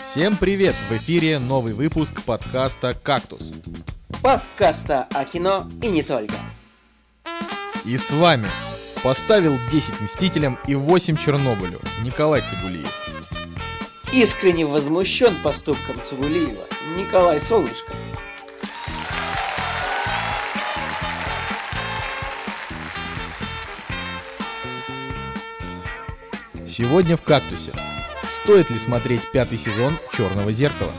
Всем привет! В эфире новый выпуск подкаста «Кактус». Подкаста о кино и не только. И с вами поставил 10 Мстителям и 8 Чернобылю Николай Цигулиев. Искренне возмущен поступком Цугулиева Николай Солнышко. Сегодня в «Кактусе». Стоит ли смотреть пятый сезон «Черного зеркала»?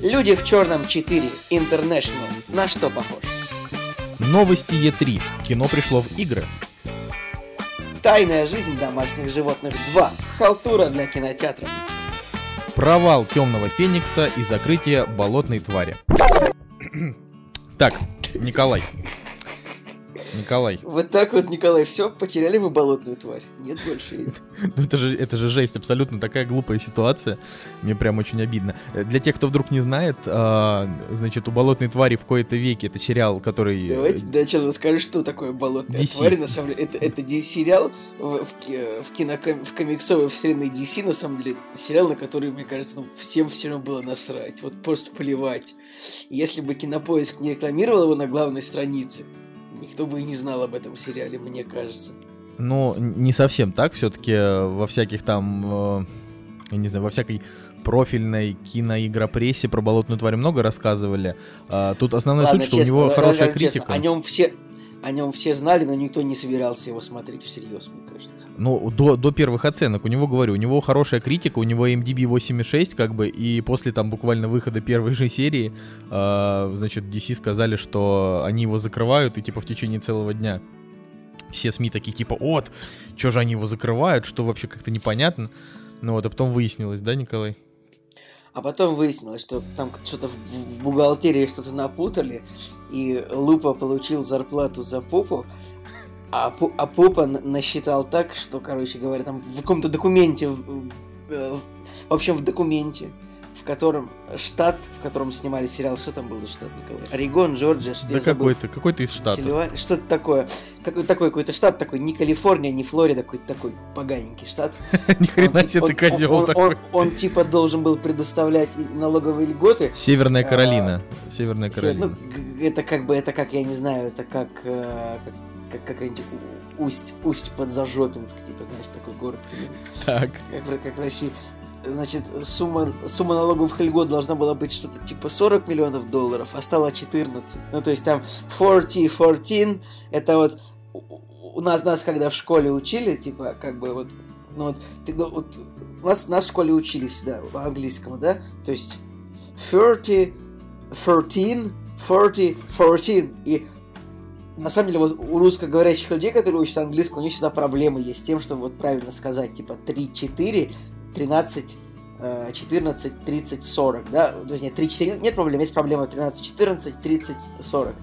Люди в черном 4 International. На что похож? Новости Е3. Кино пришло в игры. Тайная жизнь домашних животных 2. Халтура для кинотеатра. Провал Темного Феникса и закрытие болотной твари. Так, Николай. Николай. Вот так вот, Николай, все, потеряли мы болотную тварь. Нет больше ее. Ну это же, это же жесть, абсолютно такая глупая ситуация. Мне прям очень обидно. Для тех, кто вдруг не знает, а, значит, у «Болотной твари» в кои-то веке это сериал, который... э, Давайте сначала расскажу, что такое болотная DC. тварь. На самом деле, это, это сериал в, в, ки- в, киноком- в комиксовой вселенной DC, на самом деле, сериал, на который, мне кажется, ну, всем все равно было насрать. Вот просто плевать. Если бы Кинопоиск не рекламировал его на главной странице, никто бы и не знал об этом сериале, мне кажется. Ну, не совсем так, все-таки во всяких там, э, я не знаю, во всякой профильной киноигропрессе про болотную тварь много рассказывали. А, Тут основная Ладно, суть, что честно, у него э, хорошая э, честно, критика. о нем все... О нем все знали, но никто не собирался его смотреть всерьез, мне кажется. Ну, до, до первых оценок, у него, говорю, у него хорошая критика, у него MDB 8,6, как бы, и после там буквально выхода первой же серии, э, значит, DC сказали, что они его закрывают, и типа в течение целого дня все СМИ такие, типа, вот, что же они его закрывают, что вообще как-то непонятно. Ну вот, а потом выяснилось, да, Николай? А потом выяснилось, что там что-то в, в бухгалтерии что-то напутали, и Лупа получил зарплату за попу, а, Пу- а Попа насчитал так, что, короче говоря, там в каком-то документе, в, э, в- в общем, в документе, в котором штат, в котором снимали сериал, что там был за штат, Николай? Орегон, Джорджия, что Да какой-то, какой-то из штатов. Сильва- Что-то такое. Какой такой какой-то штат такой, не Калифорния, не Флорида, какой-то такой поганенький штат. Ни хрена себе ты козел такой. он, типа должен был предоставлять налоговые льготы. Северная а, Каролина. Северная Каролина. ну, это как бы, это как, я не знаю, это как, э, как, как какая-нибудь усть, усть под Зажопинск, типа, знаешь, такой город. Так. Как, как в России. Значит, сумма, сумма налоговых льгот должна была быть что-то типа 40 миллионов долларов, а стала 14. Ну, то есть там 40, 14, это вот у- у нас, нас когда в школе учили, типа, как бы вот, ну вот, ты, ну, вот нас, нас в школе учили всегда, английскому, да, то есть 30, 14, 40, 14, и на самом деле, вот у русскоговорящих людей, которые учатся английскому, у них всегда проблемы есть с тем, чтобы вот правильно сказать, типа 3, 4, 13, э, 14, 30, 40, да? То есть нет, 3, 4, нет проблем, есть проблема 13, 14, 30, 40.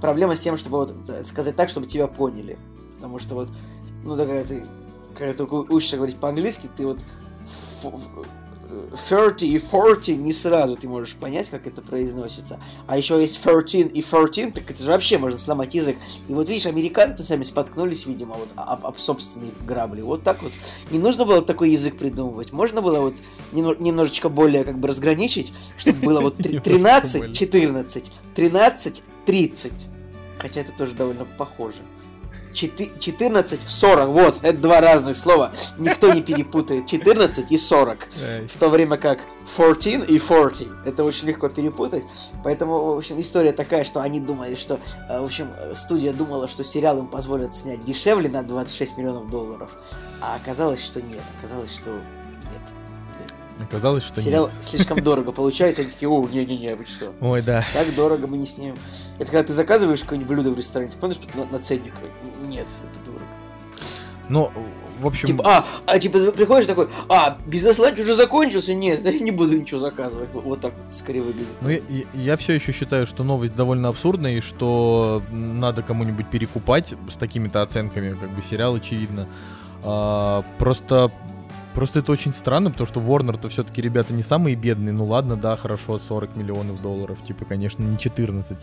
Проблема с тем, чтобы вот э, сказать так, чтобы тебя поняли. Потому что вот, ну, когда ты, когда ты учишься говорить по-английски, ты вот 30 и 40 не сразу ты можешь понять, как это произносится. А еще есть 13 и 14, так это же вообще можно сломать язык. И вот видишь, американцы сами споткнулись, видимо, вот об, об собственные грабли. Вот так вот. Не нужно было такой язык придумывать. Можно было вот немно- немножечко более как бы разграничить, чтобы было вот три- Немножко 13, более. 14, 13, 30. Хотя это тоже довольно похоже. Четы- 14, 40, вот, это два разных слова. Никто не перепутает 14 и 40 Ай. в то время как 14 и 40. Это очень легко перепутать. Поэтому, в общем, история такая, что они думали, что, э, в общем, студия думала, что сериал им позволят снять дешевле на 26 миллионов долларов. А оказалось, что нет. Оказалось, что. Оказалось, что сериал нет. слишком дорого получается. Они такие, о, не-не-не, вы что? Ой, да. Так дорого мы не снимем. Это когда ты заказываешь какое-нибудь блюдо в ресторане, ты помнишь на, на ценник? Нет, это дорого. Ну, в общем... Типа, а, а типа приходишь такой, а, бизнес-ланч уже закончился? Нет, я не буду ничего заказывать. Вот, так вот скорее выглядит. Ну, я, все еще считаю, что новость довольно абсурдная, и что надо кому-нибудь перекупать с такими-то оценками, как бы сериал, очевидно. А, просто, просто это очень странно, потому что Warner-то все-таки ребята не самые бедные. Ну ладно, да, хорошо, 40 миллионов долларов, типа, конечно, не 14.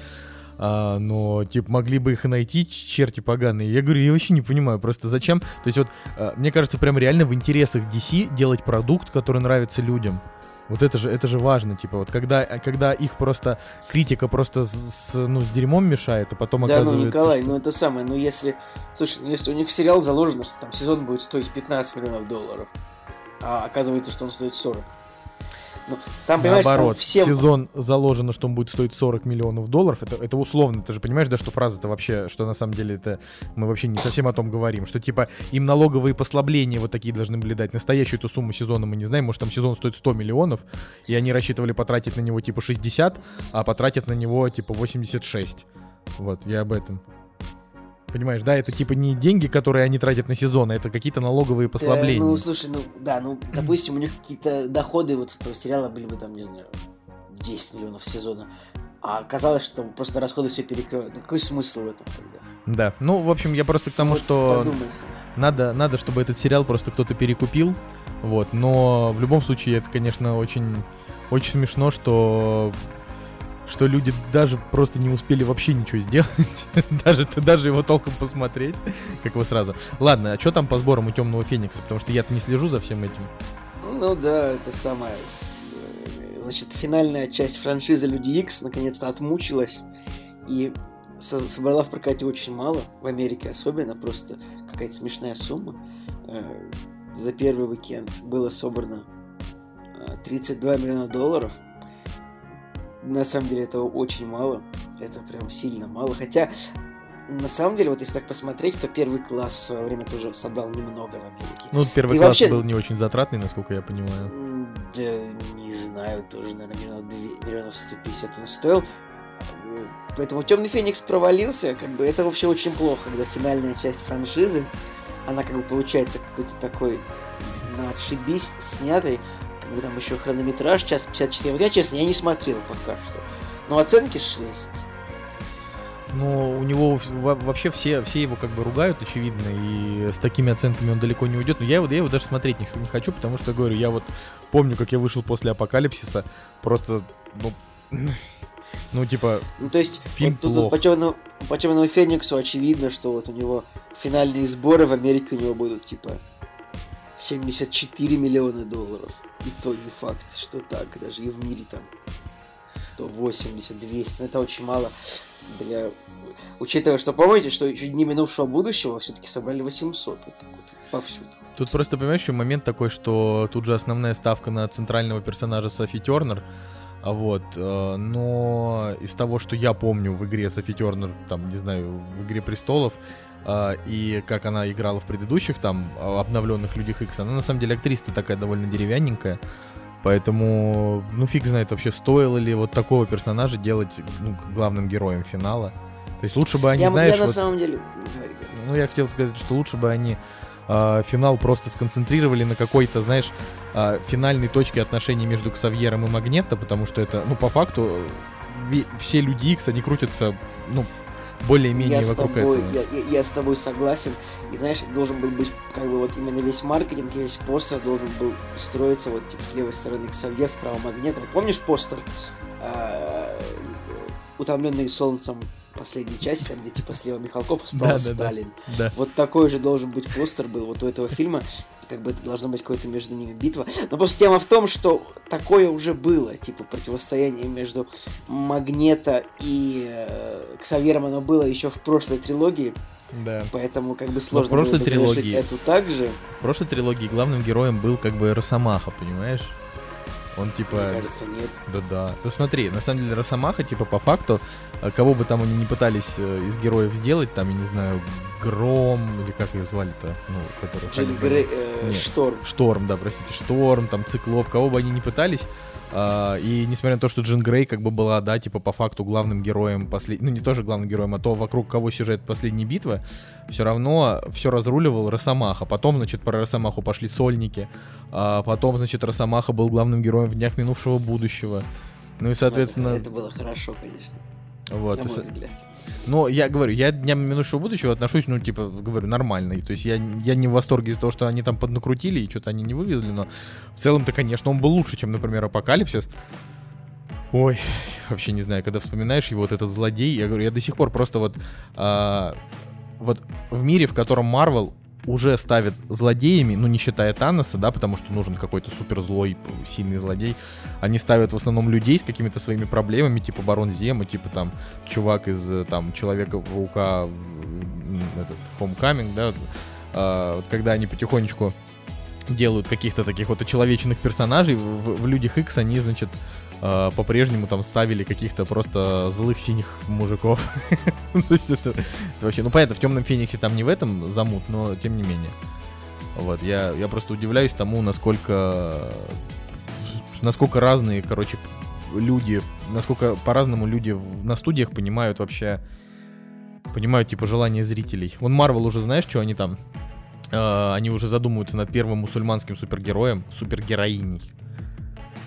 А, но, типа, могли бы их и найти, черти поганые. Я говорю, я вообще не понимаю, просто зачем. То есть вот, а, мне кажется, прям реально в интересах DC делать продукт, который нравится людям. Вот это же, это же важно, типа, вот когда, когда их просто, критика просто с, с, ну, с дерьмом мешает, а потом Да, ну, оказывается... Николай, что- ну это самое, ну если, слушай, ну, если у них сериал заложено, что там сезон будет стоить 15 миллионов долларов, а оказывается, что он стоит 40. Ну, там, понимаешь, там Наоборот, всем... сезон заложено, что он будет стоить 40 миллионов долларов. Это, это условно. Ты же понимаешь, да, что фраза-то вообще, что на самом деле это мы вообще не совсем о том говорим. Что типа им налоговые послабления вот такие должны были дать. Настоящую эту сумму сезона мы не знаем. Может, там сезон стоит 100 миллионов, и они рассчитывали потратить на него типа 60, а потратят на него типа 86. Вот, я об этом. Понимаешь, да, это типа не деньги, которые они тратят на сезон, а это какие-то налоговые Э, послабления. ну, слушай, ну, да, ну, допустим, у них какие-то доходы вот с этого сериала были бы там, не знаю, 10 миллионов сезона. А оказалось, что просто расходы все перекрывают. Ну, какой смысл в этом тогда? Да, ну, в общем, я просто к тому, Вот что... Надо, надо, чтобы этот сериал просто кто-то перекупил. Вот, но в любом случае это, конечно, очень, очень смешно, что что люди даже просто не успели вообще ничего сделать, даже, даже его толком посмотреть, как вы сразу. Ладно, а что там по сборам у Темного Феникса? Потому что я не слежу за всем этим. Ну да, это самое. э, Значит, финальная часть франшизы Люди Икс наконец-то отмучилась и со- собрала в прокате очень мало, в Америке особенно, просто какая-то смешная сумма. Э, За первый уикенд было собрано э, 32 миллиона долларов. На самом деле это очень мало, это прям сильно мало. Хотя, на самом деле, вот если так посмотреть, то первый класс в свое время тоже собрал немного в Америке. Ну, первый И класс вообще- был не очень затратный, насколько я понимаю. Да, не знаю, тоже, наверное, миллионов, две- миллионов 150 он стоил. Поэтому Темный Феникс провалился, как бы это вообще очень плохо, когда финальная часть франшизы, она как бы получается какой-то такой на отшибись снятый, как бы там еще хронометраж, час 54. Вот я, честно, я не смотрел пока что. Но оценки 6. Ну, у него вообще все, все его как бы ругают, очевидно, и с такими оценками он далеко не уйдет. Но я его, я его даже смотреть не, не хочу, потому что, говорю, я вот помню, как я вышел после Апокалипсиса, просто, ну, ну, типа, Ну, то есть, Фильм вот тут плох. вот по темному, по темному Фениксу очевидно, что вот у него финальные сборы в Америке у него будут типа 74 миллиона долларов. И то не факт, что так, даже и в мире там 180, 200. Ну, это очень мало для... Учитывая, что помните, что чуть не минувшего будущего все-таки собрали 800 вот так вот повсюду. тут просто, понимаешь, еще момент такой, что тут же основная ставка на центрального персонажа Софи Тернер, а вот, э, но из того, что я помню в игре Софи Тернер, там, не знаю, в Игре Престолов, и как она играла в предыдущих там э, обновленных Людях Икс, она на самом деле актриса такая довольно деревянненькая, поэтому, ну фиг знает вообще, стоило ли вот такого персонажа делать ну, главным героем финала. То есть лучше бы они, я, знаешь, я на вот- самом деле... ну, я хотел сказать, что лучше бы они а, финал просто сконцентрировали на какой-то, знаешь, а, финальной точке отношений между Ксавьером и Магнето, потому что это, ну, по факту, ви- все люди Икс, они крутятся, ну, более-менее я с вокруг тобой, этого. Я, я- я с тобой согласен. И знаешь, должен был быть, как бы вот именно весь маркетинг, весь постер должен был строиться вот типа с левой стороны Ксавьер, справа Магнит. Вот помнишь постер э, утомленный солнцем последней части, там где типа слева Михалков, а справа Да-да-да. Сталин. Да. Вот такой же должен быть постер был вот у этого фильма. Как бы это должна быть какое-то между ними битва. Но просто тема в том, что такое уже было. Типа противостояние между Магнета и э, Ксавером оно было еще в прошлой трилогии. Да. Поэтому как бы сложно прошлой было бы трилогии. эту также. В прошлой трилогии главным героем был как бы Росомаха, понимаешь? Он типа... Мне кажется, нет. Да-да. Да смотри, на самом деле Росомаха, типа, по факту, э, кого бы там они не пытались э, из героев сделать, там, я не знаю, Гром, или как ее звали-то, ну, который... Джин Грей, э. Шторм. Шторм, да, простите, Шторм, там, Циклоп, кого бы они ни пытались, и несмотря на то, что Джин Грей как бы была, да, типа, по факту главным героем последней, ну, не тоже главным героем, а то, вокруг кого сюжет последней битвы, все равно все разруливал Росомаха. Потом, значит, про Росомаху пошли сольники, а потом, значит, Росомаха был главным героем в Днях минувшего будущего. Ну и, соответственно, Это, было хорошо, конечно. вот. на и мой со- взгляд. Но я говорю, я дням минувшего будущего отношусь, ну, типа, говорю, нормально. То есть я, я не в восторге из-за того, что они там поднакрутили и что-то они не вывезли, но в целом-то, конечно, он был лучше, чем, например, Апокалипсис. Ой, вообще не знаю, когда вспоминаешь его, вот этот злодей, я говорю, я до сих пор просто вот... а, вот в мире, в котором Марвел уже ставят злодеями, ну не считая Таноса, да, потому что нужен какой-то супер злой, сильный злодей, они ставят в основном людей с какими-то своими проблемами, типа Барон Зема, типа там чувак из там Человека-паука, этот Homecoming, да, а, вот когда они потихонечку делают каких-то таких вот очеловеченных персонажей, в, в Людях X они, значит, э, по-прежнему там ставили каких-то просто злых синих мужиков. То есть это, вообще, ну понятно, в Темном Фениксе там не в этом замут, но тем не менее. Вот, я, я просто удивляюсь тому, насколько, насколько разные, короче, люди, насколько по-разному люди в, на студиях понимают вообще, понимают, типа, желания зрителей. Вон Марвел уже, знаешь, что они там э, они уже задумываются над первым мусульманским супергероем, супергероиней.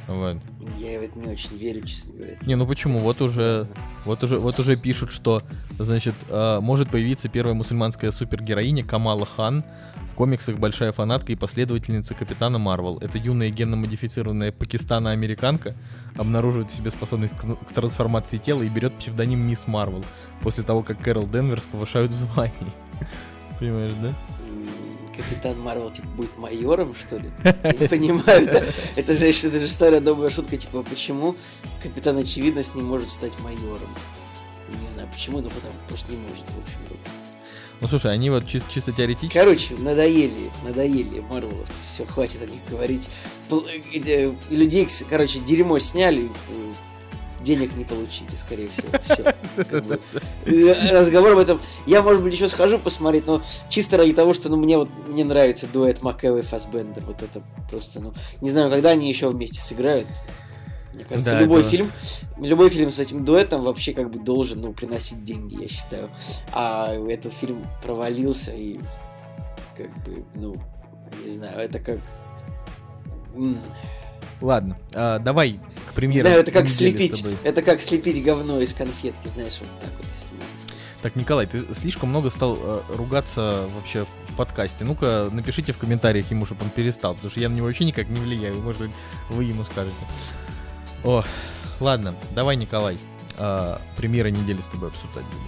Вот. Я в это не очень верю, честно говоря. Не, ну почему? Вот уже, вот уже, вот уже пишут, что, значит, э, может появиться первая мусульманская супергероиня Камала Хан. В комиксах большая фанатка и последовательница Капитана Марвел. Это юная генно-модифицированная пакистано-американка обнаруживает в себе способность к, трансформации тела и берет псевдоним Мисс Марвел после того, как Кэрол Денверс повышают в. Понимаешь, да? Капитан Марвел, типа, будет майором, что ли? Я не понимаю, это, это, же, это же старая добрая шутка, типа, почему Капитан Очевидность не может стать майором? Не знаю почему, но потому просто не может, в общем. Ну слушай, они вот чисто, чисто теоретически. Короче, надоели, надоели Марвеловцы. Все, хватит о них говорить. Людей, короче, дерьмо сняли, денег не получили, скорее всего. Все. Э, разговор об этом. Я, может быть, еще схожу посмотреть, но чисто ради того, что ну, мне вот не нравится дуэт Макэва и Фасбендер. Вот это просто, ну, не знаю, когда они еще вместе сыграют. Мне кажется, да, любой это... фильм, любой фильм с этим дуэтом вообще как бы должен ну, приносить деньги, я считаю. А этот фильм провалился и как бы, ну, не знаю, это как... Ладно, а, давай к премьере. Не знаю, это как слепить, это как слепить говно из конфетки, знаешь, вот так вот. Так, Николай, ты слишком много стал э, ругаться вообще в подкасте. Ну-ка, напишите в комментариях ему, чтобы он перестал, потому что я на него вообще никак не влияю. Может быть, вы ему скажете. О, ладно, давай, Николай, э, премьеры недели с тобой обсуждать будем.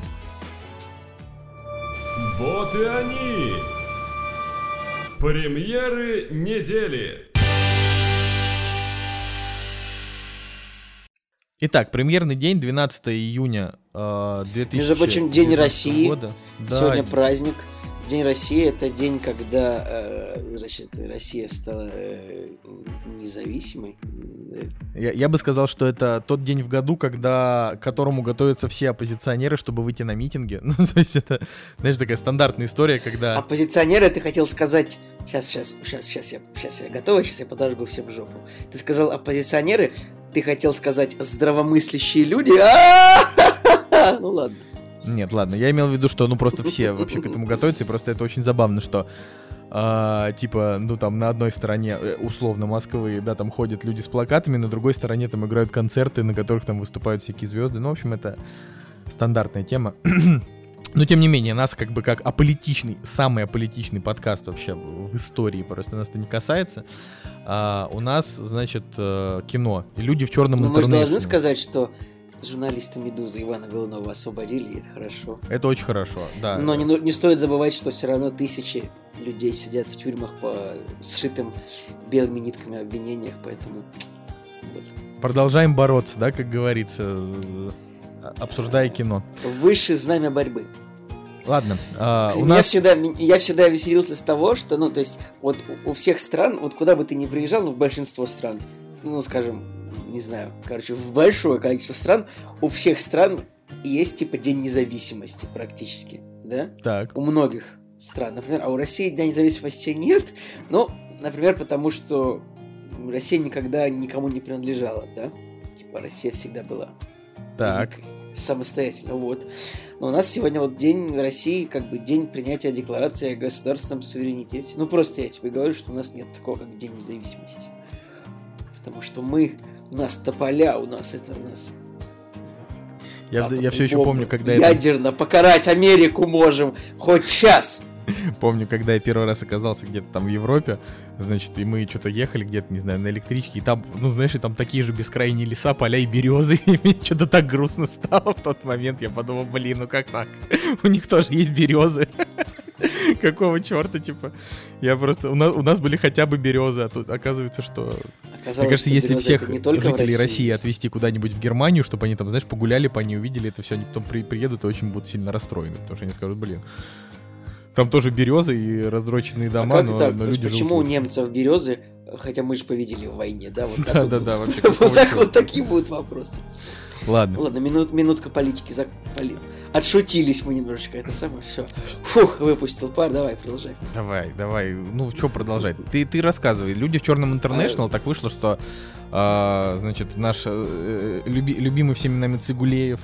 Вот и они! Премьеры недели! Итак, премьерный день, 12 июня э, 2000 Между прочим, День России. Года. Да. Сегодня праздник. День России это день, когда э, значит, Россия стала э, независимой. Я, я бы сказал, что это тот день в году, когда к которому готовятся все оппозиционеры, чтобы выйти на митинги. Ну, то есть это, знаешь, такая стандартная история, когда... Оппозиционеры, ты хотел сказать... Сейчас, сейчас, сейчас, сейчас я, сейчас я готова, сейчас я подожгу всем жопу. Ты сказал оппозиционеры, ты хотел сказать здравомыслящие люди? Ну ладно. Нет, ладно, я имел в виду, что ну просто все вообще к этому готовятся, и просто это очень забавно, что а, типа, ну там на одной стороне э, условно Москвы, да, там ходят люди с плакатами, на другой стороне там играют концерты, на которых там выступают всякие звезды. Ну, в общем, это стандартная тема. Но тем не менее, нас как бы как аполитичный, самый аполитичный подкаст вообще в истории, просто нас это не касается. А, у нас, значит, э, кино. И люди в черном интернете. Мы же должны сказать, что журналиста «Медузы» Ивана Голунова освободили, и это хорошо. Это очень хорошо, да. Но не, не стоит забывать, что все равно тысячи людей сидят в тюрьмах по сшитым белыми нитками обвинениях, поэтому... Вот. Продолжаем бороться, да, как говорится, обсуждая кино. Выше знамя борьбы. Ладно. А, у нас... я, всегда, я всегда веселился с того, что, ну, то есть, вот у всех стран, вот куда бы ты ни приезжал, ну, в большинство стран, ну, скажем, не знаю, короче, в большое количество стран, у всех стран есть, типа, День независимости практически, да? Так. У многих стран, например, а у России Дня независимости нет, ну, например, потому что Россия никогда никому не принадлежала, да? Типа, Россия всегда была так. самостоятельно, вот. Но у нас сегодня вот День России, как бы день принятия декларации о государственном суверенитете. Ну, просто я тебе говорю, что у нас нет такого, как День независимости. Потому что мы, у нас тополя, у нас это, у нас я, я все еще помню, когда ядерно это... покарать Америку можем хоть сейчас. Помню, когда я первый раз оказался где-то там в Европе, значит, и мы что-то ехали где-то, не знаю, на электричке, и там, ну, знаешь, и там такие же бескрайние леса, поля и березы, и мне что-то так грустно стало в тот момент. Я подумал, блин, ну как так? У них тоже есть березы. Какого черта, типа? Я просто... У нас, у нас были хотя бы березы, а тут оказывается, что... Оказалось, Мне кажется, если всех не только жителей России есть. отвезти куда-нибудь в Германию, чтобы они там, знаешь, погуляли по ней, увидели это все, они потом при- приедут и очень будут сильно расстроены, потому что они скажут, блин, там тоже березы и раздроченные А дома, как но, так? но люди Почему живут у немцев березы, хотя мы же победили в войне, да? Вот так Да, да, да, вообще Вот так вот такие будут вопросы. Ладно. Ладно, минут, минутка политики за... поли- Отшутились мы немножечко, это самое, все. Фух, выпустил пар, давай, продолжай. Давай, давай, ну что продолжать? Ты, ты рассказывай. Люди в Черном Интернешнл так вышло, что а, значит, наш э, люби- любимый всеми нами Цигулеев,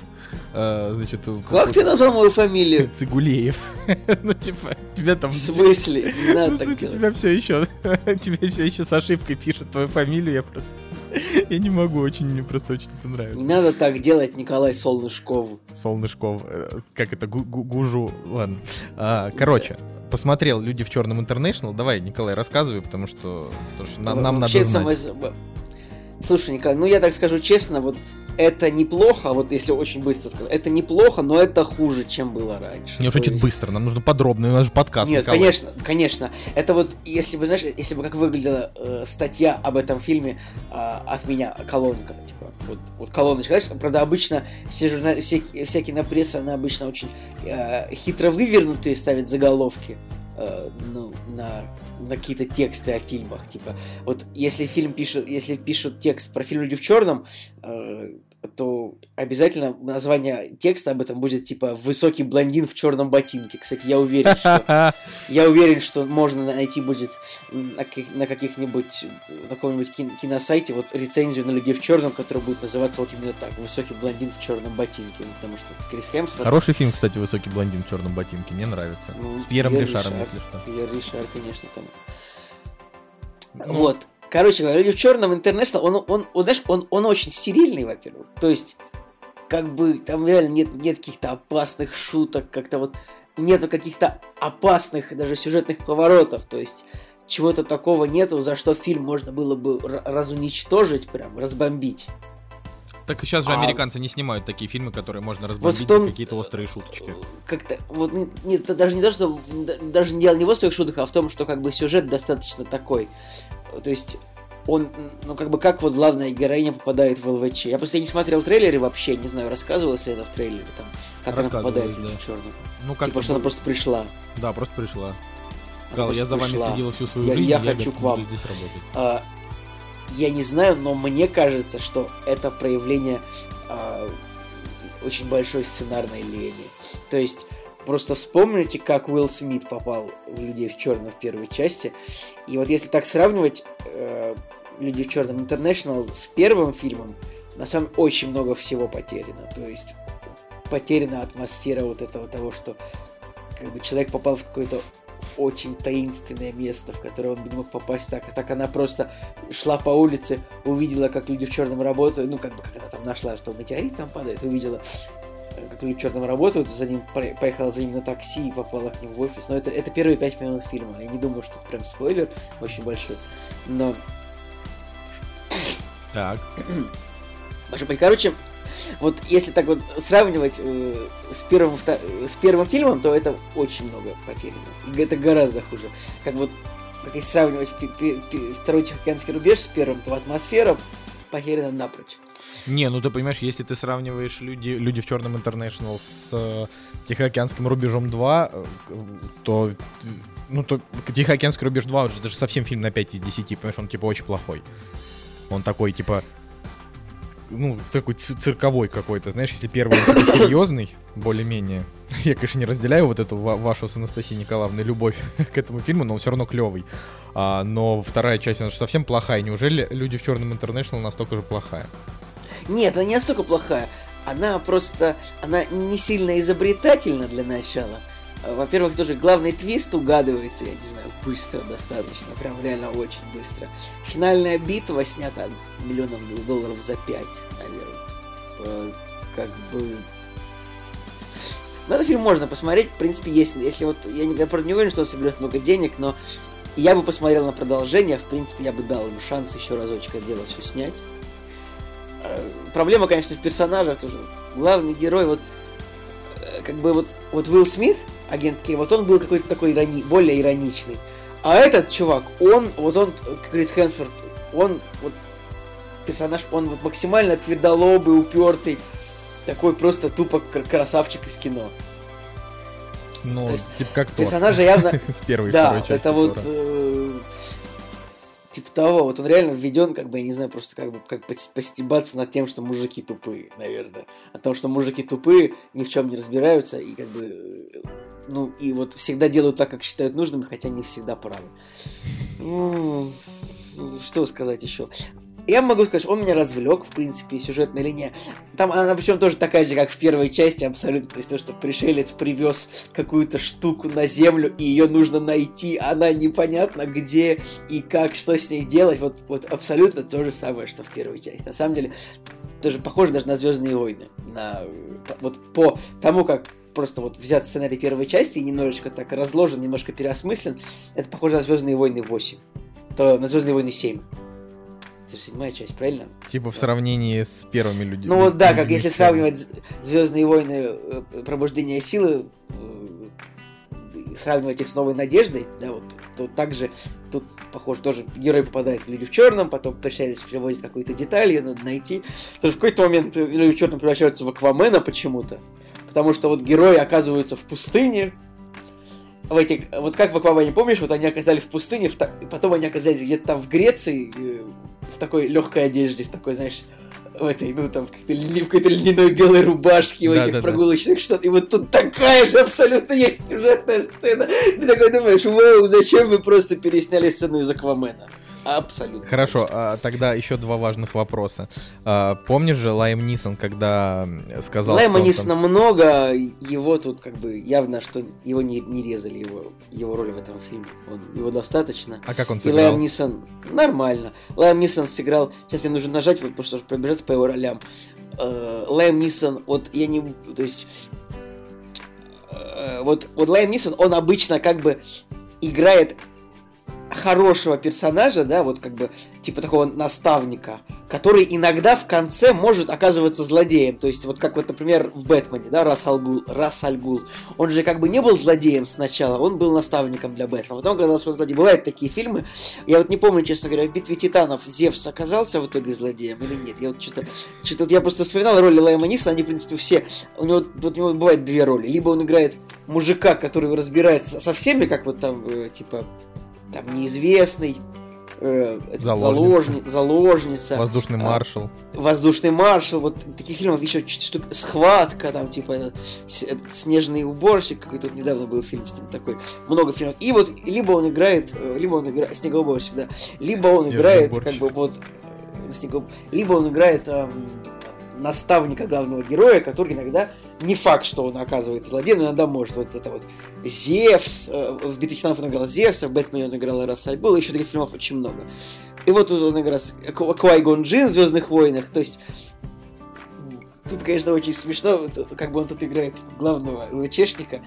а, значит... Как ты назвал мою фамилию? Цигулеев. ну, типа, тебя там... В смысле? Не Ну, надо в смысле, тебя все еще, тебя все еще с ошибкой пишут твою фамилию, я просто, я не могу, очень, мне просто очень это Не нравится. надо так делать, Николай Солнышков. Солнышков, э, как это, гу- гу- гужу, ладно. А, короче, посмотрел «Люди в черном Интернешнл», давай, Николай, рассказывай, потому что, потому что нам, нам надо знать. самое- Слушай, Николай, ну я так скажу честно, вот это неплохо, вот если очень быстро сказать, это неплохо, но это хуже, чем было раньше. Не очень есть- быстро, нам нужно подробно, у нас же подкаст, Нет, Николай. конечно, конечно. Это вот, если бы, знаешь, если бы как выглядела э, статья об этом фильме э, от меня, колонка, типа, вот, вот колоночка, знаешь, правда, обычно все журнали, все, вся кинопресса, она обычно очень э, хитро вывернутые ставит заголовки, э, ну, на, на какие-то тексты о фильмах, типа, вот если фильм пишут, если пишут текст про фильм «Люди в черном», э, то обязательно название текста об этом будет типа «Высокий блондин в черном ботинке». Кстати, я уверен, что я уверен, что можно найти будет на, каких- на каких-нибудь, на каком-нибудь кин- киносайте вот рецензию на людей в черном, которая будет называться вот именно так «Высокий блондин в черном ботинке», потому что Крис Хемсворт... Хороший фильм, кстати, «Высокий блондин в черном ботинке», мне нравится. ну, С Пьером Пьер Ришаром, Ришар. если что. Пьер Ришар, конечно, там. Ну. Вот. Короче говоря, «Люди в черном Интернешнл», он, он, он, знаешь, он, он очень стерильный, во-первых. То есть, как бы, там реально нет, нет каких-то опасных шуток, как-то вот нету каких-то опасных даже сюжетных поворотов. То есть, чего-то такого нету, за что фильм можно было бы разуничтожить, прям, разбомбить. Так сейчас же А- американцы не снимают такие фильмы, которые можно Вот разбомбить в том... какие-то острые шуточки. Как-то, вот, не- нет, это даже не то, что, даже не дело не в острых шутках, а в том, что, как бы, сюжет достаточно такой. То есть, он, ну, как бы, как вот главная героиня попадает в ЛВЧ. Я просто не смотрел трейлеры вообще, не знаю, рассказывалось ли это в трейлере, там, как она попадает в да. черную. Ну, как Типа, что она просто пришла. Да, просто пришла. Она Сказала, я за вами пришла. следила всю свою Я- жизнь, я и хочу к вам. здесь работать. А, я не знаю, но мне кажется, что это проявление а, очень большой сценарной лени. То есть, просто вспомните, как Уилл Смит попал в «Людей в черном» в первой части. И вот если так сравнивать э, «Люди в черном International с первым фильмом, на самом очень много всего потеряно. То есть, потеряна атмосфера вот этого того, что как бы человек попал в какое-то очень таинственное место, в которое он не мог попасть так. Так она просто шла по улице, увидела, как люди в черном работают, ну, как бы, она там нашла, что метеорит там падает, увидела, как люди черном работают, за ним поехала за ним на такси и попала к ним в офис. Но это, это первые пять минут фильма. Я не думаю, что это прям спойлер очень большой. Но Так. Короче, вот если так вот сравнивать э, с, первым, с первым фильмом, то это очень много потеряно. Это гораздо хуже. Как вот, как если сравнивать второй Тихоокеанский рубеж с первым, то атмосфера потеряна напрочь. Не, ну ты понимаешь, если ты сравниваешь люди, люди в черном Интернешнл с э, Тихоокеанским рубежом 2, э, то ну то Тихоокеанский рубеж 2 это же совсем фильм на 5 из 10, понимаешь, он типа очень плохой. Он такой, типа, ну, такой цирковой какой-то, знаешь, если первый серьезный, более-менее. Я, конечно, не разделяю вот эту ва- вашу с Анастасией Николаевной любовь к этому фильму, но он все равно клевый. А, но вторая часть, она же совсем плохая. Неужели люди в черном Интернешнл настолько же плохая? Нет, она не настолько плохая. Она просто, она не сильно изобретательна для начала. А, Во-первых, тоже главный твист угадывается, я не знаю, быстро достаточно, прям реально очень быстро. Финальная битва снята миллионов долларов за пять, наверное. Э, Как бы... Ну, этот фильм можно посмотреть, в принципе, есть, если вот, я, не, я не уверен, что он соберет много денег, но я бы посмотрел на продолжение, в принципе, я бы дал им шанс еще разочек это дело все снять. Э, Проблема, конечно, в персонажах тоже. Главный герой, вот, э, как бы вот, вот Уилл Смит, агент Кей, вот он был какой-то такой ирони, более ироничный. А этот чувак, он, вот он, как говорит Хэнсфорд, он вот персонаж, он вот максимально твердолобый, упертый, такой просто тупо красавчик из кино. Ну, типа как. Персонажа явно... В первой Да, это вот... Э, типа того, вот он реально введен, как бы, я не знаю, просто как бы как постебаться над тем, что мужики тупые, наверное. О том, что мужики тупые, ни в чем не разбираются, и как бы э, ну, и вот всегда делают так, как считают нужным, хотя не всегда правы. Ну, что сказать еще? Я могу сказать, он меня развлек, в принципе, сюжетная линия. Там она причем тоже такая же, как в первой части, абсолютно. То есть то, что пришелец привез какую-то штуку на землю, и ее нужно найти, она непонятно где и как, что с ней делать. Вот, вот абсолютно то же самое, что в первой части. На самом деле, тоже похоже даже на Звездные войны. На, вот по тому, как просто вот взят сценарий первой части и немножечко так разложен, немножко переосмыслен, это похоже на Звездные войны 8. То на Звездные войны 7. Это же седьмая часть, правильно? Типа в сравнении с первыми людьми. Ну вот да, как если сравнивать Звездные войны э, Пробуждение силы, э, сравнивать их с новой надеждой, да, вот, то также тут, похоже, тоже герой попадает в Люди в черном, потом пришелец привозит какую-то деталь, ее надо найти. То в какой-то момент Люди в черном превращаются в Аквамена почему-то, потому что вот герои оказываются в пустыне, в этих, вот как в Аквамане, помнишь, вот они оказались в пустыне, в, потом они оказались где-то там в Греции, в такой легкой одежде, в такой, знаешь, в этой, ну, там, в какой-то, в какой-то льняной белой рубашке, в да, этих да, прогулочных да. штанах. И вот тут такая же абсолютно есть сюжетная сцена. Ты такой думаешь, вау, зачем вы просто пересняли сцену из Аквамена? Абсолютно. Хорошо, а, тогда еще два важных вопроса. А, помнишь же Лайм Нисон, когда сказал... Лайма Нисона там... много, его тут как бы явно, что его не, не резали, его, его роль в этом фильме. Он, его достаточно. А как он сыграл? И Лайм Нисон нормально. Лайм Нисон сыграл... Сейчас мне нужно нажать, вот, потому что пробежаться по его ролям. Uh, Лайм Нисон, вот я не... То есть... Uh, вот, вот Лайм Нисон, он обычно как бы играет хорошего персонажа, да, вот как бы типа такого наставника, который иногда в конце может оказываться злодеем. То есть вот как вот, например, в Бэтмене, да, Рас Альгул. Он же как бы не был злодеем сначала, он был наставником для Бэтмена. Потом, когда он злодей, бывают такие фильмы, я вот не помню, честно говоря, в «Битве Титанов» Зевс оказался в итоге злодеем или нет. Я вот что-то, что-то я просто вспоминал роли Лайма Ниса, они, в принципе, все, у него, вот у него бывает две роли. Либо он играет мужика, который разбирается со всеми, как вот там, э, типа, там неизвестный, э, заложница. заложница, воздушный а, маршал, воздушный маршал, вот таких фильмов еще штук, схватка, там типа этот, этот снежный уборщик какой-то вот недавно был фильм с ним такой, много фильмов. И вот либо он играет, э, либо он играет снегоуборщик, да, либо он играет как бы вот э, снегоб... либо он играет эм, наставника главного героя, который иногда не факт, что он оказывается злодеем, но иногда может. Вот это вот Зевс, э, в «Битве титанов» он играл Зевса, в «Бэтмене» он играл Рассаль Был, еще таких фильмов очень много. И вот тут он играл Квай-Гон Джин в «Звездных войнах», то есть Тут, конечно, очень смешно, как бы он тут играет главного ЛВЧшника,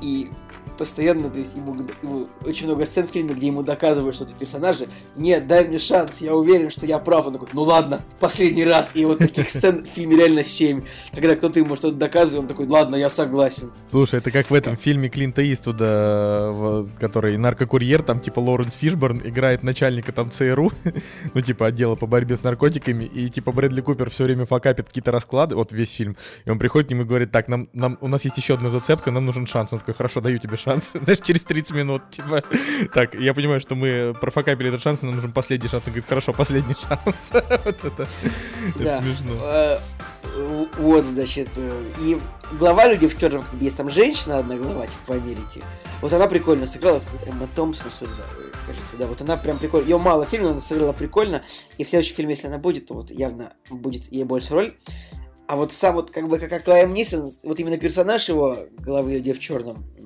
и постоянно, то есть ему, ему очень много сцен в фильме, где ему доказывают, что ты персонажи, нет, дай мне шанс, я уверен, что я прав. Он такой, ну ладно, последний раз. И вот таких сцен в фильме реально 7. Когда кто-то ему что-то доказывает, он такой, ладно, я согласен. Слушай, это как в этом фильме Клинта Иствуда, который наркокурьер, там типа Лоренс Фишборн играет начальника там ЦРУ, ну типа отдела по борьбе с наркотиками, и типа Брэдли Купер все время факапит какие-то расклады, вот весь фильм, и он приходит к нему и говорит, так, нам, нам, у нас есть еще одна зацепка, нам нужен шанс. Он такой, хорошо, даю тебе шанс. Знаешь, через 30 минут, типа, так, я понимаю, что мы профокапили этот шанс, нам нужен последний шанс. Он говорит, хорошо, последний шанс. Вот это, это смешно. Э, вот, значит, э, и глава Люди в черном, есть там женщина одна глава, типа, в Америке. Вот она прикольно сыграла, Эмма Томпсон, кажется, да, вот она прям прикольно, ее мало фильмов, она сыграла прикольно, и в следующем фильме, если она будет, то вот явно будет ей больше роль. А вот сам вот как бы как Лайм Нисон, вот именно персонаж его, главы Люди в черном, э,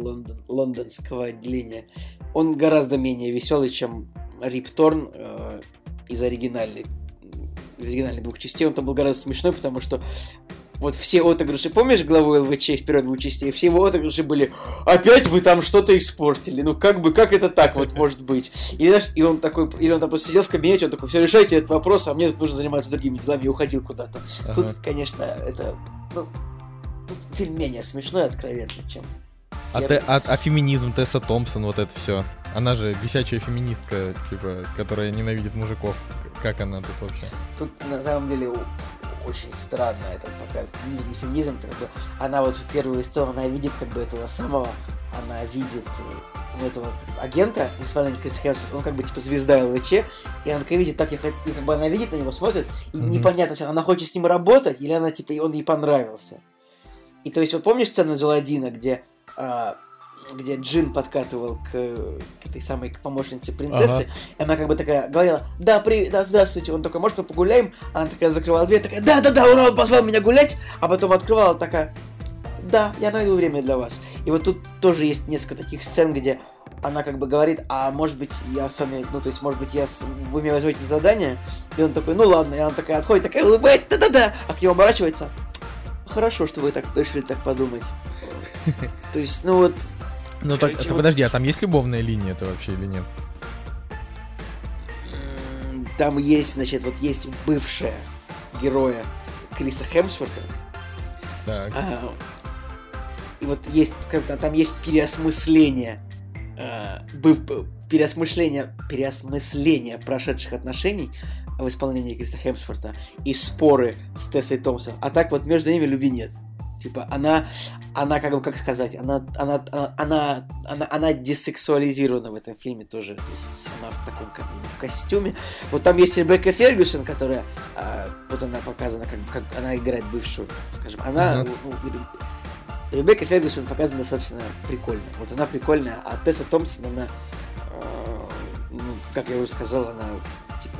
Лондон, лондонского отделения, он гораздо менее веселый, чем Рип Торн э, из оригинальной из оригинальных двух частей. Он там был гораздо смешной, потому что вот все отыгрыши, помнишь главу ЛВЧ из первых двух частей? Все его отыгрыши были «Опять вы там что-то испортили, ну как бы, как это так вот может быть?» Или, знаешь, и он такой, или он там просто сидел в кабинете, он такой «Все, решайте этот вопрос, а мне тут нужно заниматься другими делами» и уходил куда-то. Ага. Тут, конечно, это, ну, тут фильм менее смешной, откровенно, чем... А, те- а- а феминизм Тесса Томпсон, вот это все. Она же висячая феминистка, типа, которая ненавидит мужиков. Как она тут вообще? Тут на самом деле очень странно этот показ. Феминизм, не феминизм, как бы, она вот в первую сцену, она видит как бы этого самого, она видит ну, этого агента, в исполнении Криса Хемсворта, он как бы типа звезда ЛВЧ, и она такая видит, так я и как бы она видит на него, смотрит, и Мгм. непонятно, что она хочет с ним работать, или она типа, и он ей понравился. И то есть вот помнишь сцену из Аладдина, где где Джин подкатывал к, к этой самой к помощнице принцессы, и она как бы такая говорила, да, при, да, здравствуйте, он такой, может, мы погуляем? Она такая закрывала дверь, такая, да-да-да, ура, он позвал меня гулять, а потом открывала такая, да, я найду время для вас. И вот тут тоже есть несколько таких сцен, где она как бы говорит, а может быть я с вами, ну то есть может быть я с... вы меня возьмете задание, и он такой, ну ладно, и она такая отходит, такая улыбается, да-да-да, а к нему оборачивается, хорошо, что вы так решили так подумать. То есть, ну вот, Ну так, вот- подожди, а там есть любовная линия это вообще или нет? Там есть, значит, вот есть бывшая героя Криса Хемсворта. Так. А, и вот есть, скажем так, там есть переосмысление, а, быв- переосмысление, переосмысление прошедших отношений в исполнении Криса Хемсворта и споры с Тессой Томпсон. А так вот между ними любви нет. Типа, она, она как бы, как сказать, она, она, она, она, она, десексуализирована в этом фильме тоже. То есть она в таком как бы в костюме. Вот там есть Ребекка Фергюсон, которая, а, вот она показана, как, как она играет бывшую, скажем. Она, Ага. ну, Ребекка Фергюсон показана достаточно прикольно. Вот она прикольная, а Тесса Томпсон, она, э, ну, как я уже сказал, она, типа,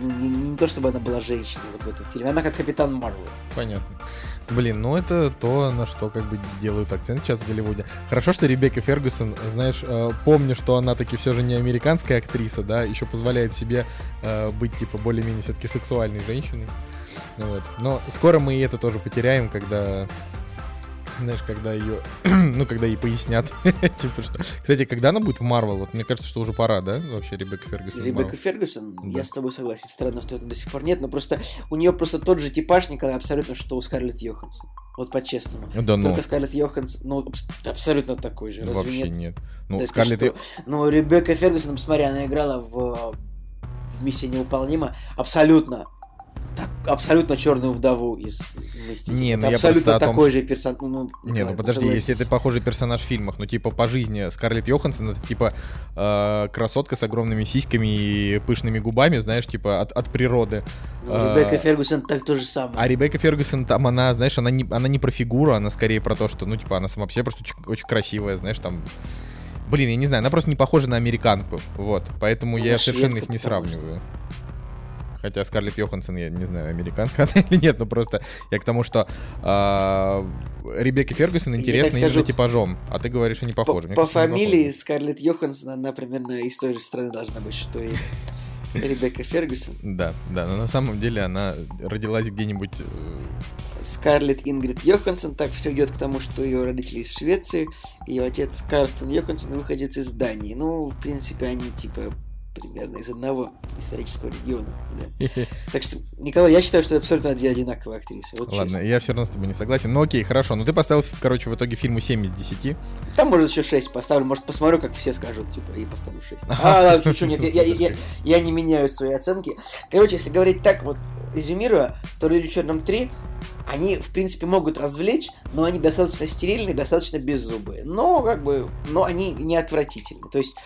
не, не- не то чтобы она была женщиной вот в этом фильме, она как Капитан Марвел. Понятно. Блин, ну это то, на что как бы делают акцент сейчас в Голливуде. Хорошо, что Ребекка Фергюсон, знаешь, э, помню, что она таки все же не американская актриса, да, еще позволяет себе э, быть типа более-менее все-таки сексуальной женщиной. Вот. Но скоро мы и это тоже потеряем, когда знаешь, когда ее, ну, когда ей пояснят, типа что. Кстати, когда она будет в Марвел? Вот мне кажется, что уже пора, да, вообще Ребекка Фергюсон. Ребекка? Фергюсон, Да. я с тобой согласен, странно, что это до сих пор нет, но просто у нее просто тот же типаж, Николай, абсолютно, что у Скарлетт Йоханссон. Вот по-честному. Да ну, Только Скарлетт Йоханссон, ну, абс- абсолютно такой же, разве вообще нет? нет. Ну, Да Скарлетт... что? Ну, Ребекка Фергюсон, посмотри, она играла в, в «Миссия невыполнима» абсолютно, так, абсолютно черную вдову из «Мстителей». Не, ну Это я абсолютно о том, такой же персонаж. Ну, Не, ну подожди, согласись. если это похожий персонаж в фильмах, ну типа по жизни Скарлетт Йоханссон это типа э, красотка с огромными сиськами и пышными губами, знаешь, типа от, от природы. Ну, Ребекка Фергюсон так то же самое. А Ребекка Фергюсон там, она, знаешь, она не, она не про фигуру, она скорее про то, что, ну типа она сама по себе просто очень, очень красивая, знаешь, там... Блин, я не знаю, она просто не похожа на американку, вот, поэтому Ну, я на совершенно их не потому что. Хотя Скарлетт Йоханссон, я не знаю, американка она или нет, но просто я к тому, что а, Ребекке Фергюсон интересна именно типажом, а ты говоришь, они По, похожи. Мне по кажется, фамилии. Скарлетт Йоханссон, она примерно из той же страны должна быть, что и Ребекка Фергюсон. Да, да, но на самом деле она родилась где-нибудь... э, Скарлетт Ингрид Йоханссон, так все идет к тому, что ее родители из Швеции, ее отец Карстен Йоханссон выходец из Дании. Ну, в принципе, они типа примерно из одного исторического региона. да. Так что, Николай, я считаю, что это абсолютно две одинаковые актрисы. Вот Ладно, честно. я все равно с тобой не согласен. Ну окей, хорошо. Ну ты поставил, короче, в итоге фильму 7 из 10. Там, может, еще 6 поставлю, может, посмотрю, как все скажут, типа, и поставлю 6. А, ладно, нет, я, я- я- я не меняю свои оценки. Короче, если говорить так, вот, резюмируя, то «Люди в черном 3», они, в принципе, могут развлечь, но они достаточно стерильные, достаточно беззубые. Но, как бы, но они не отвратительны. То есть,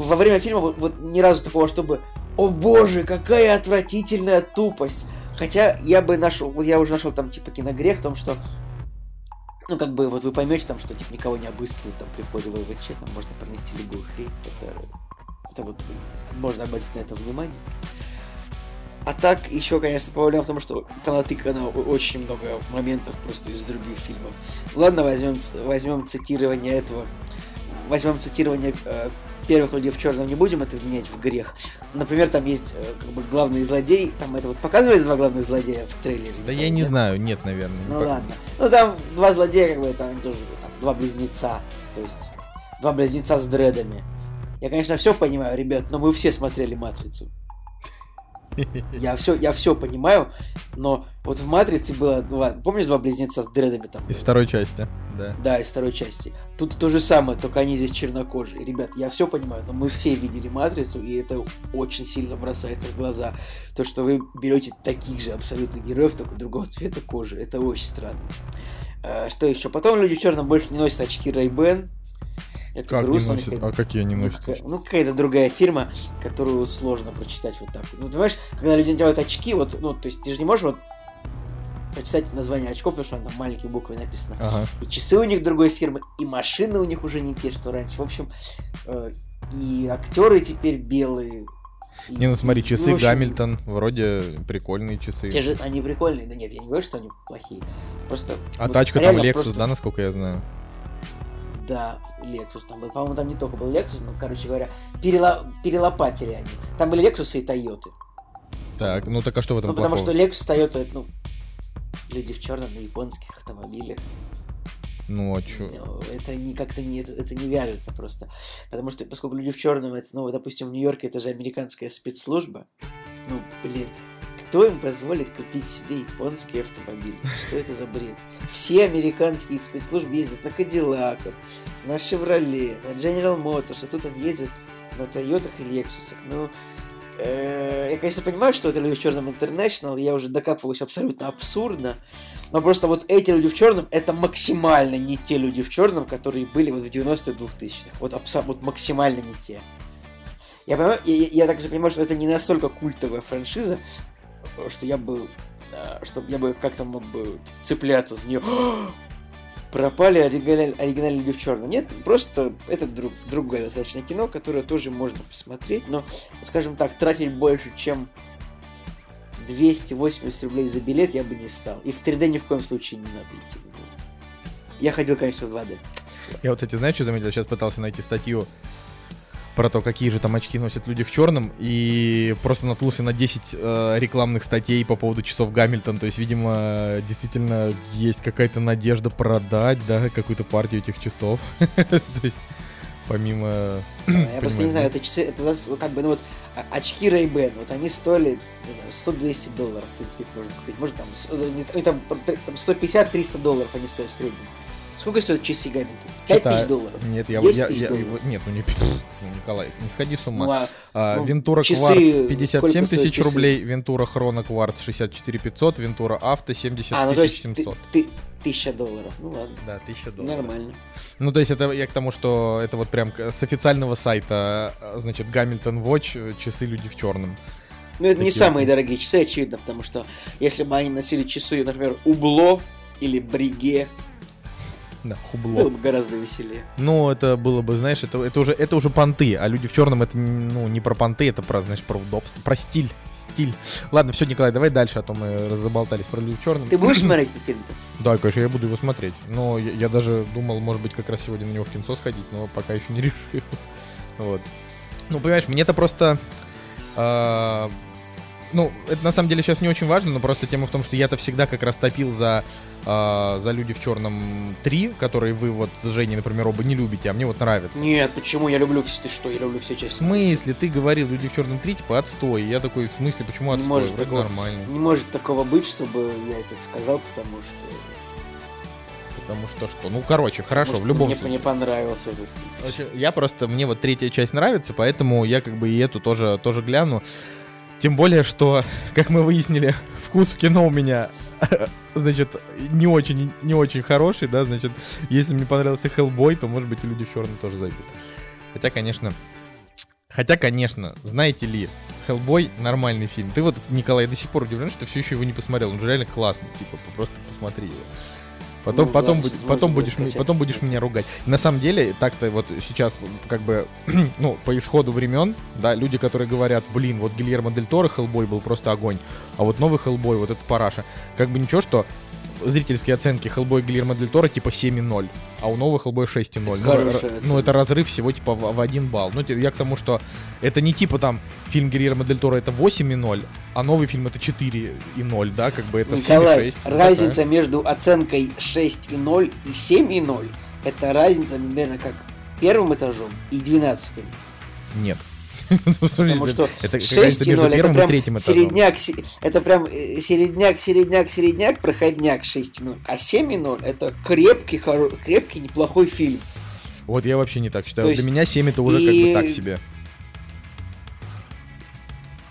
во время фильма вот, вот ни разу такого, чтобы «О боже, какая отвратительная тупость!» Хотя я бы нашел, вот я уже нашел там, типа, киногрех в том, что ну, как бы, вот вы поймете там, что, типа, никого не обыскивают там при входе в ЛВЧ, там можно пронести любую хрень. Это, это вот, можно обратить на это внимание. А так, еще, конечно, проблема в том, что понатыкано очень много моментов просто из других фильмов. Ладно, возьмем, возьмем цитирование этого, возьмем цитирование э, первых людей в черном не будем это вменять в грех. Например, там есть э, как бы главный злодей, там это вот показывали два главных злодея в трейлере? Да я не нет? знаю, нет, наверное. Ну ладно. Ну там два злодея, как бы это они тоже там, два близнеца. То есть два близнеца с дредами. Я, конечно, все понимаю, ребят, но мы все смотрели матрицу. Я все, я все понимаю, но вот в Матрице было два, помнишь два близнеца с дредами там? Из второй части, да. Да, из второй части. Тут то же самое, только они здесь чернокожие. Ребят, я все понимаю, но мы все видели Матрицу, и это очень сильно бросается в глаза. То, что вы берете таких же абсолютно героев, только другого цвета кожи. Это очень странно. А, что еще? Потом люди в черном больше не носят очки Ray-Ban. Это Как не грустно. какая- А какие они ну, носят? какая- ну, какая-то другая фирма, которую сложно прочитать вот так. Ну, понимаешь, когда люди делают очки, вот, ну, то есть ты же не можешь вот прочитать название очков, потому что там маленькие буквы написано. Ага. И часы у них другой фирмы, и машины у них уже не те, что раньше. В общем, э, и актеры теперь белые. и- Не, ну смотри, часы в общем, Гамильтон, вроде прикольные часы. Те же, они прикольные, да нет, я не говорю, что они плохие. Просто... А вот тачка там Lexus, просто- да, насколько я знаю? Да, Lexus там был. По-моему, там не только был Lexus, но, короче говоря, перела- перелопатили они. Там были Lexus и Toyota. Так, ну так а что в этом Ну, потому что плохого? Lexus, Toyota, ну, люди в черном на японских автомобилях. Ну а чё? Ну, это не как-то не это, это не вяжется просто. Потому что, поскольку люди в черном, это, ну, допустим, в Нью-Йорке это же американская спецслужба. Ну, блин, кто им позволит купить себе японский автомобиль? Что это за бред? Все американские спецслужбы ездят на Кадиллаках, на Шевроле, на General Motors, а тут они ездят на Тойотах и Лексусах. Ну, э, я, конечно, понимаю, что это люди в черном International, я уже докапываюсь абсолютно абсурдно, но просто вот эти люди в черном это максимально не те люди в черном, которые были вот в 90-х 2000-х. Вот, вот максимально не те. Я понимаю, я- я также понимаю, что это не настолько культовая франшиза, что я бы, э, что я бы как-то мог бы цепляться за нее. Пропали оригиналь- оригинальные люди в черном. Нет, просто это друг, другое достаточно кино, которое тоже можно посмотреть, но, скажем так, тратить больше, чем 280 рублей за билет я бы не стал. И в 3D ни в коем случае не надо идти. Я ходил, конечно, в 2D. Я вот, кстати, знаешь, что заметил? Сейчас пытался найти статью про то, какие же там очки носят люди в черном, и просто наткнулся на 10 э, рекламных статей по поводу часов Гамильтон. То есть, видимо, действительно есть какая-то надежда продать, да, какую-то партию этих часов. То есть, помимо... Я просто не знаю, это часы, это за- как бы, ну вот, а- очки Ray-Ban, вот они стоили, не знаю, 100-200 долларов, в принципе, их можно купить. Может, там, э, ну, там 150-300 долларов они стоят в среднем. Сколько стоят часы Hamilton? 5 Читаю. тысяч долларов. Нет, я, 10 я, я- долларов. нет, ну не ну, Николай, не сходи с ума. Ну, а А, ну, Ventura Quartz сколько 57 стоят тысяч часы? рублей, Ventura Chrono Quartz 64 500, Ventura Auto 70 а, ну то есть ты, 700. ты- 1000 долларов. Ну ладно, Да, 1000 долларов. нормально. Ну, то есть это я к тому, что это вот прям с официального сайта, э, значит, Гамильтон Watch, э, часы люди в черном. Ну, это не Такие самые вот. дорогие часы, очевидно, потому что если бы они носили часы, например, Убло или Бриге, Да, было хубло. бы гораздо веселее. Ну, это было бы, знаешь, это, это уже это уже понты, а люди в черном это ну не про понты, это про, знаешь, про удобство, про стиль, стиль. Ладно, все, Николай, давай дальше, а то мы заболтались про люди в черном. Ты будешь смотреть этот фильм-то? Да, конечно, я буду его смотреть. Но я, я даже думал, может быть, как раз сегодня на него в кинцо сходить, но пока еще не решил. Вот. Ну, понимаешь, мне это просто... а, ну, это на самом деле сейчас не очень важно, но просто тема в том, что я-то всегда как раз топил за, а, за «Люди в черном 3», которые вы вот с Женей, например, оба не любите, а мне вот нравится. Нет, почему? Я люблю все, ты что, я люблю все В части. смысле? Ты говорил «Люди в черном 3», типа, отстой. Я такой, в смысле, почему Не отстой? может Вроде такого. нормально. Не может такого быть, чтобы я это сказал, потому что... Потому что что? Ну, короче, хорошо, может, в любом мне, случае. мне понравился этот фильм. В Я просто, мне вот третья часть нравится, поэтому я как бы и эту тоже, тоже гляну. Тем более, что, как мы выяснили, вкус в кино у меня, значит, не очень, не очень хороший, да, значит, если мне понравился Хеллбой, то, может быть, и люди в черном тоже зайдут. Хотя, конечно, хотя, конечно, знаете ли, Хеллбой нормальный фильм. Ты вот, Николай, до сих пор удивлен, что все еще его не посмотрел. Он же реально классный, типа, просто посмотри его. Потом, Ну, потом, да, будь- потом будешь, скачать, потом будешь меня ругать. На самом деле, так-то вот сейчас, как бы, ну, по исходу времен, да, люди, которые говорят, блин, вот Гильермо Дель Торо Хеллбой был просто огонь, а вот новый Хеллбой, вот это параша. Как бы ничего, что зрительские оценки Хеллбой Гильермо Дель Торо типа 7,0, а у нового Хеллбой 6,0. Ну, ну, это разрыв всего типа в, в один балл. Ну, я к тому, что это не типа там фильм Гильермо Дель Торо это 8,0, а новый фильм это 4,0, да, как бы это Николай, 7,6. Ну, разница между оценкой 6,0 и 7,0 это разница примерно как первым этажом и двенадцатым. такая. Нет. Ну, Потому что это как говорится, 6,0 между это прям середняк, се- это прям середняк, середняк, середняк, проходняк 6,0. А 7,0 это крепкий, крепкий, неплохой фильм. Вот я вообще не так считаю. Для меня 7 это уже как бы так себе.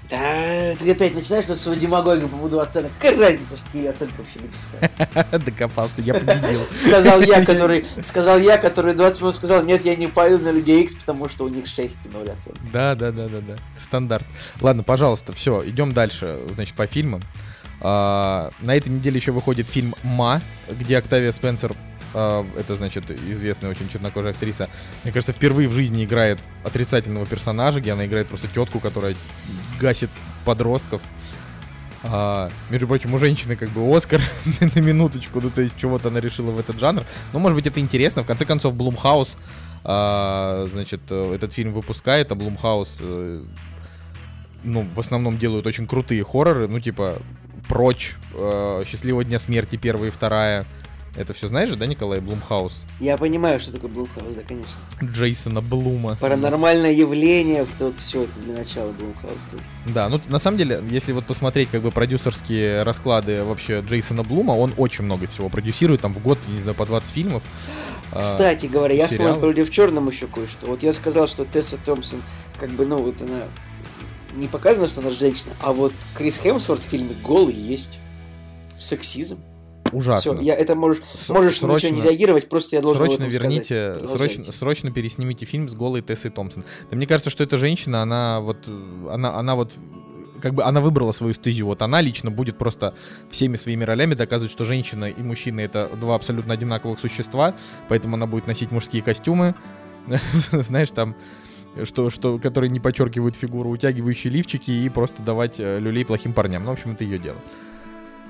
Да, ты опять начинаешь тут свою демагогию по поводу оценок. Какая разница, что какие оценки вообще ставят? Докопался, я победил. Сказал я, который, сказал я, который 20 минут сказал, нет, я не пойду на Людей Икс, потому что у них 6,0 оценок. Да, да, да, да, да. Стандарт. Ладно, пожалуйста, все, идем дальше, значит, по фильмам. А, на этой неделе еще выходит фильм Ма, где Октавия Спенсер, это значит известная очень чернокожая актриса, мне кажется, впервые в жизни играет отрицательного персонажа, где она играет просто тетку, которая гасит подростков. А, между прочим, у женщины как бы Оскар на минуточку, ну то есть чего-то она решила в этот жанр. Но может быть это интересно. В конце концов, Blumhouse, а, значит, этот фильм выпускает, а Blumhouse, э, ну, в основном делают очень крутые хорроры, ну типа Прочь, э, Счастливого дня смерти первая и вторая. Это все знаешь да, Николай Blumhouse? Я понимаю, что такое Blumhouse, да, конечно. Джейсона Блума. Паранормальное явление, вот все это для начала Blumhouse. Да, ну на самом деле, если вот посмотреть как бы продюсерские расклады вообще Джейсона Блума, он очень много всего продюсирует, там в год, не знаю, по 20 фильмов. А, Кстати говоря, я вспомнил сериалы. про «Люди в черном» еще кое-что. Вот я сказал, что Тесса Томпсон, как бы, ну, вот она не показано, что она женщина, а вот Крис Хемсворт в фильме голый есть. Сексизм. Ужасно. Все, я это можешь, С- можешь срочно- ничего не реагировать, просто я должен Срочно верните, сказать. срочно, срочно переснимите фильм с голой Тессой Томпсон. Да мне кажется, что эта женщина, она вот, она, она вот, как бы она выбрала свою стезю. Вот она лично будет просто всеми своими ролями доказывать, что женщина и мужчина это два абсолютно одинаковых существа, поэтому она будет носить мужские костюмы, знаешь, там что, что, которые не подчеркивают фигуру, утягивающие лифчики и просто давать э, люлей плохим парням. Ну, в общем, это ее дело.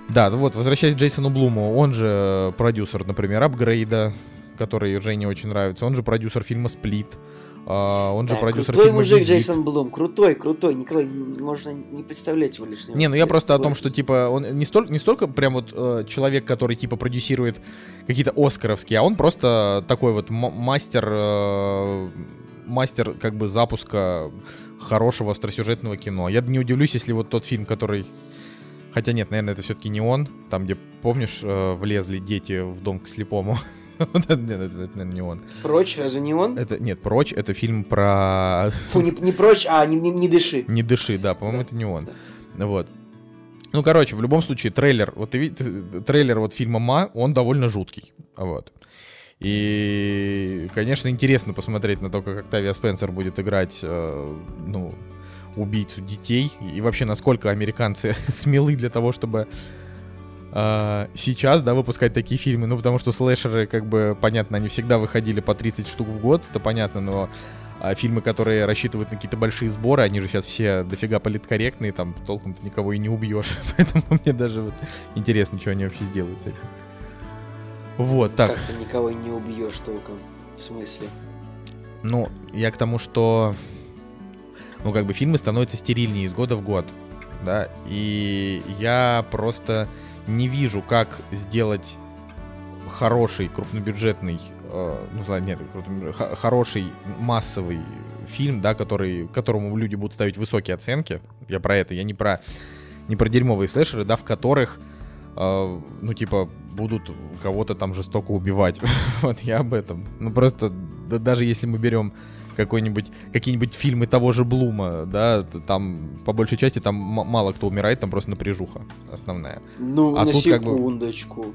Да, вот, возвращаясь к Джейсону Блуму, он же э, продюсер, например, Апгрейда, который Жене очень нравится, он же продюсер фильма Сплит, а, он же Да, продюсер крутой фильма мужик «Визит». Джейсон Блум, крутой, крутой, Николай, н- можно не представлять его лишнего. Не, ну я просто о том, что типа он не столько, не столько прям вот э, человек, который типа продюсирует какие-то Оскаровские, а он просто такой вот мастер, э, мастер как бы запуска хорошего остросюжетного кино. Я не удивлюсь, если вот тот фильм, который Хотя нет, наверное, это все-таки не он. Там, где, помнишь, э, влезли дети в дом к слепому. Это, наверное, не он. Прочь, разве не он? Это, нет, прочь, это фильм про Фу, не, не прочь, а не, не, не дыши. Не дыши, да, по-моему, Да, это не он. да. Вот. Ну, короче, в любом случае, трейлер, вот ты видишь, трейлер вот фильма Ма, он довольно жуткий. Вот. И, конечно, интересно посмотреть на то, как Октавия Спенсер будет играть, э, ну, убийцу детей. И вообще, насколько американцы смелы для того, чтобы э, сейчас, да, выпускать такие фильмы. Ну, потому что слэшеры, как бы, понятно, они всегда выходили по 30 штук в год, это понятно, но а фильмы, которые рассчитывают на какие-то большие сборы, они же сейчас все дофига политкорректные, там толком-то никого и не убьешь. Поэтому мне даже вот интересно, что они вообще сделают с этим. Вот, так. Как ты никого не убьешь толком. В смысле? Ну, я к тому, что... Ну, как бы фильмы становятся стерильнее из года в год, да, и я просто не вижу, как сделать хороший, крупнобюджетный, э, ну, ладно, нет, хороший массовый фильм, да, который, которому люди будут ставить высокие оценки. Я про это, я не про, не про дерьмовые слэшеры, да, в которых, э, ну, типа, будут кого-то там жестоко убивать. вот я об этом. Ну, просто, да, даже если мы берем какой-нибудь, какие-нибудь фильмы того же Блума, да, там, по большей части, там мало кто умирает, там просто напряжуха основная. Ну, А на тут как бы- секундочку.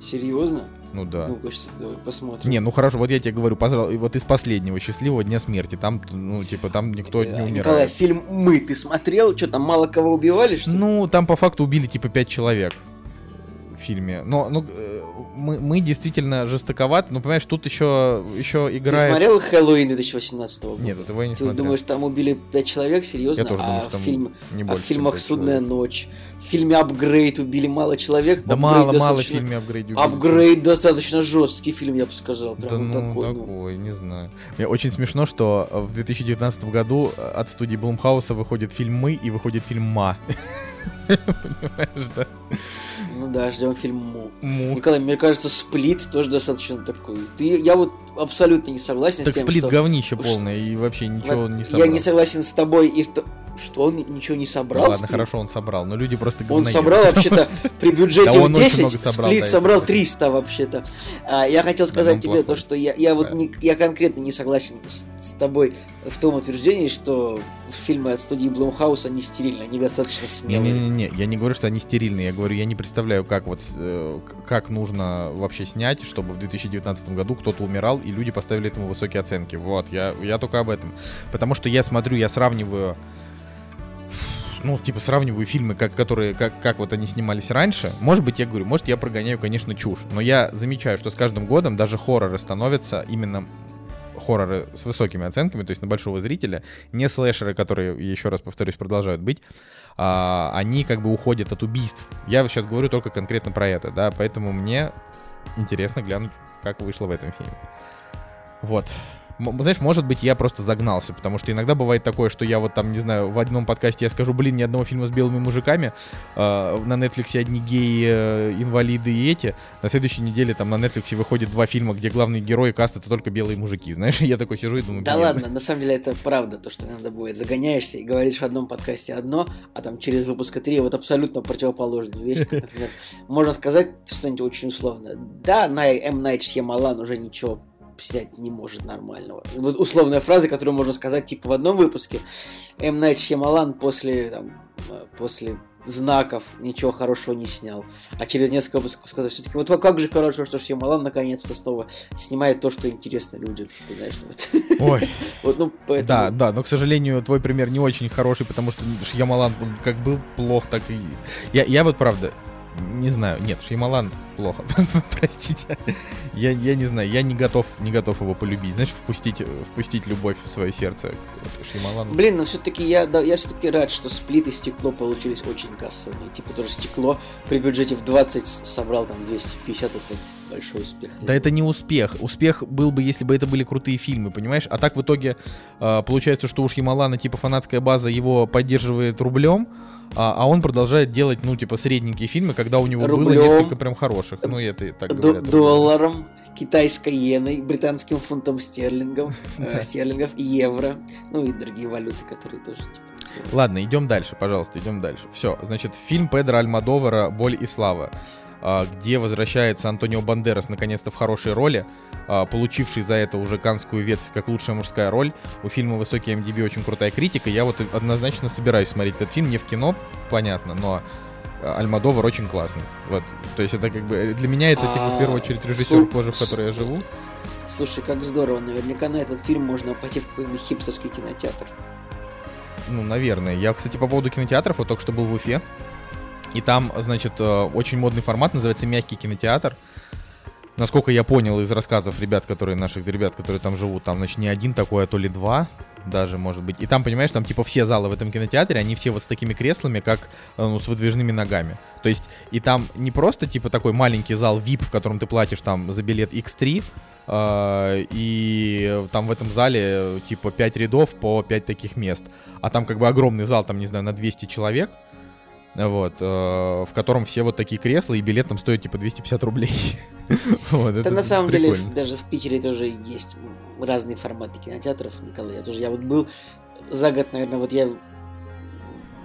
Серьезно? Ну да. Щас давай посмотрим. Не, ну хорошо, вот я тебе говорю, пожалуй, вот из последнего счастливого дня смерти, там, ну, типа, там никто не Э, умирает. Николай, фильм «Мы» ты смотрел? Что, там мало кого убивали, что ли? Ну, там по факту убили типа пять человек фильме. Но, ну, э, мы, мы действительно жестоковаты, но понимаешь, тут еще, еще Ты играет... смотрел «Хэллоуин» 2018 года? Нет, этого я не Ты смотрел. думаешь, там убили пять человек? Серьезно? Я тоже а думаю, что фильм- не а в больше, фильмах «Судная человек. ночь», в фильме «Апгрейд» убили мало человек. Да «Апгрейд» мало, мало в достаточно- фильме апгрейде убили. «Апгрейд» достаточно жесткий фильм, я бы сказал. Прям Да вот ну, такой, такой, ну. не знаю. Мне очень смешно, что в 2019 году э, от студии Blumhouse а выходит фильм «Мы» и выходит фильм «Ма». Понимаешь, да? Ну да, ждем фильм Му. Му. Николай, мне кажется, Split тоже достаточно такой. Ты, я вот абсолютно не согласен Так с тем, сплит что... говнище что- полное и вообще ничего Вот не я собрал. не согласен с тобой и в то- Что он ничего не Да собрал? ладно, Сплит? хорошо, он собрал, но люди просто Он говноеды. собрал вообще-то при бюджете Да он в очень 10, много собрал, сплит да, собрал согласен. 300 вообще-то. А, я хотел Да, сказать он тебе то, плохой. что я, я вот Да. не, я конкретно не согласен с, с тобой в том утверждении, что фильмы от студии Блумхауса не стерильны, они достаточно смелые. Не-не-не, я не говорю, что они стерильные, я говорю, я не представляю, как вот, э, как нужно вообще снять, чтобы в 2019 году кто-то умирал, и люди поставили этому высокие оценки. Вот, я, я только об этом. Потому что я смотрю, я сравниваю, ну, типа, сравниваю фильмы, как, которые, как, как вот они снимались раньше. Может быть, я говорю, может, я прогоняю, конечно, чушь, но я замечаю, что с каждым годом даже хорроры становятся именно хорроры с высокими оценками, то есть на большого зрителя, не слэшеры, которые, еще раз повторюсь, продолжают быть, а, они как бы уходят от убийств. Я сейчас говорю только конкретно про это, да, поэтому мне интересно глянуть, как вышло в этом фильме. Вот. Знаешь, может быть, я просто загнался, потому что иногда бывает такое, что я вот там, не знаю, в одном подкасте я скажу, блин, ни одного фильма с белыми мужиками, э, на Netflix одни геи, э, инвалиды и эти, на следующей неделе там на Netflix выходит два фильма, где главные герои каст это только белые мужики, знаешь, я такой сижу и думаю, Да блин, ладно, на самом деле это правда, то, что иногда будет. Загоняешься и говоришь в одном подкасте одно, а там через выпуска три вот абсолютно противоположную вещь. Например, можно сказать что-нибудь очень условно. Да, на М. Найт Шьямалан уже ничего снять не может нормального. Вот условная фраза, которую можно сказать типа в одном выпуске. М. Найт Шьямалан после, там, э, после знаков ничего хорошего не снял. А через несколько выпусков сказать все-таки, вот как же хорошо, что Шьямалан наконец-то снова снимает то, что интересно людям. Типа, знаешь, вот. Ой, Вот, ну, поэтому... Да, да, но, к сожалению, твой пример не очень хороший, потому что Шьямалан как был плох, так и... Я, я вот правда не знаю, нет, Шьямалан плохо, простите. Я, я не знаю, я не готов, не готов его полюбить. Знаешь, впустить, впустить любовь в свое сердце к Шьямалану. Блин, но все-таки я, да, я все-таки рад, что сплит и стекло получились очень кассовыми. Типа тоже стекло при бюджете в 20 собрал там 250, это большой успех. Да это не успех. Успех был бы, если бы это были крутые фильмы, понимаешь? А так в итоге э, получается, что у Шьямалана типа фанатская база его поддерживает рублем, а, а он продолжает делать, ну, типа, средненькие фильмы, когда у него было Рублем. несколько прям хороших. Ну, это так говорят. долларом, китайской иеной, британским фунтом стерлингов, э, Да. стерлингов, евро, ну и другие валюты, которые тоже типа. Ладно, идем дальше, пожалуйста, идем дальше. Все, значит, фильм Педро Альмадовара «Боль и слава», а, где возвращается Антонио Бандерас наконец-то в хорошей роли, а, получивший за это уже канскую ветвь как лучшая мужская роль. У фильма высокий MDB, очень крутая критика. Я вот однозначно собираюсь смотреть этот фильм не в кино, понятно, но а, Альмадовар очень классный. Вот, то есть это как бы для меня это типа в первую А, очередь режиссер кожи, в которой я живу. Слушай, как здорово, наверняка на этот фильм можно пойти в какой-нибудь хипстерский кинотеатр. Ну, наверное. Я, кстати, по поводу кинотеатров, вот только что был в Уфе. И там, значит, э, очень модный формат, называется мягкий кинотеатр. Насколько я понял из рассказов ребят, которые наших ребят, которые там живут, там, значит, не один такой, а то ли два даже, может быть. И там, понимаешь, там типа все залы в этом кинотеатре, они все вот с такими креслами, как э, ну, с выдвижными ногами. То есть, и там не просто типа такой маленький зал VIP, в котором ты платишь там за билет X3, э, и там в этом зале типа 5 рядов по 5 таких мест. А там как бы огромный зал, там, не знаю, на 200 человек, вот, э, в котором все вот такие кресла, и билет там стоит типа 250 рублей. Вот, Это на самом деле прикольно. даже в Питере тоже есть разные форматы кинотеатров, Николай. Я тоже, я вот был за год, наверное, вот я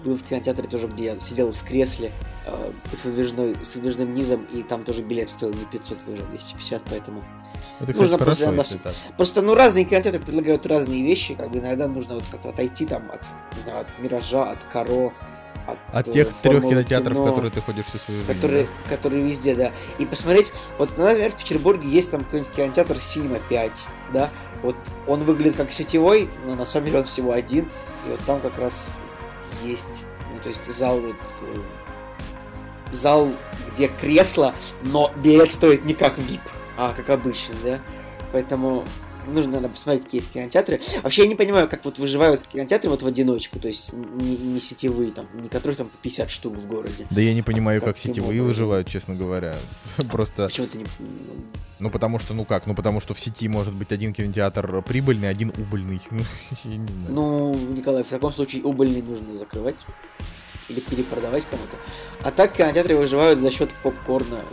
был в кинотеатре тоже, где я сидел в кресле э, с, выдвижной, с выдвижным низом, и там тоже билет стоил не 500, а уже 250, поэтому... Это, кстати, нужно просто хорошо, нас- если так. Просто, ну, разные кинотеатры предлагают разные вещи, как бы иногда нужно вот как-то отойти там от, не знаю, от Миража, от Каро, от, От э, тех трех кинотеатров, кино. в которые ты ходишь всю свою жизнь. которые, которые везде, да. И посмотреть, вот, например, в Петербурге есть там какой-нибудь кинотеатр Cinema 5, да, вот он выглядит как сетевой, но на самом деле он всего один, и вот там как раз есть, ну, то есть зал вот, э, зал, где кресло, но билет стоит не как VIP, а как обычно, да, поэтому нужно надо посмотреть, какие есть кинотеатры. Вообще я не понимаю, как вот выживают кинотеатры вот в одиночку, то есть не, не сетевые, там, не которых там по 50 штук в городе. Да я не понимаю, как Каким сетевые образом? выживают, честно говоря. Просто, Почему ты не... ну, потому что, ну как, ну потому что в сети может быть один кинотеатр прибыльный, один убыльный. Ну, Николай, в таком случае убыльный нужно закрывать. Или перепродавать кому-то. А так кинотеатры выживают за счет попкорна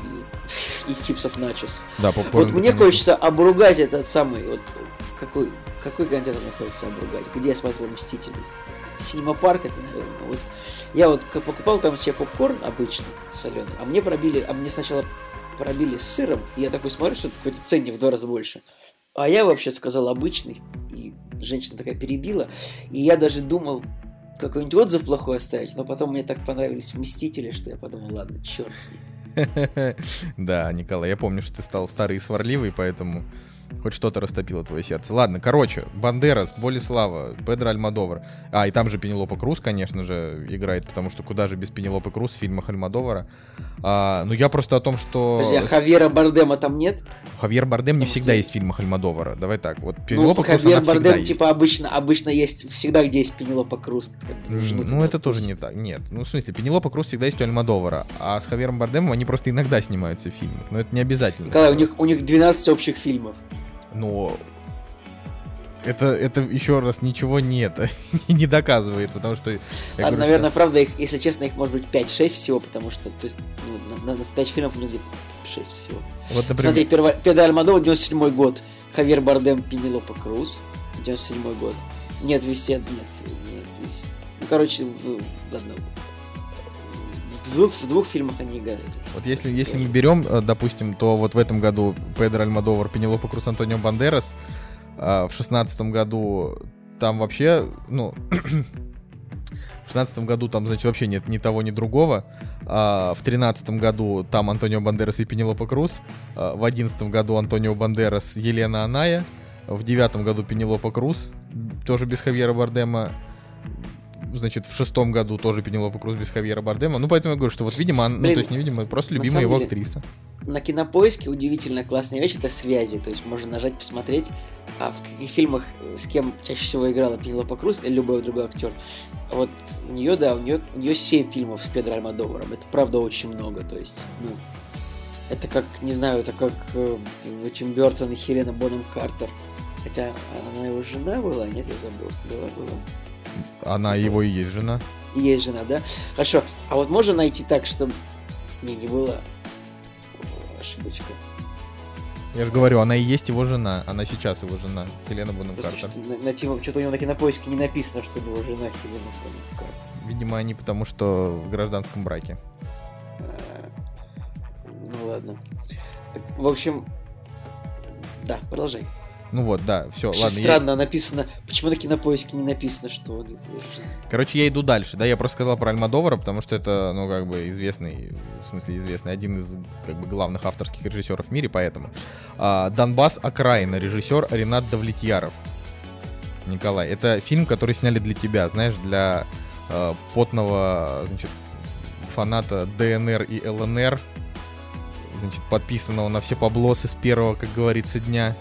и, и чипсов начос. Да, попкорн. Вот мне конечно. хочется обругать этот самый, вот какой, какой кинотеатр мне хочется обругать, где я смотрел Мстителей. Синема парк это, наверное. Вот я вот покупал там себе попкорн обычный, соленый, а мне пробили, а мне сначала пробили с сыром, и я такой смотрю, что какой-то ценник в два раза больше. А я вообще сказал обычный, и женщина такая перебила, и я даже думал какой-нибудь отзыв плохой оставить, но потом мне так понравились Мстители, что я подумал, ладно, черт с ним. Да, Николай, я помню, что ты стал старый и сварливый, поэтому хоть что-то растопило твое сердце. Ладно, короче, Бандерас, Болеслава, Педро Альмадовар. А, и там же Пенелопа Круз, конечно же, играет, потому что куда же без Пенелопы Круз в фильмах Альмадовара. А, ну, я просто о том, что... Подожди, а Хавьера Бардема там нет? Хавьер Бардем не Потому всегда что- есть в фильмах Альмадовара. Давай так, вот Ну, Пенелопа Круз, Хавьер Бардем, есть. типа, обычно, обычно есть всегда, где есть Пенелопа Круз. Ну, Пенелопы это тоже не так. Нет. Ну, в смысле, Пенелопа Круз всегда есть у Альмадовара, а с Хавьером Бардемом они просто иногда снимаются в фильмах. Но это не обязательно. Николай, у них, у них 12 общих фильмов. Но это, это еще раз ничего нет, не доказывает, потому что... А, говорю, наверное, правда, их, если честно, их может быть 5-6 всего, потому что, то есть, ну, на, на настоящих фильмов у них где-то 6 всего. что- Вот, например, Смотри, перво, Педро Альмадова, 97 год. Хавьер Бардем, Пенелопа Круз, 97 год. Нет, везде, нет, нет, везде. Ну, короче, в, ладно. В двух, в двух фильмах они играли. вот если, если мы берем, э, допустим, то вот в этом году Педро Альмадовар, Пенелопа Круз, Антонио Бандерас, а в шестнадцатом году там вообще, ну... В 16 году там, значит, вообще нет ни того, ни другого. А в 13 году там Антонио Бандерас и Пенелопа Круз. А в 11 году Антонио Бандерас, Елена Аная. В 9 году Пенелопа Круз, тоже без Хавьера Бардема. Значит, в шестом году тоже Пенелопа Круз без Хавьера Бардема. Ну, поэтому я говорю, что вот, видимо, он- ну, Блин, то есть, не видимо, просто любимая его деле- актриса. На кинопоиске удивительно классная вещь это связи. То есть можно нажать, посмотреть, а в каких фильмах э, с кем чаще всего играла Пенелопа Круз или любой другой актер. Вот у нее, да, у нее, у нее 7 фильмов с Педро Альмадоваром. Это правда очень много. То есть, ну, это как, не знаю, это как э, Тим Бертон и Хелена Бонем Картер. Хотя она его жена была, нет, я забыл. Была, была. Она его и есть жена. И есть жена, да? Хорошо. А вот можно найти так, чтобы... Не, не было. Ошибочка. Я же говорю, она и есть его жена. Она сейчас его жена. Елена Бонем Картер. что-то на, на Тима- что-то у него на кинопоиске не написано, что у него жена Хелена Бонем Картер. Видимо, они потому что в гражданском браке. А, Ну ладно. В общем, да, продолжай. Ну вот, да, все, Вообще ладно. я- странно написано. Почему на кинопоиске не написано, что он? Короче, я иду дальше, да, я просто сказал про Альмадовара, потому что это, ну, как бы известный, в смысле известный, один из, как бы, главных авторских режиссеров в мире, поэтому. А, Донбасс окраина, режиссер Ренат Давлетьяров. Николай, это фильм, который сняли для тебя, знаешь, для э, потного, значит, фаната ДНР и ЛНР, значит, подписанного на все поблосы с первого, как говорится, дня.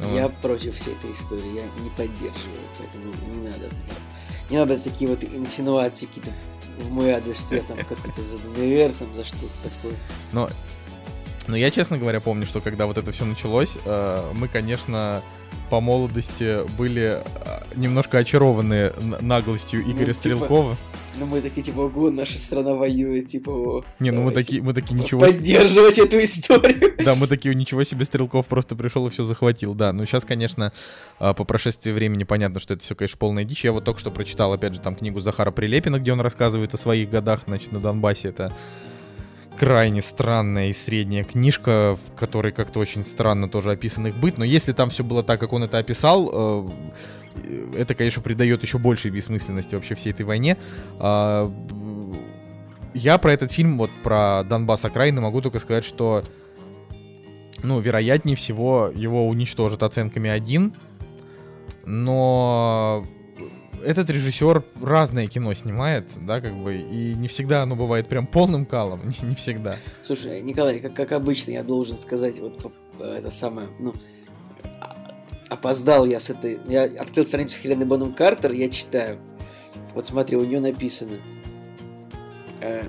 Ну, Я против всей этой истории, я не поддерживаю, поэтому не надо мне. Не надо такие вот инсинуации какие-то в мой адрес, что я там как это за ДНР, там за что-то такое. Но, но я, честно говоря, помню, что когда вот это все началось, э, мы, конечно, по молодости были э, немножко очарованы наглостью Ну, Игоря типа, Стрелкова. Ну мы такие, типа, ого, наша страна воюет, типа, о, Не, ну мы такие, мы такие, ничего поддерживать эту историю. Да, мы такие, ничего себе, Стрелков просто пришел и все захватил. Да, ну сейчас, конечно, а, по прошествии времени понятно, что это все, конечно, полная дичь. Я вот только что прочитал, опять же, там книгу Захара Прилепина, где он рассказывает о своих годах, значит, на Донбассе. Это крайне странная и средняя книжка, в которой как-то очень странно тоже описан их быт. Но если там все было так, как он это описал, э, это, конечно, придает еще большей бессмысленности вообще всей этой войне. А, Я про этот фильм, вот про Донбасс окраины, могу только сказать, что ну, вероятнее всего, его уничтожат оценками 1. Но этот режиссер разное кино снимает, да, как бы, и не всегда оно бывает прям полным калом, не, не всегда. Слушай, Николай, как, как обычно, я должен сказать, вот по- это самое, ну, а- опоздал я с этой... Я открыл страницу Хелены Бонум Картер, я читаю. Вот смотри, у нее написано. э,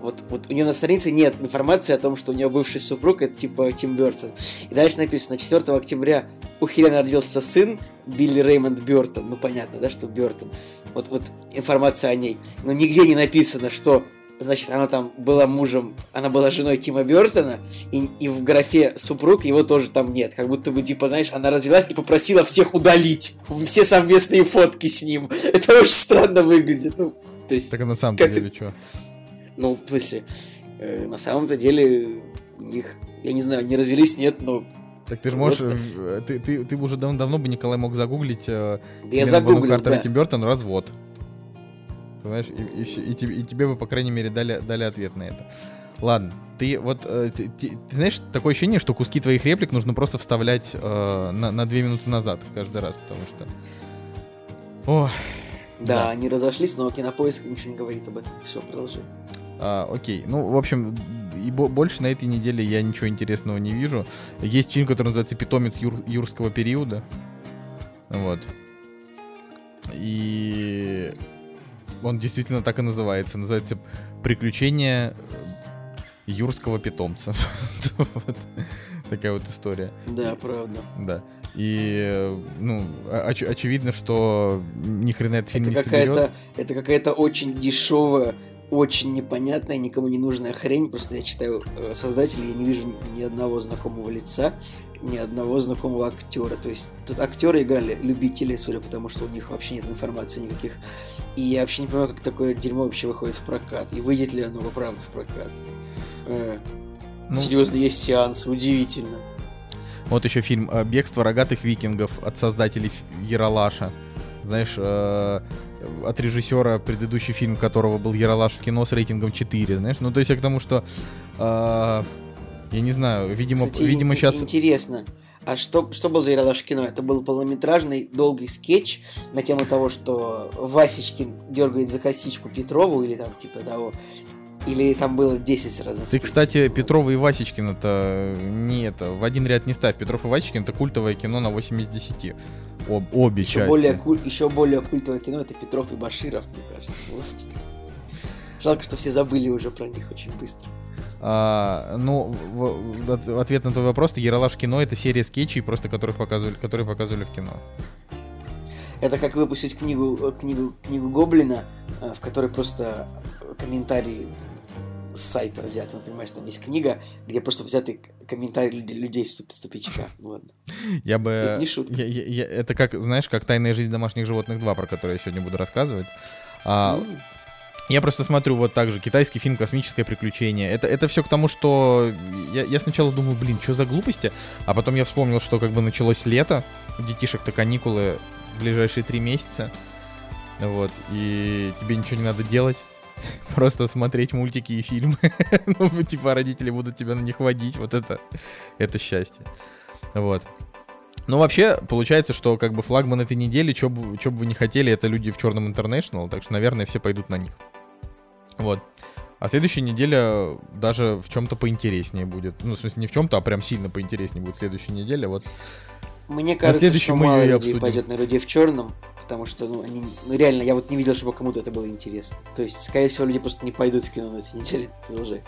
вот, вот у нее на странице нет информации о том, что у нее бывший супруг, это типа Тим Бертон. И дальше написано, 4 октября у Хелен родился сын Билли Реймонд Бертон. Ну, понятно, да, что Бертон. Вот, вот информация о ней. Но нигде не написано, что значит, она там была мужем, она была женой Тима Бертона, и, и в графе супруг его тоже там нет. Как будто бы, типа, знаешь, она развелась и попросила всех удалить все совместные фотки с ним. Это очень странно выглядит. Ну, то есть, Так на самом-то как- деле что? ну, в смысле, э, на самом-то деле у них, я не знаю, не развелись, нет, но Так ты же можешь... Просто- э, Ты, ты, ты уже дав- давно бы, Николай, мог загуглить э, я загуглил, Картер и да. Тим Бертон развод. Понимаешь? И, и всё- и тебе, и тебе бы, по крайней мере, дали, дали ответ на это. Ладно, ты вот, э, ты, ты- ты знаешь, такое ощущение, что куски твоих реплик нужно просто вставлять э, на, на две минуты назад каждый раз, потому что... Ох, Да, Да. они разошлись, но кинопоиск ничего не говорит об этом. Все, продолжи. А, окей. Ну, в общем, и бо- больше на этой неделе я ничего интересного не вижу. Есть фильм, который называется «Питомец юр- юрского периода». Вот. И он действительно так и называется. Называется «Приключения э, юрского питомца». Вот. Такая вот история. Да, правда. Да. И, э, ну, оч- очевидно, что ни хрена этот фильм Это не соберет. какая-то, это какая-то очень дешевая, очень непонятная, никому не нужная хрень. Просто я читаю э, создателей, я не вижу ни одного знакомого лица, ни одного знакомого актера. То есть тут актеры играли любители, судя по тому, что у них вообще нет информации никаких. И я вообще не понимаю, как такое дерьмо вообще выходит в прокат. И выйдет ли оно правда в прокат. Э, Ну, Серьезно, есть сеансы, удивительно. Вот еще фильм э, «Бегство рогатых викингов» от создателей Яралаша. Знаешь, от режиссера, предыдущий фильм которого был Яралаш в кино с рейтингом 4, знаешь? Ну, то есть я к тому, что... э, я не знаю, видимо, Кстати, видимо ин- сейчас... Интересно. А что, что был за Яралаш кино? Это был полнометражный долгий скетч на тему того, что Васечкин дергает за косичку Петрову или там типа того. Или там было 10 разных Ты, кстати, Петрова и Васечкин это не это, в один ряд не ставь. Петров и Васечкин это культовое кино на 8 из 10. Об- обе еще части. более, куль- еще более культовое кино это Петров и Баширов, мне кажется. Жалко, что все забыли уже про них очень быстро. А, ну, в, ответ на твой вопрос, Яралаш кино это серия скетчей, просто которых показывали, которые показывали в кино. Это как выпустить книгу, э, книгу, книгу Гоблина, э, в которой просто комментарии с сайта взяты. Ну, понимаешь, там есть книга, где просто взяты комментарии людей, людей с туп- с тупичка. Ладно. Я бы... Это не шутка. я- я- я- это как, знаешь, как «Тайная жизнь домашних животных 2», про который я сегодня буду рассказывать. А, Ну, Я просто смотрю вот так же, китайский фильм «Космическое приключение». Это, это все к тому, что я, я сначала думаю, блин, что за глупости, а потом я вспомнил, что как бы началось лето, у детишек-то каникулы в ближайшие три месяца, вот, и тебе ничего не надо делать, просто смотреть мультики и фильмы, ну, типа родители будут тебя на них водить, вот это, это счастье, вот. Ну, вообще, получается, что как бы флагман этой недели, что бы, бы вы не хотели, это люди в черном интернешнл, так что, наверное, все пойдут на них. Вот. А следующая неделя даже в чем-то поинтереснее будет. Ну, в смысле, не в чем-то, а прям сильно поинтереснее будет следующая неделя. Вот. Мне кажется, следующем что мало людей обсудим. пойдет на людей в черном, потому что, ну, они, ну, реально, я вот не видел, чтобы кому-то это было интересно. То есть, скорее всего, люди просто не пойдут в кино на этой неделе. Продолжай.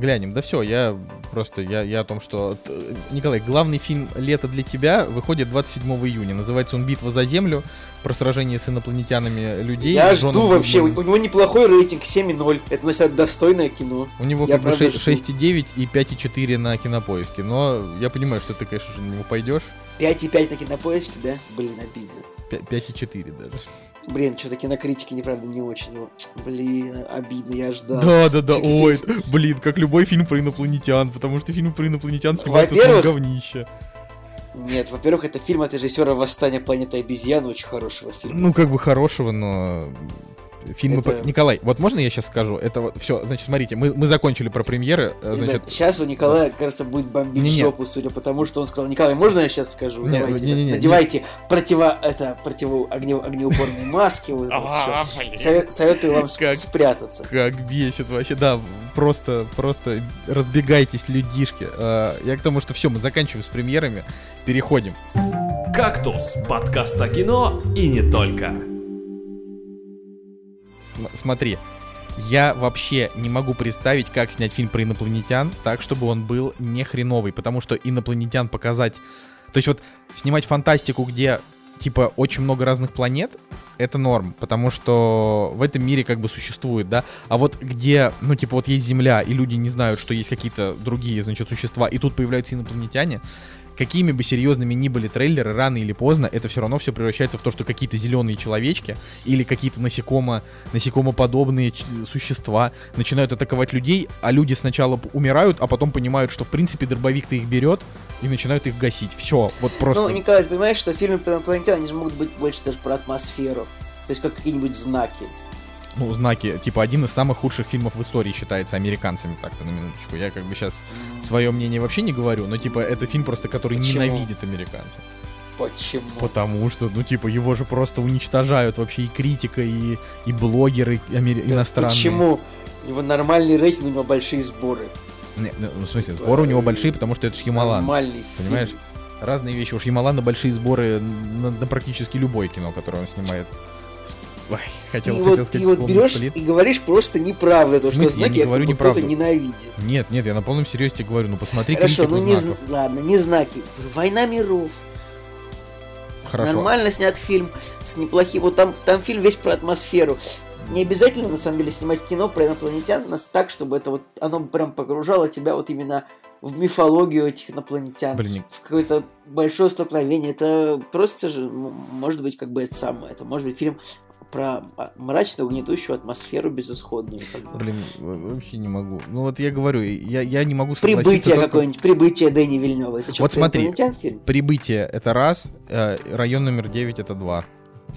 Глянем. Да все, я просто, я, я о том, что... т- Николай, главный фильм «Лето для тебя» выходит 27 июня. Называется он «Битва за Землю», про сражение с инопланетянами людей. я Джоном жду вообще, у, у него неплохой рейтинг 7,0. Это, значит, достойное кино. У него Я как бы правда шесть- жду. 6,9 и 5,4 на кинопоиске. Но я понимаю, что ты, конечно же, на него пойдешь. 5,5 на кинопоиске, да? Блин, обидно. 5,4 даже. Блин, что-то кинокритики, неправда, не очень. Ну, Блин, обидно, я ждал. Да, да, да, ой, фильм- блин, как любой фильм про инопланетян, потому что фильмы про инопланетян снимаются с говнища. Нет, во-первых, это фильм от режиссера «Восстание планеты обезьян», очень хорошего фильма. Ну, как бы хорошего, но... Фильмы Это- про- Николай, вот можно я сейчас скажу? Это вот все, значит, смотрите, мы, мы закончили про премьеры, э, значит... сейчас у Николая, кажется, будет бомбить Не-не. жопу, судя по тому, что он сказал, Николай, можно я сейчас скажу? Не, Давайте, не-не-не, надевайте противо, это, противо огне- огнеупорные маски, вот это всё. Совет- Советую вам Как- спрятаться. Как бесит вообще, да, просто, просто разбегайтесь, людишки. Э, Я к тому, что все, мы заканчиваем с премьерами, переходим. «Кактус» — подкаст о кино и не только. См- Смотри, я вообще не могу представить, как снять фильм про инопланетян так, чтобы он был не хреновый, потому что инопланетян показать То есть вот снимать фантастику, где типа очень много разных планет, это норм, потому что в этом мире как бы существует, да. А вот где, ну типа вот есть Земля, и люди не знают, что есть какие-то другие, значит, существа, и тут появляются инопланетяне, какими бы серьезными ни были трейлеры, рано или поздно, это все равно все превращается в то, что какие-то зеленые человечки или какие-то насекомо, насекомоподобные существа начинают атаковать людей, а люди сначала умирают, а потом понимают, что в принципе дробовик-то их берет и начинают их гасить. Все, вот просто. Ну, Николай, ты понимаешь, что фильмы про инопланетян, они могут быть больше даже про атмосферу. То есть как какие-нибудь знаки. Ну, знаки, типа, один из самых худших фильмов в истории считается американцами, так-то, на минуточку. Я как бы сейчас свое мнение вообще не говорю, но, типа, это фильм просто, который Почему? ненавидит американцев. Почему? Потому что, ну, типа, его же просто уничтожают вообще и критика, и, и блогеры амери- Да иностранные. Почему? У него нормальный рейтинг, у него большие сборы. Не, ну, в смысле, сборы у него большие, потому что это ж Ямалан. Нормальный Понимаешь? фильм. Разные вещи. Уж Ямалана большие сборы на, на практически любое кино, которое он снимает. Ой, хотел, и хотел вот, сказать и вот берешь «Сплит». и говоришь просто неправду, то что смысле? Я знаки не говорю как неправду. ненавидит. Нет, нет, я на полном серьезе тебе говорю, ну посмотри Хорошо, ну не знаков. зн- ладно, не знаки. Война миров. Хорошо. Нормально снят фильм с неплохим. Вот там, там фильм весь про атмосферу. Не обязательно, на самом деле, снимать кино про инопланетян нас так, чтобы это вот оно прям погружало тебя вот именно в мифологию этих инопланетян. Блин, в какое-то большое столкновение. Это просто же, может быть, как бы это самое. Это может быть фильм про а, мрачную, гнетущую атмосферу безысходную. как бы. блин, вообще не могу. Ну вот я говорю, я, я не могу согласиться Прибытие только- какое-нибудь, прибытие Дэни Вильнева. Это что, Вот смотри. фильм? Прибытие это раз, э, район номер 9 это два.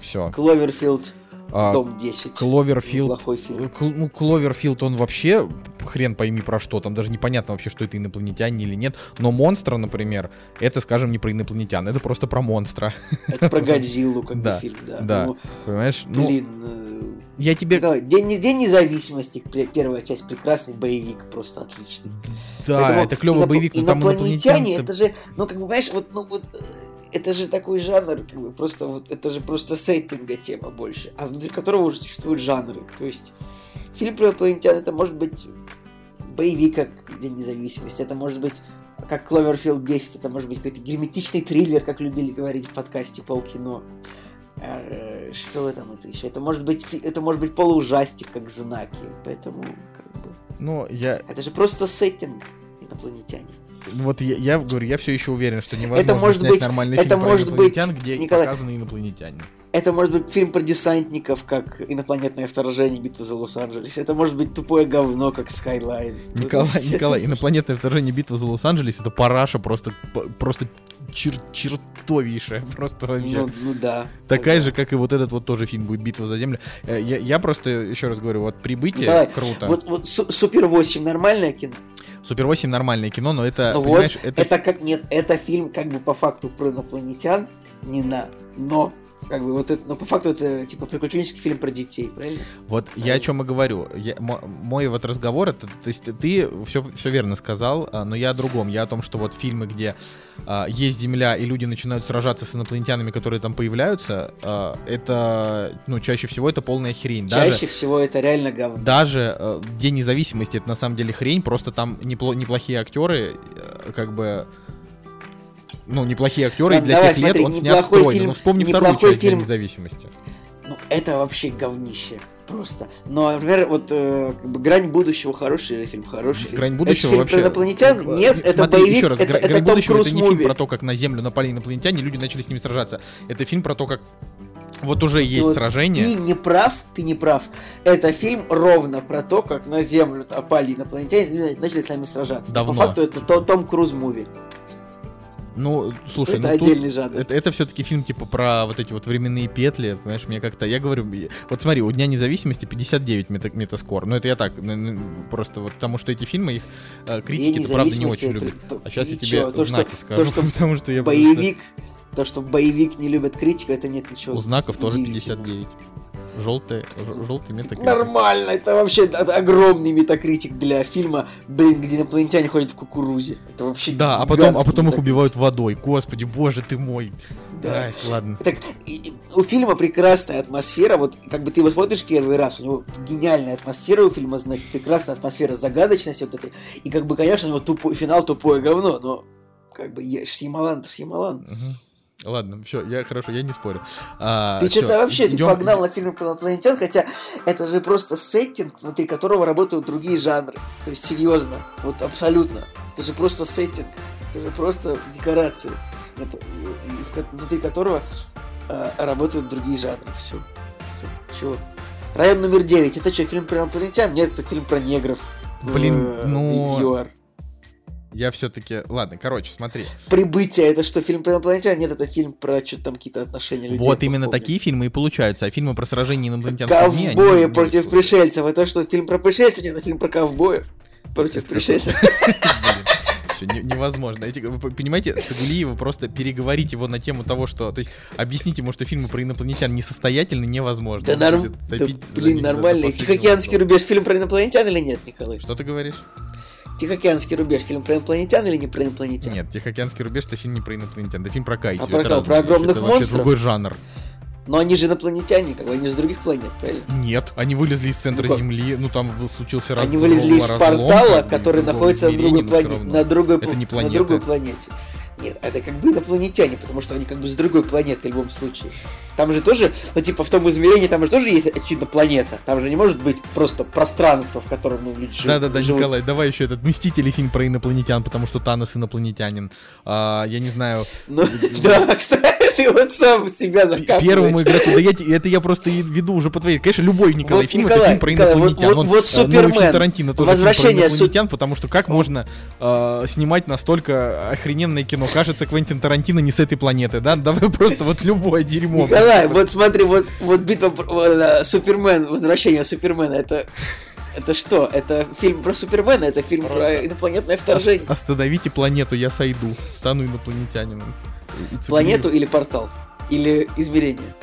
Все. Кловерфилд, дом 10. Кловерфилд. Неплохой фильм. Кл- ну, Кловерфилд, он вообще хрен пойми про что. Там даже непонятно вообще, что это инопланетяне или нет. Но монстра, например, это, скажем, не про инопланетян, это просто про монстра. Это про Годзиллу, как бы фильм, да. да. Ну, Понимаешь? Ну, блин, э, я тебе. День, День независимости, первая часть, прекрасный боевик, просто отличный. Да, это клевый боевик, но там инопланетяне, инопланетян. это же, ну как бы, понимаешь, вот, ну вот, э, это же такой жанр, как бы, просто вот, это же просто сеттинга тема больше, а внутри которого уже существуют жанры. То есть, фильм про инопланетян, это может быть боевик, как День независимости, это может быть как Кловерфилд 10, это может быть какой-то герметичный триллер, как любили говорить в подкасте Полкино. Э, Что там это еще? Это может быть, это может быть полуужастик, как знаки. Поэтому, как бы, Ну, я, это же просто сеттинг инопланетяне. Вот я, я говорю, я все еще уверен, что невозможно Это может снять быть- нормальный это фильм про может быть, инопланетян, где Николай, показаны инопланетяне. Это может быть фильм про десантников, как инопланетное вторжение, битва за Лос-Анджелес. Это может быть тупое говно, как Skyline. Николай, Николай, инопланетное вторжение битва за Лос-Анджелес это параша просто, просто чер- чертовейшая, просто вообще. Ну, ну да. Такая Согласен. же, как и вот этот вот тоже фильм будет «Битва за землю». Э, Я, я просто, еще раз говорю, вот «Прибытие» Николай, круто. Вот, вот Су- Супер 8 нормальное кино? «Супер 8» нормальное кино, но это, ну вот, это... это... как нет, это фильм как бы по факту про инопланетян, не на, но как бы вот это, но по факту это типа приключенческий фильм про детей, правильно? Вот я о чем и говорю. Я- мо- мой вот разговор, это, то есть ты все, все верно сказал, а, но я о другом. Я о том, что вот фильмы, где а, есть Земля, и люди начинают сражаться с инопланетянами, которые там появляются, а, это, ну, чаще всего это полная хрень. Даже, Чаще всего это реально говно. даже э, День независимости это на самом деле хрень, просто там непло- неплохие актеры, э, как бы. Ну, неплохие актеры, и для давай, тех лет смотри, он снят стройно. фильм- ну, вспомни вторую часть фильм- независимости. Ну, это вообще говнище. Просто. Но, например, вот э, «Грань будущего» хороший фильм, хороший фильм. Грань Это будущего фильм вообще. про инопланетян? Э, Нет, это смотри, боевик, еще раз, это, «Гра- это «Грань Том будущего» это не фильм про то, как на Землю напали инопланетяне, люди начали с ними сражаться. Это фильм про то, как вот уже Ты есть вот- сражение. Ты не прав, ты не прав. Это фильм ровно про то, как на Землю напали инопланетяне начали с нами сражаться. Давно. По факту это то- Том Круз муви. Ну, слушай, это ну тут- отдельный жанр. Это, это все-таки фильм типа про вот эти вот временные петли, понимаешь, мне как-то, я говорю, я- вот смотри, у Дня независимости 59 мета, метаскор, ну это я так, н- н- просто вот потому что эти фильмы, их э, критики, это правда не очень это- любят. А сейчас я ничего, тебе то, что- знаки скажу, то, что потому что я просто- боевик, то, что боевик не любит критику, это нет ничего. У знаков тоже удивительного. 59. Желтый, желтый метакритик. Нормально, это вообще огромный метакритик для фильма, блин, где инопланетяне ходят в кукурузе. Это вообще Да, а потом, а потом их метакритик. убивают водой. Господи, боже ты мой. Да. Ай, ладно. Так, и- у фильма прекрасная атмосфера, вот как бы ты его смотришь первый раз, у него гениальная атмосфера у фильма, значит, прекрасная атмосфера загадочности вот этой, и как бы, конечно, у него тупой, финал тупое говно, но как бы, Шьямалан, Шьямалан. Мгм. Ладно, все, я хорошо, я не спорю. А, Ты что-то вообще, ты идём- погнал на фильм про инопланетян, хотя это же просто сеттинг, внутри которого работают другие жанры. То есть, серьезно, вот абсолютно. Это же просто сеттинг, это же просто декорации, это- в внутри которого э, работают другие жанры. Все. Чего? Район номер 9. Это что, фильм про инопланетян? Нет, это фильм про негров. Блин, Э, ну- в. Я все-таки... Ладно, короче, смотри. Прибытие, это что, фильм про инопланетян? Нет, это фильм про что-то там какие-то отношения людей. вот именно помню. такие фильмы и получаются, а фильмы про сражение инопланетян они Ковбои не против пришельцев. Это что, фильм про пришельцев? Нет, это фильм про ковбоев против Это пришельцев. Не- невозможно. Эти- Вы понимаете, Цагулиева просто переговорить его на тему того, что... То есть объяснить ему, что фильмы про инопланетян несостоятельны, невозможно. Да, норм... да, блин, последнего Тихоокеанский рубеж фильм про инопланетян или нет, Николай? Что ты говоришь? Тихоокеанский рубеж фильм про инопланетян или не про инопланетян? Нет, Тихоокеанский рубеж это фильм не про инопланетян, это фильм про кайдзю. А про кого? Про огромных это вообще монстров? другой жанр. Но они же инопланетяне, как бы, они с других планет, правильно? Нет, они вылезли из центра Ну? Земли, ну там случился раз Они вылезли из портала, который находится на другой, но всё плане- равно. на, другой, Это не на планета. другой планете. Нет, это как бы инопланетяне, потому что они как бы с другой планеты в любом случае. Там же тоже, ну типа в том измерении там же тоже есть очевидно планета. Там же не может быть просто пространство, в котором ну, люди живут. Да-да-да. Николай, давай еще этот Мстители фильм про инопланетян, потому что Танос инопланетянин. А, я не знаю, Ну, да, кстати, ты вот сам себя закапываешь. первому игроку, да я, это я просто веду уже по твоей. Конечно, любой Николай фильм это фильм про инопланетян. вот- вот э, Супермен, фильм Тарантино тоже Возвращение инопланетян, потому что как можно э, снимать настолько охрененное кино? Кажется, Квентин Тарантино не с этой планеты, да? Давай просто вот любое дерьмо. Николай, вот смотри, вот, вот битва э, Супермен, возвращение Супермена, это это что? Это фильм про Супермена, это фильм Просто про инопланетное вторжение. Остановите планету, я сойду, стану инопланетянином. Планету или портал? Или измерение?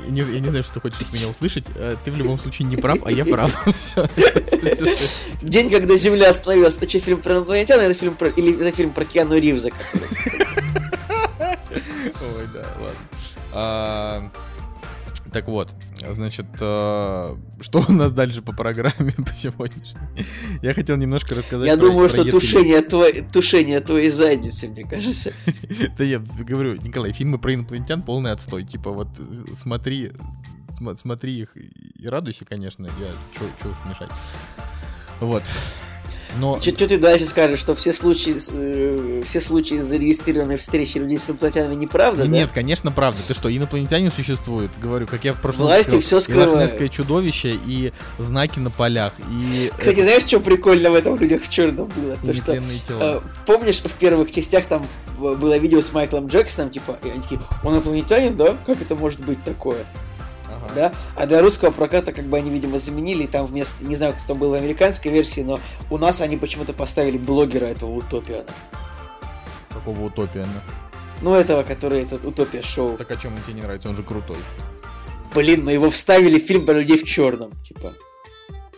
Я не, я не знаю, что ты хочешь от меня услышать. Э, Ты в любом случае не прав, а я прав. Все. День, когда Земля остановилась, это что, фильм про инопланетян, или это фильм про, или это фильм про Киану Ривза? Ой, да. А, Так вот, значит, э, что у нас дальше по программе по сегодняшней? Я хотел немножко рассказать Я про- думаю, про что E3. тушение, твой, тушение твоей задницы, мне кажется. Да я говорю, Николай, фильмы про инопланетян полный отстой. Типа вот э, смотри, см- смотри их и радуйся, конечно. Я чё уж мешать. Вот. Но Что ты дальше скажешь, что все случаи, э, все случаи зарегистрированной встречи людей с инопланетянами неправда, да? Нет, конечно, правда. Ты что, инопланетяне существуют? Говорю, как я в прошлом Власти сказал, всё и скрывают. чудовище, и знаки на полях, и... Кстати, знаешь, что прикольно в этом людях в черном было? То, что тела. Э, Помнишь, в первых частях там было видео с Майклом Джексоном, типа, и они такие, он инопланетянин, да? Как это может быть такое? Да? А для русского проката, как бы они, видимо, заменили, и там вместо, не знаю, кто там был в американской версии, но у нас они почему-то поставили блогера этого Утопиана. Какого утопия? ну? Ну, этого, который этот Утопия шоу. Так о чем он тебе не нравится? Он же крутой. Блин, но его вставили в фильм про людей в черном, типа.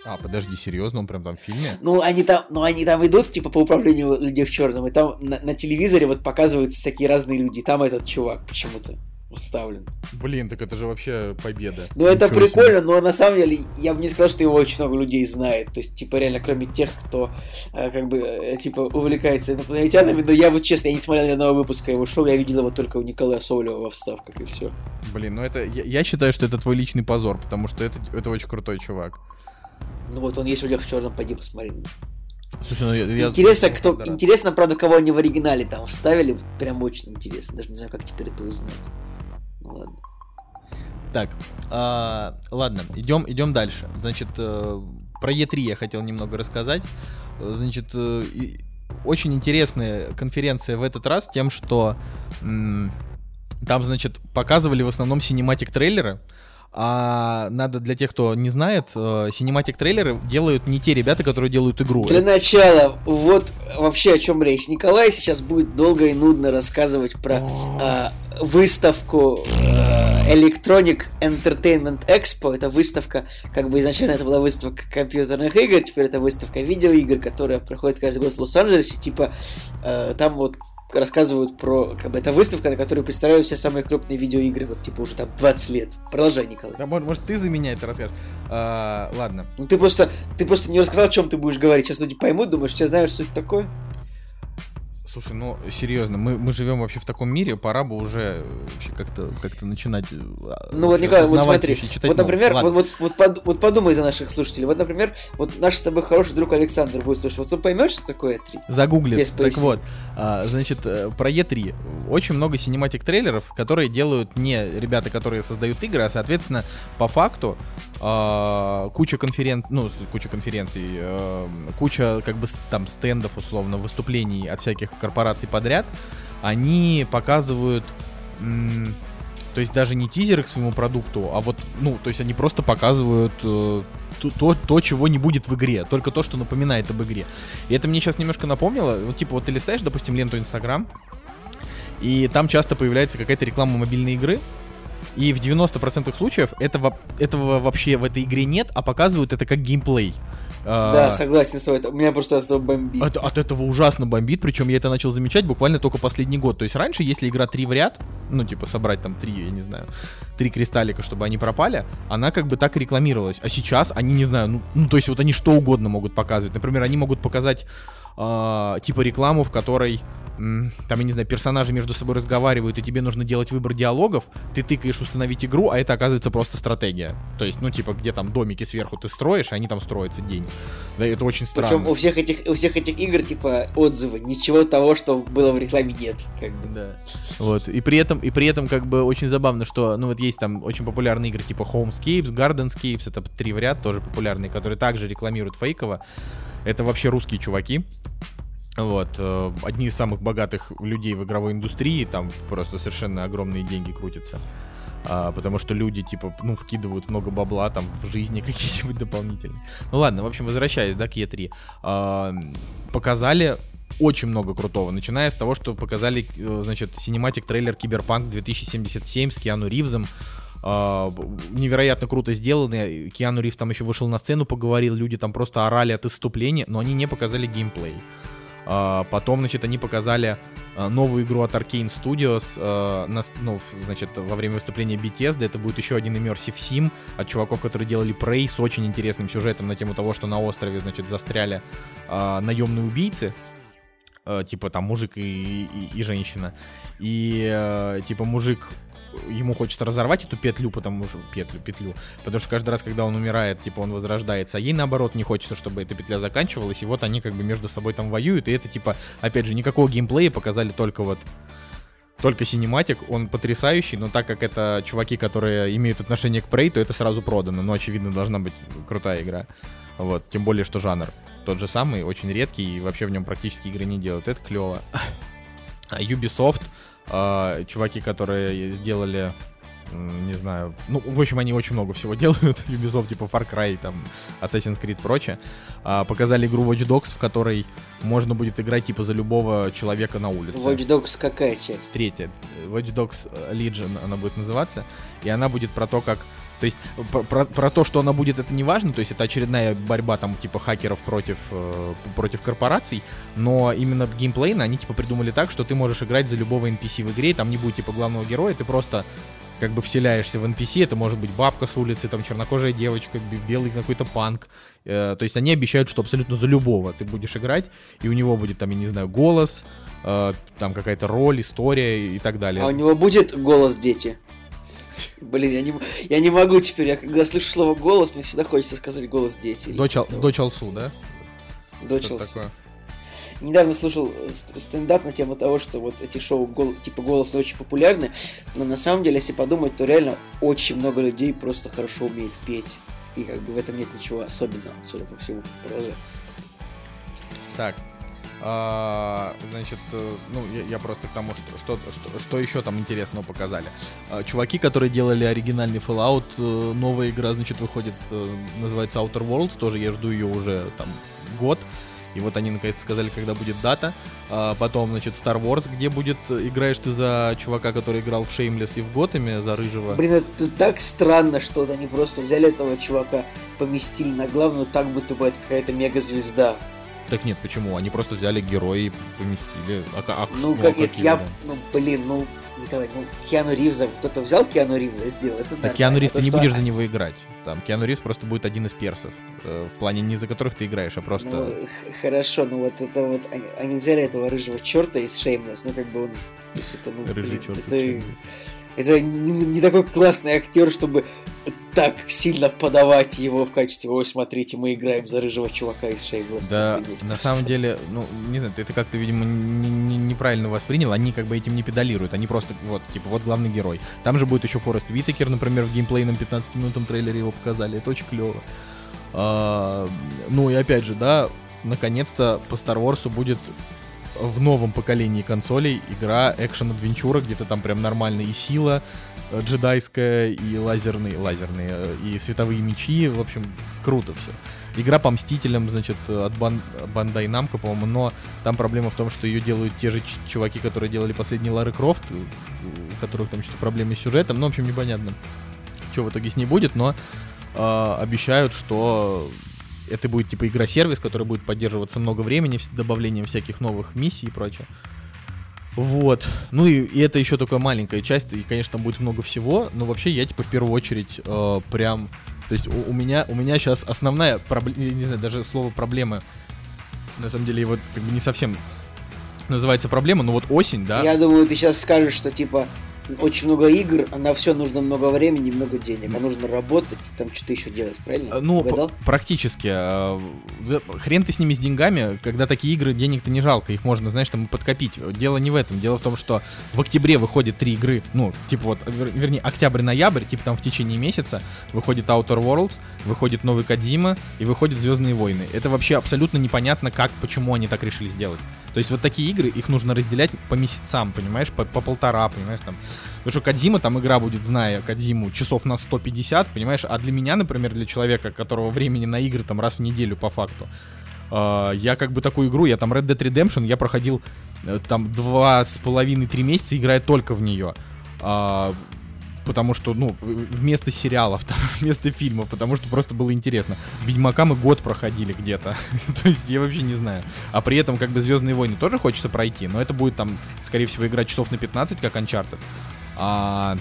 А, подожди, серьезно, он прям там в фильме? Ну, они там, ну, они там идут, типа, по управлению людей в черном, и там на, на телевизоре вот показываются всякие разные люди, там этот чувак почему-то вставлен. Блин, так это же вообще победа. Ну, это Ничего себе. прикольно, но на самом деле я бы не сказал, что его очень много людей знает. То есть, типа, реально, кроме тех, кто, э, как бы, э, типа, увлекается инопланетянами. Но я вот, честно, я не смотрел ни одного выпуска его шоу, я видел его только у Николая Соболева во вставках, и все. Блин, ну это... Я, я считаю, что это твой личный позор, потому что это, это очень крутой чувак. Ну вот, он есть людях в черном, пойди посмотри. Слушай, ну я- интересно, кто, да. интересно, правда, кого они в оригинале там вставили. Прям очень интересно. Даже не знаю, как теперь это узнать. Ладно. Так, а, ладно, идем, идем дальше. Значит, э, про E3 я хотел немного рассказать. Э, Значит, э, очень интересная конференция в этот раз тем, что м, там, значит, показывали в основном cinematic трейлеры. А надо для тех, кто не знает, cinematic трейлеры делают не те ребята, которые делают игру. Для начала, вот вообще о чем речь. Николай сейчас будет долго и нудно рассказывать про а, выставку а, Electronic Entertainment Expo. Это выставка, как бы изначально это была выставка компьютерных игр, теперь это выставка видеоигр, которая проходит каждый год в Лос-Анджелесе. Типа а, там вот рассказывают про, как бы, это выставка, на которой представляют все самые крупные видеоигры, вот, типа, уже там 20 лет. Продолжай, Николай. Да, может, может, ты за меня это расскажешь. А, ладно. Ну, ты просто, ты просто не рассказал, о чем ты будешь говорить. Сейчас люди поймут, думаешь, все знают, что это такое? Слушай, ну серьезно, мы, мы живем вообще в таком мире, пора бы уже э, вообще как-то как начинать. э, Ну вот, Николай, вот смотри, читать вот, например, вот, вот, вот, под- вот подумай за наших слушателей. Вот, например, вот наш с тобой хороший друг Александр будет слушать. Вот он поймет, что такое E3? Загуглит. Без так вот, а, значит, э, про E3. Очень много синематик трейлеров, которые делают не ребята, которые создают игры, а, соответственно, по факту куча конферен... ну, куча конференций, э, куча как бы там стендов, условно, выступлений от всяких корпораций подряд, они показывают... то есть даже не тизеры к своему продукту, а вот, ну, то есть они просто показывают э, то, то, то, чего не будет в игре, только то, что напоминает об игре. И это мне сейчас немножко напомнило. Вот, типа, вот ты листаешь, допустим, ленту Инстаграм, и там часто появляется какая-то реклама мобильной игры, и в 90% случаев этого, этого вообще в этой игре нет, а показывают это как геймплей. А, Да, согласен с тобой. это- Меня просто от этого бомбит. от, от этого ужасно бомбит, причем я это начал замечать буквально только последний год. То есть раньше, если игра 3 в ряд, ну, типа, собрать там 3, я не знаю, 3 кристаллика, чтобы они пропали, она как бы так и рекламировалась. А сейчас они, не знаю, ну, ну то есть вот они что угодно могут показывать. Например, они могут показать а, типа рекламу, в которой там, я не знаю, персонажи между собой разговаривают, и тебе нужно делать выбор диалогов, ты тыкаешь установить игру, а это оказывается просто стратегия. То есть, ну, типа, где там домики сверху ты строишь, а они там строятся день. Да, это очень странно. Причем у всех этих у всех этих игр типа отзывы, ничего того, что было в рекламе нет, как бы. Да. Вот. И при этом, и при этом, как бы, очень забавно, что, ну, вот есть там очень популярные игры, типа Homescapes, Gardenscapes, это три в ряд, тоже популярные, которые также рекламируют фейково. Это вообще русские чуваки. Вот. э, Одни из самых богатых людей в игровой индустрии, там просто совершенно огромные деньги крутятся. А, потому что люди, типа, ну, вкидывают много бабла там в жизни какие-нибудь дополнительные. Ну ладно, в общем, возвращаясь, да, к E3. А, показали очень много крутого, начиная с того, что показали, э, значит, cinematic трейлер Киберпанк 2077 с Киану Ривзом. А, невероятно круто сделанный. Киану Ривз там еще вышел на сцену, поговорил, люди там просто орали от исступления, но они не показали геймплей. А, потом, значит, они показали а, новую игру от Arkane Studios, на ну, значит, во время выступления BTS, это будет еще один Immersive Sim от чуваков, которые делали Prey с очень интересным сюжетом на тему того, что на острове, значит, застряли наемные убийцы, типа там мужик и, и, и женщина. И э, типа мужик ему хочется разорвать эту петлю, потому что петлю, петлю, потому что каждый раз, когда он умирает, типа он возрождается, а ей наоборот не хочется, чтобы эта петля заканчивалась, и вот они как бы между собой там воюют, и это типа, опять же, никакого геймплея показали только вот только синематик, он потрясающий, но так как это чуваки, которые имеют отношение к Prey, то это сразу продано, но очевидно должна быть крутая игра. Вот, тем более, что жанр тот же самый, очень редкий, и вообще в нем практически игры не делают. Это клево. А Ubisoft, а, чуваки, которые сделали, не знаю, ну, в общем, они очень много всего делают. Ubisoft, типа Far Cry, там, Assassin's Creed, прочее. А, показали игру Watch Dogs, в которой можно будет играть, типа, за любого человека на улице. Watch Dogs какая часть? Третья. Watch Dogs Legion она будет называться. И она будет про то, как... То есть про, про- про то, что она будет, это не важно. То есть это очередная борьба там типа хакеров против, э, против корпораций. Но именно геймплейно они типа придумали так, что ты можешь играть за любого NPC в игре. Там не будет типа главного героя. Ты просто как бы вселяешься в NPC, это может быть бабка с улицы, там чернокожая девочка, бе- белый какой-то панк. Э, то есть они обещают, что абсолютно за любого ты будешь играть, и у него будет там, я не знаю, голос, э, там какая-то роль, история и так далее. А у него будет голос дети? Блин, я не, я не могу теперь, я когда слышу слово голос, мне всегда хочется сказать голос дети. Дочь, Ал- дочь Алсу, да? Дочь Алсу. такое. Недавно слушал ст- стендап на тему того, что вот эти шоу гол- типа голос очень популярны, но на самом деле, если подумать, то реально очень много людей просто хорошо умеет петь. И как бы в этом нет ничего особенного, судя по всему. Продолжай. Так. А, значит, э, ну, я, я просто к тому, что, что, что, что еще там интересного показали. А, чуваки, которые делали оригинальный Fallout, э, новая игра, значит, выходит, э, называется Outer Worlds, тоже я жду ее уже там год. И вот они наконец сказали, когда будет дата. А, потом, значит, Star Wars, где будет, играешь ты за чувака, который играл в Shameless и в Готэме, за рыжего. Блин, это так странно, что вот они просто взяли этого чувака, поместили на главную, так будто бы это какая-то мегазвезда. Так нет, почему? Они просто взяли героя и поместили. А, а Ну, как а нет, я, да? ну, блин, ну, Николай, ну, Киану Ривза, кто-то взял Киану Ривза и сделал, это Так Киану Ривз ты не будешь за него играть. Там Киану Ривз просто будет один из персов. Э, в плане не за которых ты играешь, а просто... Ну, хорошо, ну вот это вот, они, они взяли этого рыжего черта из Шеймлес, ну как бы он... Это, ну, Рыжий блин, черт. это, это не, не такой классный актер, чтобы так сильно подавать его в качестве «Ой, смотрите, мы играем за рыжего чувака из Шеймлес». Да, на самом деле, ну, не знаю, ты это как-то, видимо, не- не- неправильно воспринял. Они как бы этим не педалируют. Они просто, вот, типа, вот главный герой. Там же будет еще Форест Витакер, например, в геймплейном 15-минутном трейлере его показали. Это очень клево. А, ну и опять же, да, наконец-то по Star Wars будет в новом поколении консолей игра экшен-адвенчура, где-то там прям нормально и сила э, джедайская, и лазерные, лазерные, э, и световые мечи, в общем, круто все. Игра по Мстителям, значит, от Бан- Bandai Namco, по-моему, но там проблема в том, что ее делают те же чуваки, которые делали последний Лары Крофт, э, у которых там что-то проблемы с сюжетом, ну, в общем, непонятно, что в итоге с ней будет, но э, обещают, что это будет типа игра-сервис, который будет поддерживаться много времени с добавлением всяких новых миссий и прочее. Вот. Ну и, и это еще только маленькая часть, и, конечно, там будет много всего, но вообще я, типа, в первую очередь э, прям... То есть у, у меня, у меня сейчас основная проблема, не знаю, даже слово проблема, на самом деле его как бы не совсем называется проблема, но вот осень, да, Я думаю, ты сейчас скажешь, что типа очень много игр, а на все нужно много времени много денег, а нужно работать и там что-то еще делать, правильно? Ну, п- практически. э, Хрен ты с ними с деньгами, когда такие игры, денег-то не жалко, их можно, знаешь, там и подкопить. Дело не в этом. Дело в том, что в октябре выходит три игры, ну, типа вот, вер- вернее, октябрь-ноябрь, типа там в течение месяца выходит Outer Worlds, выходит новый Кадима и выходит Звездные войны. Это вообще абсолютно непонятно, как, почему они так решили сделать. То есть вот такие игры, их нужно разделять по месяцам, понимаешь, по, по полтора, понимаешь, там. Потому что Кадима, там игра будет, зная Кадиму, часов на 150, понимаешь, а для меня, например, для человека, которого времени на игры там раз в неделю по факту, э, я как бы такую игру, я там Red Dead Redemption, я проходил э, там два с половиной-три месяца, играя только в нее. А, потому что, ну, вместо сериалов, там, вместо фильмов, потому что просто было интересно. Ведьмака мы год проходили где-то. То есть я вообще не знаю. А при этом, как бы, Звездные войны тоже хочется пройти, но это будет там, скорее всего, игра часов на 15, как Uncharted. А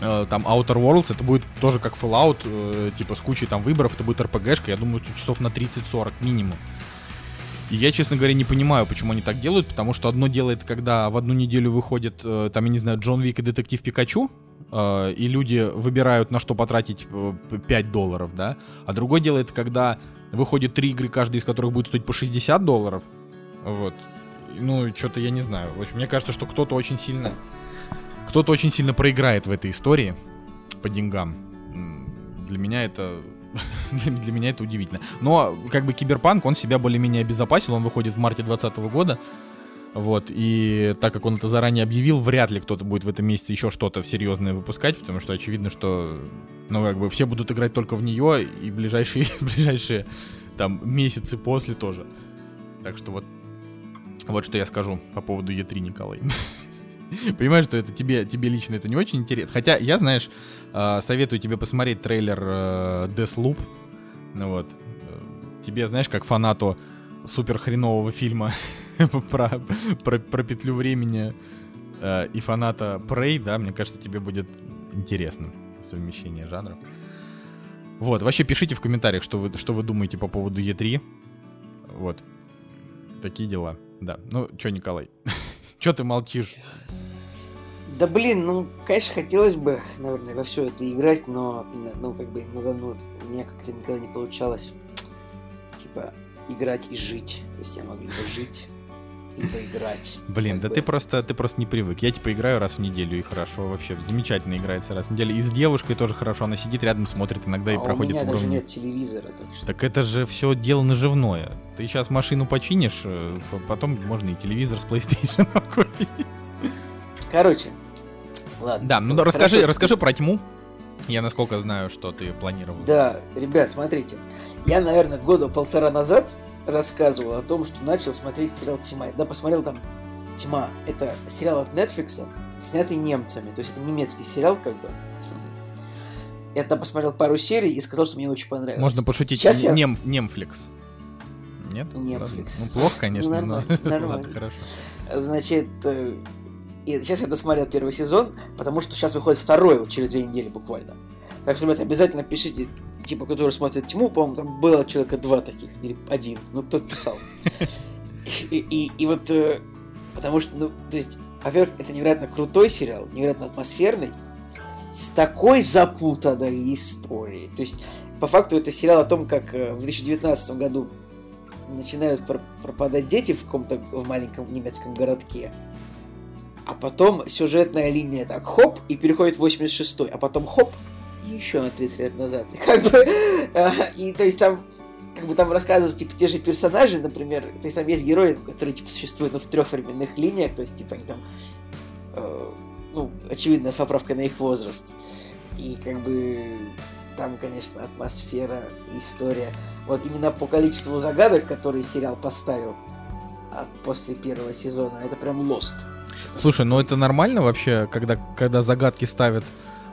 э, там Outer Worlds, это будет тоже как Fallout, э, типа с кучей там выборов, это будет RPG-шка, я думаю, часов на 30-40 минимум. И я, честно говоря, не понимаю, почему они так делают, потому что одно дело это, когда в одну неделю выходит, э, там, я не знаю, Джон Вик и Детектив Пикачу, и люди выбирают, на что потратить э, п- 5 долларов, да, а другое дело это, когда выходит три игры, каждая из которых будет стоить по 60 долларов, вот. Ну, что-то я не знаю. В общем, мне кажется, что кто-то очень сильно кто-то очень сильно проиграет в этой истории по деньгам. Для меня это для меня это удивительно. Но как бы Киберпанк, он себя более-менее обезопасил, он выходит в марте 2020 года. Вот, и так как он это заранее объявил, вряд ли кто-то будет в этом месяце еще что-то серьезное выпускать, потому что очевидно, что, ну, как бы все будут играть только в нее, и ближайшие, ближайшие там месяцы после тоже. Так что вот, вот что я скажу по поводу Е3, Николай. Понимаешь, что это тебе, тебе лично это не очень интересно. Хотя я, знаешь, э, советую тебе посмотреть трейлер э, Deathloop. Ну вот. Тебе, знаешь, как фанату супер хренового фильма про, про, про петлю времени э, и фаната Prey, да, мне кажется, тебе будет интересно совмещение жанров. Вот, вообще пишите в комментариях, что вы, что вы думаете по поводу Е3. Вот. Такие дела. Да. Ну, чё, Николай? Чё ты молчишь? Да блин, ну, конечно, хотелось бы, наверное, во все это играть, но, ну, как бы, ну, ну, у меня как-то никогда не получалось, типа, играть и жить. То есть я могу либо жить, либо играть. Блин, Как да бы. ты просто, ты просто не привык. Я типа играю раз в неделю и хорошо, вообще замечательно играется раз в неделю. И с девушкой тоже хорошо, она сидит рядом, смотрит иногда и а у проходит меня даже нет телевизора, так что... Так это же все дело наживное. Ты сейчас машину починишь, э, потом можно и телевизор с PlayStation купить. Короче, ладно. Да, ну Хорошо, расскажи, что- расскажи про тьму. Я насколько знаю, что ты планировал. Да, ребят, смотрите. Я, наверное, года полтора назад рассказывал о том, что начал смотреть сериал «Тьма». Да, посмотрел там «Тьма». Это сериал от Netflix, снятый немцами. То есть это немецкий сериал, как бы. Я там посмотрел пару серий и сказал, что мне очень понравилось. Можно пошутить. Сейчас я- Нем, Немфликс. Нет? Немфликс. Ну, плохо, конечно, но... Нормально, нормально. Ладно, хорошо. Значит, э, И сейчас я досмотрел первый сезон, потому что сейчас выходит второй, вот через две недели буквально. Так что, ребята, обязательно пишите, типа, которые смотрят Тьму, по-моему, там было человека два таких, или один, ну, кто писал. И, и, и вот, э, потому что, ну, то есть, во-первых, это невероятно крутой сериал, невероятно атмосферный, с такой запутанной историей. То есть, по факту, это сериал о том, как э, в 2019 году начинают пр- пропадать дети в каком-то в маленьком немецком городке. А потом сюжетная линия так хоп и переходит в 86-й, а потом хоп еще на 30 лет назад. Как бы, э, и то есть там как бы там рассказываются, типа, те же персонажи, например, то есть там есть герои, которые, типа, существуют, ну, в трех временных линиях, то есть, типа, они там, э, ну, очевидно, с поправкой на их возраст. И, как бы, там, конечно, атмосфера, история. Вот именно по количеству загадок, которые сериал поставил а, после первого сезона, это прям Lost. Слушай, ну это нормально вообще, когда, когда загадки ставят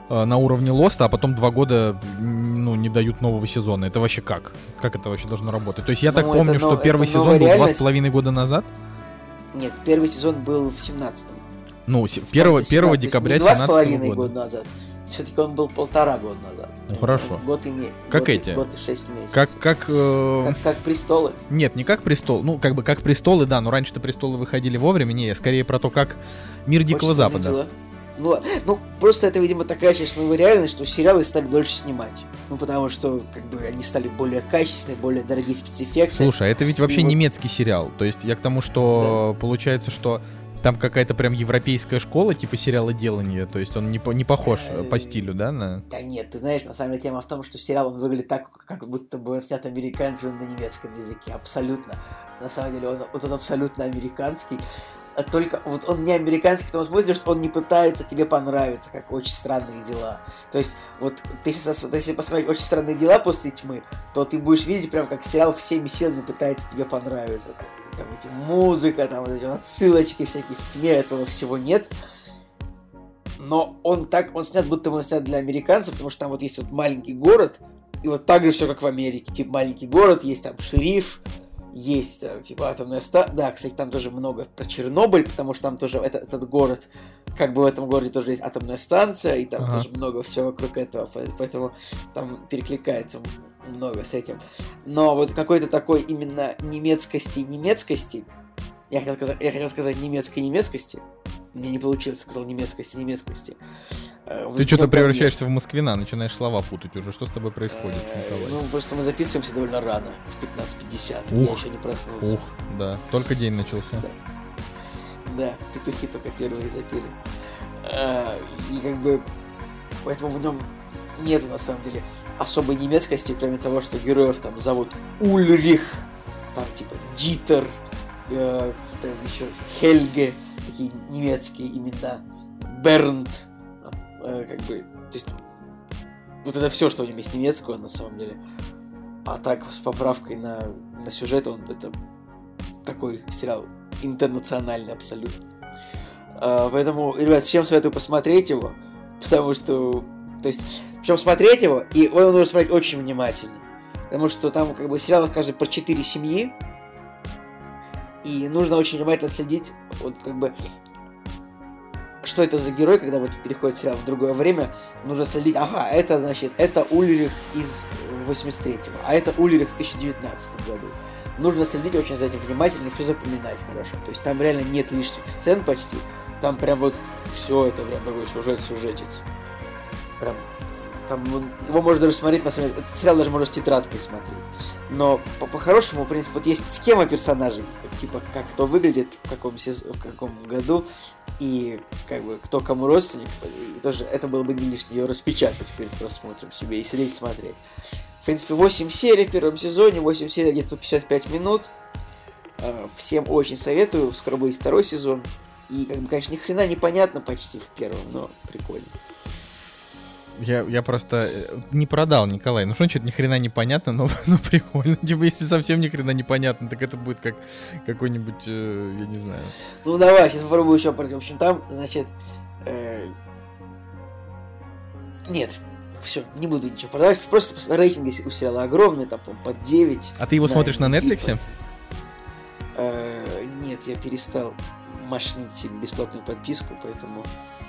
на уровне Лоста, а потом два года ну, не дают нового сезона. Это вообще как? Как это вообще должно работать? То есть я Ну, так помню, но- что первый сезон был два с половиной года назад. Нет, первый сезон был в 17-м. Ну, с- В 1, конце 1 17, декабря то есть не два с 17 половиной года. года назад. Все-таки он был полтора года назад. Ну, хорошо. Год и ме- Как год эти? Год и шесть месяцев. Как, как, э, Как, как престолы. Нет, не как престол. Ну, как бы как престолы, да, но раньше-то престолы выходили вовремя. Не, я скорее про то, как мир Дикого Очень Запада. дела. Ну, ладно. ну, просто это, видимо, такая сейчас новая реальность, что сериалы стали дольше снимать. Ну, потому что, как бы, они стали более качественные, более дорогие спецэффекты. Слушай, а это ведь вообще И вот- немецкий сериал. То есть я к тому, что получается, что там какая-то прям европейская школа, типа сериала делания. То есть он не, по- не похож э, по Э, стилю, да, на... Да нет, ты знаешь, на самом деле тема в том, что сериал он выглядит так, как будто бы он снят американцем на немецком языке. Абсолютно. На самом деле он, вот он абсолютно американский. А Только вот он не американский в том смысле, что он не пытается тебе понравиться, как очень странные дела. То есть, вот ты сейчас, вот если посмотреть очень странные дела после тьмы, то ты будешь видеть прям как сериал всеми силами пытается тебе понравиться. Там эти музыка, там вот эти отсылочки всякие. В тьме этого всего нет. Но он так, он снят, будто он снят для американцев, потому что там вот есть вот маленький город, и вот так же все как в Америке. Типа маленький город, есть там шериф, есть там, типа атомная станция. Да, кстати, там тоже много про Чернобыль, потому что там тоже это- этот город, как бы в этом городе тоже есть атомная станция, и там Ага. тоже много всего вокруг этого, по- поэтому там перекликается много с этим. Но вот какой-то такой именно немецкости немецкости, я хотел сказать, я хотел сказать немецкой немецкости, мне не получилось, сказал немецкости немецкости. Э, вот Ты что-то превращаешься в москвина, начинаешь слова путать уже. Что с тобой происходит, Э, Николай? Ну, просто мы записываемся довольно рано, в 15.50. Я еще не проснулся. Ух, да, только день начался. Да, петухи только первые запели. А, И как бы... Поэтому в нем нету, на самом деле, особой немецкости, кроме того, что героев там зовут Ульрих, там типа Дитер, э, какие-то еще Хельге, такие немецкие имена, Бернт, э, как бы, то есть вот это все, что у него есть немецкого на самом деле. А так, с поправкой на, на сюжет, он это такой сериал интернациональный абсолютно. А, поэтому, ребят, всем советую посмотреть его, потому что, то есть, причем смотреть его, и его нужно смотреть очень внимательно. Потому что там как бы сериал рассказывает про четыре семьи, и нужно очень внимательно следить, вот как бы, что это за герой, когда вот переходит сериал в другое время, нужно следить, ага, это значит, это Ульрих из 83-го, а это Ульрих в 2019 году. Нужно следить очень за этим внимательно и все запоминать хорошо. То есть там реально нет лишних сцен почти, там прям вот все это прям такой сюжет сюжетец. Прям там его можно даже смотреть, на самом деле, этот сериал даже можно с тетрадкой смотреть. Но по- по-хорошему, в принципе, вот есть схема персонажей, типа как кто выглядит, в каком, сез- в каком году, и как бы кто кому родственник, и тоже это было бы не лишнее ее распечатать перед просмотром себе и сидеть смотреть. В принципе, 8 серий в первом сезоне, 8 серий где-то по 55 минут. Э, Всем очень советую, скоро будет второй сезон. И, как бы, конечно, ни хрена непонятно почти в первом, но прикольно. Я, я просто э, не продал, Николай. Ну что, что-то ни хрена непонятно, но, но прикольно. Типа, если совсем ни хрена непонятно, так это будет как какой-нибудь, э, я не знаю. Ну давай, сейчас попробую еще пройти. В общем, там, значит... э, Нет, все, не буду ничего продавать. Просто рейтинги у сериала огромные, там, под 9. А ты его Да, смотришь на Netflix? Э, Нет, я перестал. машинить себе бесплатную подписку, поэтому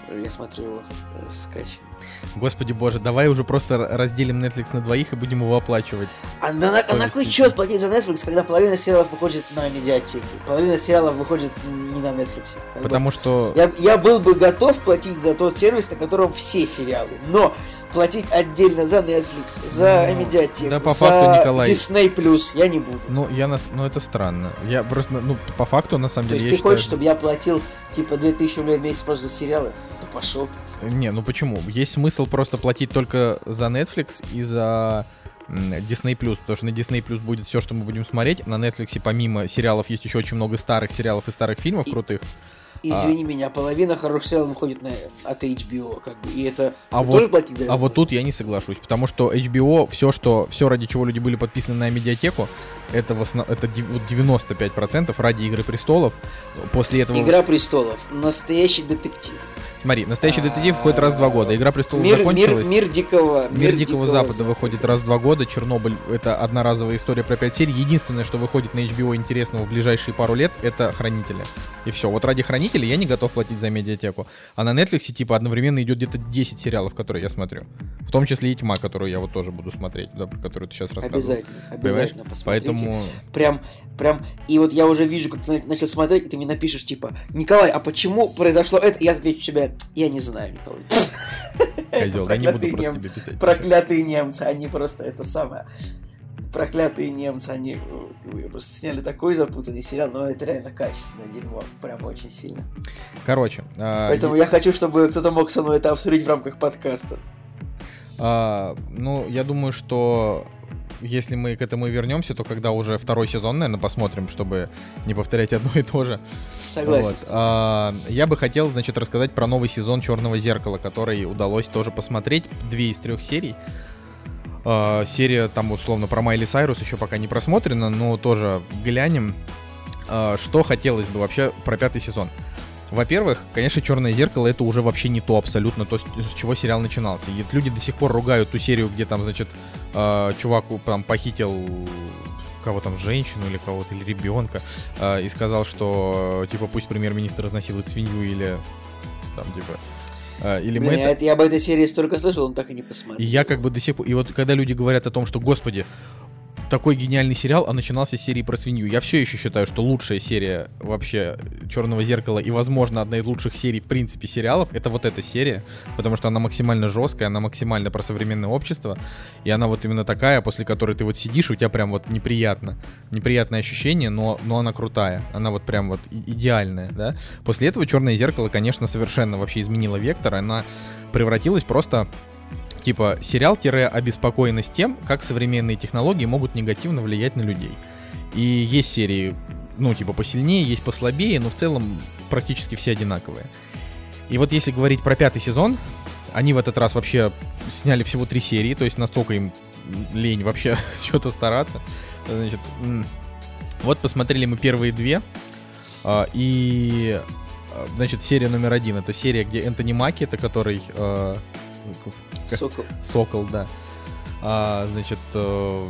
я смотрю э, скачанный. Господи боже, давай уже просто разделим Netflix на двоих и будем его оплачивать. А на, на, а на кой черт платить за Netflix, когда половина сериалов выходит на медиатеке? Половина сериалов выходит не на Netflix. Потому бы, что... я, я был бы готов платить за тот сервис, на котором все сериалы, но платить отдельно за Netflix, за Ну, медиатеку, да, по за факту, Николай. Disney Plus я не буду. Ну, я нас... Ну, это странно. Я просто, ну, по факту, на самом То деле, есть я ты считаю... хочешь, чтобы я платил типа 2000 рублей в месяц просто за сериалы? Пошел. Не, ну почему? Есть смысл просто платить только за Netflix и за Disney Plus, потому что на Disney Plus будет все, что мы будем смотреть. На Netflix помимо сериалов есть еще очень много старых сериалов и старых фильмов И- крутых. Извини меня, половина хороших сериалов выходит на, от HBO, как бы, и это А вы вот- тоже платить за это? А вот тут я не соглашусь, потому что HBO, все, что, все ради чего люди были подписаны на медиатеку, это, в основ... это дев- вот 95% ради Игры Престолов. После этого... Игра престолов. Настоящий детектив. Смотри, настоящий детектив выходит раз в два года. Игра Престолов Мир, мир, закончилась. мир дикого. Мир, Дикого, Запада выходит раз в два года. Чернобыль — это одноразовая история про пять серий. Единственное, что выходит на HBO интересного в ближайшие пару лет, это Хранители. И все. Вот ради Хранителей я не готов платить за медиатеку. А на Netflix типа одновременно идет где-то 10 сериалов, которые я смотрю. В том числе и Тьма, которую я вот тоже буду смотреть, да, про которую ты сейчас рассказывал. Обязательно, Понимаешь? обязательно посмотрите. Поэтому... Прям, прям, и вот я уже вижу, как ты на- начал смотреть, и ты мне напишешь, типа, Николай, а почему произошло это? Я отвечу тебе, я не знаю, Николай. Козел, я не буду Проклятые просто тебе писать. Проклятые немцы, они просто это самое. Проклятые немцы, они э, просто сняли такой запутанный сериал, но это реально качественное дерьмо, прям очень сильно. Короче, а, Поэтому я хочу, чтобы кто-то мог со мной это обсудить в рамках подкаста. А, ну, я думаю, что если мы к этому и вернемся, то когда уже второй сезон, наверное, посмотрим, чтобы не повторять одно и то же. Согласен. Вот. А, я бы хотел, значит, рассказать про новый сезон Черного зеркала, который удалось тоже посмотреть. Две из трех серий. А, серия там условно про Майли Сайрус еще пока не просмотрена, но тоже глянем. А, что хотелось бы вообще про пятый сезон? Во-первых, конечно, Черное зеркало это уже вообще не то абсолютно, то, с чего сериал начинался. И люди до сих пор ругают ту серию, где там, значит, э, чувак там похитил кого там, женщину или кого-то, или ребенка, э, и сказал, что, типа, пусть премьер-министр изнасилует свинью или там, типа, э, или мы Блин, это- я, это- я об этой серии столько слышал, он так и не посмотрел. и я как бы до сих пор... И вот когда люди говорят о том, что, господи, такой гениальный сериал, а начинался с серии про свинью. Я все еще считаю, что лучшая серия вообще Черного зеркала и, возможно, одна из лучших серий, в принципе, сериалов, это вот эта серия, потому что она максимально жесткая, она максимально про современное общество, и она вот именно такая, после которой ты вот сидишь, у тебя прям вот неприятно. Неприятное ощущение, но, но она крутая. Она вот прям вот идеальная, да. После этого Черное зеркало, конечно, совершенно вообще изменило вектор, она превратилась просто типа сериал-обеспокоенность тем, как современные технологии могут негативно влиять на людей. И есть серии, ну, типа посильнее, есть послабее, но в целом практически все одинаковые. И вот если говорить про пятый сезон, они в этот раз вообще сняли всего три серии, то есть настолько им лень вообще что-то стараться. Значит, вот посмотрели мы первые две, а, и а, значит серия номер один это серия, где Энтони Маки, это который Сокол. Сокол, да. А, значит, э,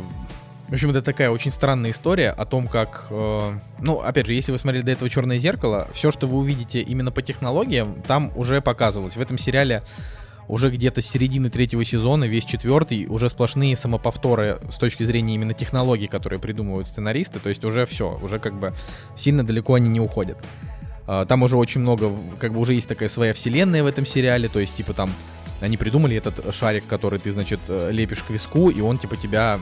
в общем, это такая очень странная история о том, как, э, ну, опять же, если вы смотрели до этого Черное зеркало, все, что вы увидите именно по технологиям, там уже показывалось. В этом сериале уже где-то с середины третьего сезона, весь четвертый, уже сплошные самоповторы с точки зрения именно технологий, которые придумывают сценаристы. То есть уже все, уже как бы сильно далеко они не уходят. А, Там уже очень много, как бы уже есть такая своя вселенная в этом сериале, то есть типа там они придумали этот шарик, который ты, значит, э, лепишь к виску, и он типа тебя,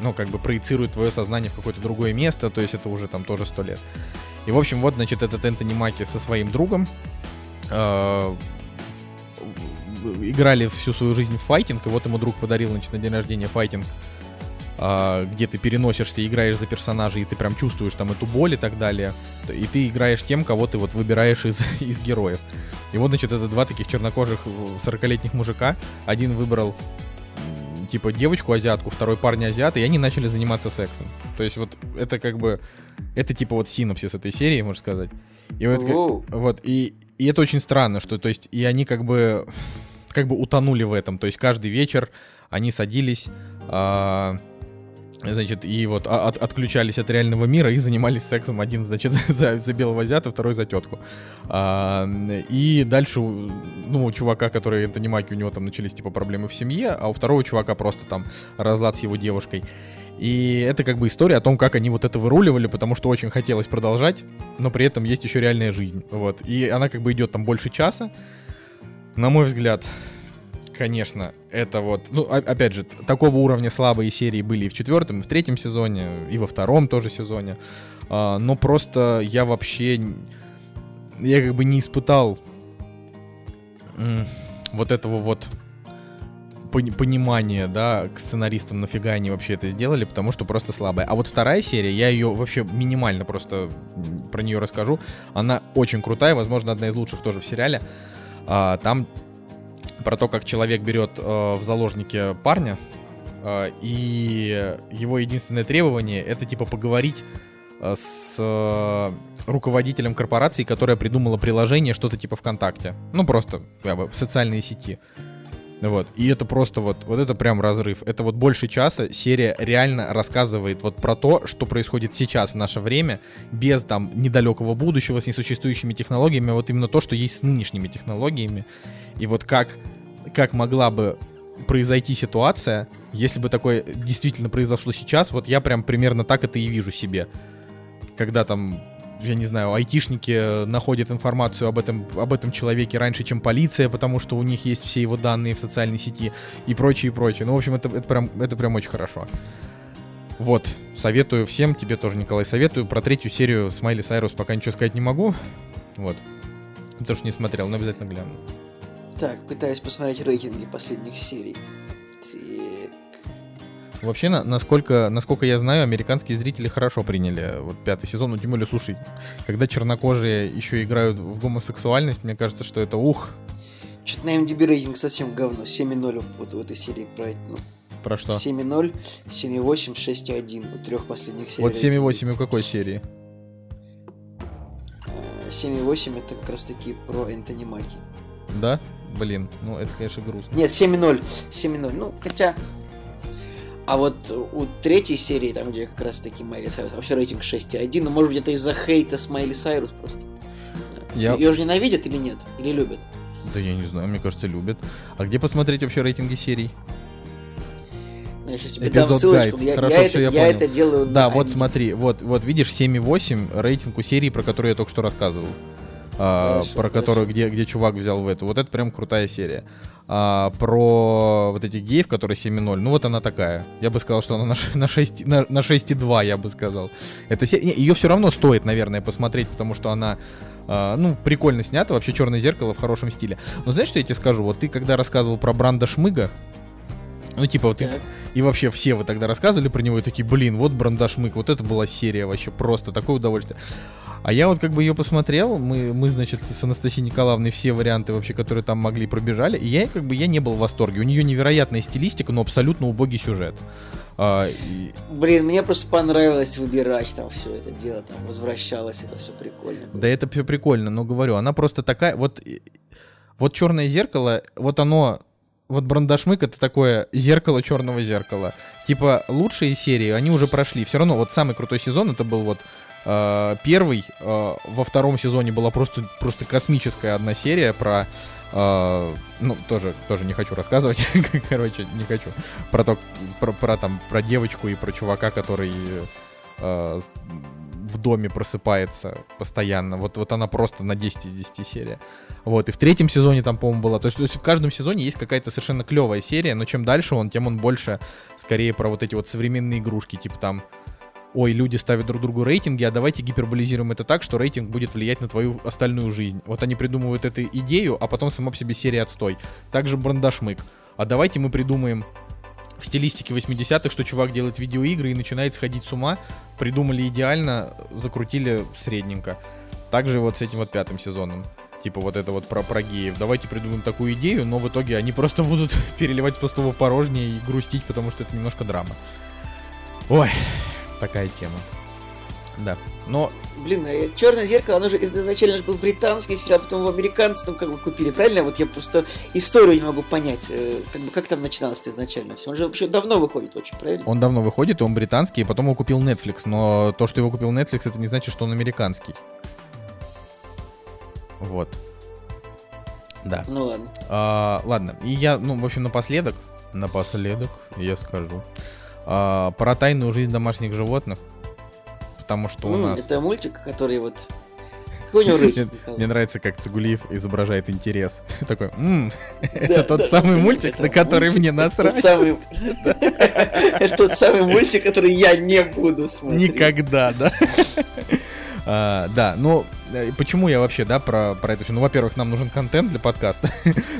ну, как бы проецирует твое сознание в какое-то другое место, то есть это уже там тоже сто лет. И, в общем, вот, значит, этот Энтони Маки со своим другом э, играли всю свою жизнь в файтинг, и вот ему друг подарил, значит, на день рождения файтинг, где ты переносишься, играешь за персонажей, и ты прям чувствуешь там эту боль и так далее. И ты играешь тем, кого ты вот выбираешь из, из героев. И вот, значит, это два таких чернокожих э, 40-летних мужика. Один выбрал типа девочку азиатку, второй парня азиата, и они начали заниматься сексом. То есть вот это как бы, это типа вот синопсис этой серии, можно сказать. И вот, как- вот, и, и это очень странно, что, то есть, и они как бы, как бы утонули в этом. То есть каждый вечер они садились, а, Значит, и вот а, от, отключались от реального мира и занимались сексом. Один, значит, за, за белого азиата, второй за тетку. А, и дальше, ну, у чувака, который это не у него там начались, типа, проблемы в семье, а у второго чувака просто там разлад с его девушкой. И это как бы история о том, как они вот это выруливали, потому что очень хотелось продолжать, но при этом есть еще реальная жизнь. Вот. И она как бы идет там больше часа. На мой взгляд, конечно, это вот, ну, опять же, такого уровня слабые серии были и в четвертом, и в третьем сезоне, и во втором тоже сезоне. А, но просто я вообще, я как бы не испытал вот этого вот понимания, да, к сценаристам, нафига они вообще это сделали, потому что просто слабая. А вот вторая серия, я ее вообще минимально просто про нее расскажу. Она очень крутая, возможно, одна из лучших тоже в сериале. А, там про то, как человек берет э, в заложники парня, э, и его единственное требование это типа поговорить э, с э, руководителем корпорации, которая придумала приложение, что-то типа ВКонтакте. Ну, просто как бы, в социальные сети. Вот. И это просто вот, вот это прям разрыв. Это вот больше часа серия реально рассказывает вот про то, что происходит сейчас в наше время, без там недалекого будущего, с несуществующими технологиями, а вот именно то, что есть с нынешними технологиями. И вот как, как могла бы произойти ситуация, если бы такое действительно произошло сейчас, вот я прям примерно так это и вижу себе. Когда там я не знаю, айтишники находят информацию об этом, об этом человеке раньше, чем полиция, потому что у них есть все его данные в социальной сети и прочее, и прочее. Ну, в общем, это, это, прям, это прям очень хорошо. Вот, советую всем, тебе тоже, Николай, советую. Про третью серию Смайли Сайрус пока ничего сказать не могу. Вот. Потому что не смотрел, но обязательно гляну. Так, пытаюсь посмотреть рейтинги последних серий. Вообще, на, насколько, насколько я знаю, американские зрители хорошо приняли вот пятый сезон. Ну, тем более, слушай, когда чернокожие еще играют в гомосексуальность, мне кажется, что это ух. Что-то на MDB рейтинг совсем говно. 7,0 вот в этой серии про, ну, про что? 7,0, 7,8, 6,1 у трех последних серий. Вот 7,8 у какой серии? 7,8 это как раз таки про Энтони Маки. Да? Блин, ну это, конечно, грустно. Нет, 7,0. 7,0. Ну, хотя а вот у третьей серии, там, где как раз таки Майли Сайрус, вообще рейтинг 6,1, но может быть это из-за хейта с Майли Сайрус просто. Я... Ее же ненавидят или нет? Или любят? Да я не знаю, мне кажется, любят. А где посмотреть вообще рейтинги серий? Я сейчас тебе Эпизод дам ссылочку. Я, Хорошо, я, все, это, я, я это делаю Да, вот смотри, вот, вот видишь 7,8 рейтинг у серии, про которую я только что рассказывал. А, хорошо, про хорошо. которую, где, где чувак взял в эту. Вот это прям крутая серия а, про вот этих геев, которые 7.0, ну вот она такая. Я бы сказал, что она на, на 6, на, на 6.2, я бы сказал. Это ее все равно стоит, наверное, посмотреть, потому что она Uh, ну, прикольно снято, вообще черное зеркало в хорошем стиле. Но знаешь, что я тебе скажу? Вот ты когда рассказывал про Бранда Шмыга, ну, типа, вот и, и вообще все вы тогда рассказывали про него и такие, блин, вот Брандашмык, вот это была серия вообще просто, такое удовольствие. А я вот как бы ее посмотрел, мы, мы, значит, с Анастасией Николаевной все варианты вообще, которые там могли, пробежали, и я как бы, я не был в восторге. У нее невероятная стилистика, но абсолютно убогий сюжет. А, и... Блин, мне просто понравилось выбирать там все это дело, там возвращалось, это все прикольно. Было. Да это все прикольно, но говорю, она просто такая, вот, вот черное зеркало, вот оно вот Брандашмык это такое зеркало черного зеркала. Типа лучшие серии, они уже прошли. Все равно вот самый крутой сезон это был вот первый, э, во втором сезоне была просто, просто космическая одна серия про... Э, ну, тоже, тоже не хочу рассказывать, короче, не хочу. Про то, про, про, там, про девочку и про чувака, который в доме просыпается постоянно. Вот, вот она просто на 10 из 10 серия. Вот, и в третьем сезоне там, по-моему, была. То есть, то есть в каждом сезоне есть какая-то совершенно клевая серия, но чем дальше он, тем он больше скорее про вот эти вот современные игрушки, типа там ой, люди ставят друг другу рейтинги, а давайте гиперболизируем это так, что рейтинг будет влиять на твою остальную жизнь. Вот они придумывают эту идею, а потом сама по себе серия отстой. Также брандашмык. А давайте мы придумаем в стилистике 80-х, что чувак делает видеоигры и начинает сходить с ума. Придумали идеально, закрутили средненько. Также вот с этим вот пятым сезоном. Типа вот это вот про, про геев. Давайте придумаем такую идею, но в итоге они просто будут переливать с пустого порожнее и грустить, потому что это немножко драма. Ой, такая тема. Да. Но Блин, а Черное зеркало, оно же изначально же был британский сериал, потом его американцы там как бы купили, правильно? Вот я просто историю не могу понять, э, как бы как там начиналось изначально все. Он же вообще давно выходит очень, правильно? он давно выходит, и он британский, и потом его купил Netflix. Но то, что его купил Netflix, это не значит, что он американский. Вот. Да. Ну ладно. А, ладно, и я, ну, в общем, напоследок, напоследок, я скажу, а, про тайную жизнь домашних животных, потому что у нас... Это мультик, который вот... Николай? Мне нравится, как Цигулиев изображает интерес. Такой, «М, Да, это тот самый мультик, на который мне насрать. Это тот самый мультик, который я не буду смотреть. Никогда, да? А, да, ну, э, почему я вообще, да, про, про это все? Ну, во-первых, нам нужен контент для подкаста.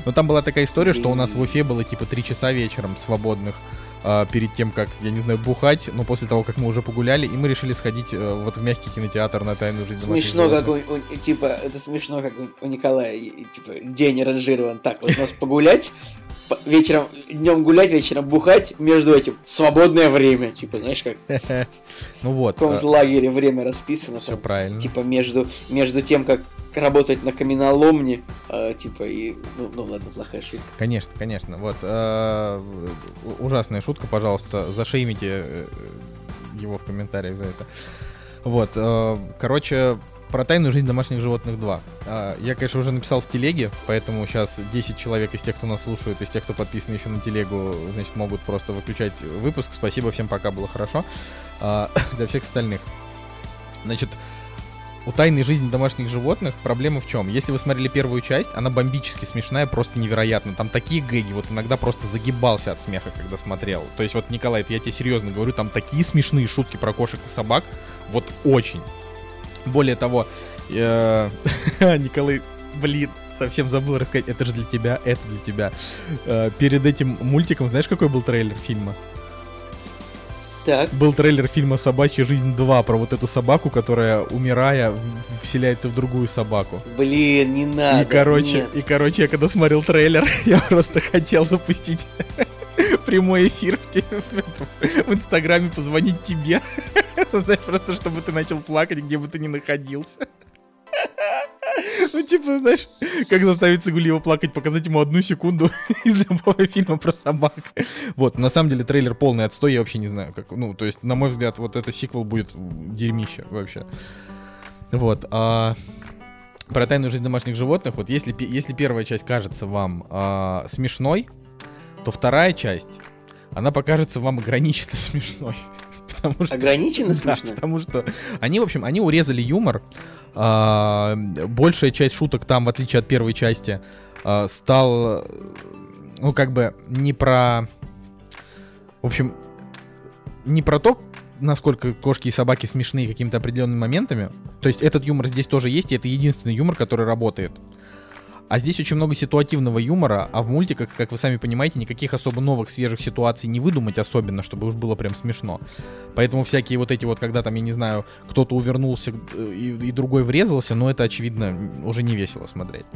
Но там была такая история, что у нас в Уфе было типа 3 часа вечером свободных а, перед тем, как, я не знаю, бухать, но после того, как мы уже погуляли, и мы решили сходить э, вот в мягкий кинотеатр на тайную жизнь Смешно, как у, у- типа, это смешно, как у, у Николая, и- типа, день ранжирован. Так, вот у нас погулять, по- вечером, днем гулять, вечером бухать, между этим свободное время, типа, знаешь, как Ну вот, в каком-то лагере время расписано, все правильно. типа, между, между тем, как работать на каменоломне, а, типа, и, ну, ну ладно, плохая шутка. Конечно, конечно. Вот. э, ужасная шутка, пожалуйста. Зашеймите э, его в комментариях за это. Вот. э, Короче, про тайную жизнь домашних животных 2. А, Я, конечно, уже написал в телеге, поэтому сейчас 10 человек из тех, кто нас слушает, из тех, кто подписан еще на телегу, значит, могут просто выключать выпуск. Спасибо всем, пока было хорошо. А, Для всех остальных. Значит, у тайной жизни домашних животных проблема в чем? Если вы смотрели первую часть, она бомбически смешная, просто невероятно. Там такие гэги, вот иногда просто загибался от смеха, когда смотрел. То есть вот, Николай, я тебе серьезно говорю, там такие смешные шутки про кошек и собак, вот очень. Более того, э, Николай, блин, совсем забыл рассказать, это же для тебя, это для тебя. Э, Перед этим мультиком, знаешь, какой был трейлер фильма? Так, Был трейлер фильма «Собачья жизнь 2» про вот эту собаку, которая, умирая, вселяется в другую собаку. блин, не надо, и, короче, нет. и, короче, я когда смотрел трейлер, я просто хотел запустить прямой эфир в, Инстаграме, позвонить тебе. Ну, Знаешь, просто чтобы ты начал плакать, где бы ты ни находился. Ну, типа, знаешь, как заставить Цигулиева плакать, показать ему одну секунду из любого фильма про собак. Вот, на самом деле трейлер полный отстой, я вообще не знаю, как, ну, то есть, на мой взгляд, вот это сиквел будет дерьмище вообще. Вот, а про тайную жизнь домашних животных, вот если, если первая часть кажется вам а, смешной, то вторая часть, она покажется вам ограниченно смешной. Потому что Ограниченно да, смешно? потому что они, в общем, они урезали юмор. А, большая часть шуток там, в отличие от первой части, а, стал, ну, как бы, не про... В общем, не про то, насколько кошки и собаки смешные какими-то определенными моментами. То есть этот юмор здесь тоже есть, и это единственный юмор, который работает. А здесь очень много ситуативного юмора, а в мультиках, как вы сами понимаете, никаких особо новых, свежих ситуаций не выдумать особенно, чтобы уж было прям смешно. Поэтому всякие вот эти вот, когда там, я не знаю, кто-то увернулся э, и, и другой врезался, но это, очевидно, уже не весело смотреть.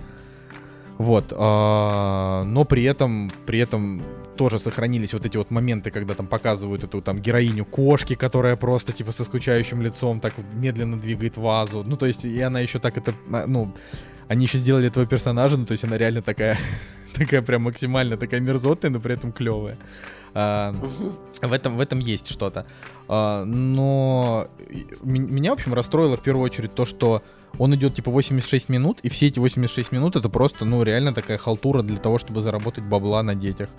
Вот. а, но при этом, при этом тоже сохранились вот эти вот моменты, когда там показывают эту там героиню кошки, которая просто типа со скучающим лицом так медленно двигает вазу. Ну, то есть, и она еще так это, а, ну, они еще сделали этого персонажа, ну, то есть она реально такая, такая прям максимально такая мерзотная, но при этом клевая. А, в этом, в этом есть что-то. А, но меня, в общем, расстроило в первую очередь то, что он идет типа 86 минут, и все эти 86 минут это просто, ну, реально такая халтура для того, чтобы заработать бабла на детях.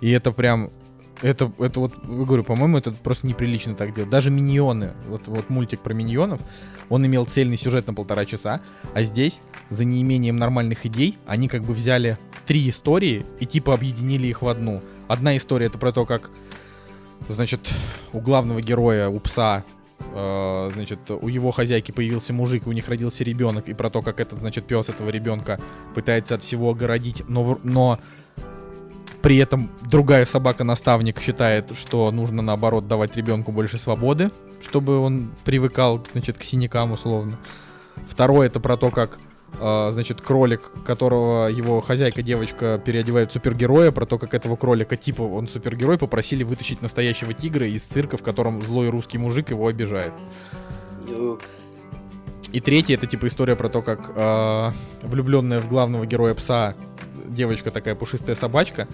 И это прям. Это, это вот, говорю, по-моему, это просто неприлично так делать. Даже миньоны, вот, вот мультик про миньонов, он имел цельный сюжет на полтора часа, а здесь, за неимением нормальных идей, они как бы взяли три истории и типа объединили их в одну. Одна история это про то, как, значит, у главного героя, у пса, э, значит, у его хозяйки появился мужик, у них родился ребенок, и про то, как этот, значит, пес этого ребенка пытается от всего огородить, но, но при этом другая собака-наставник считает, что нужно, наоборот, давать ребенку больше свободы, чтобы он привыкал, значит, к синякам условно. Второе это про то, как э, значит, кролик, которого его хозяйка девочка переодевает супергероя, про то, как этого кролика, типа он супергерой, попросили вытащить настоящего тигра из цирка, в котором злой русский мужик его обижает. И третья это типа история про то, как э, влюбленная в главного героя пса девочка такая пушистая собачка,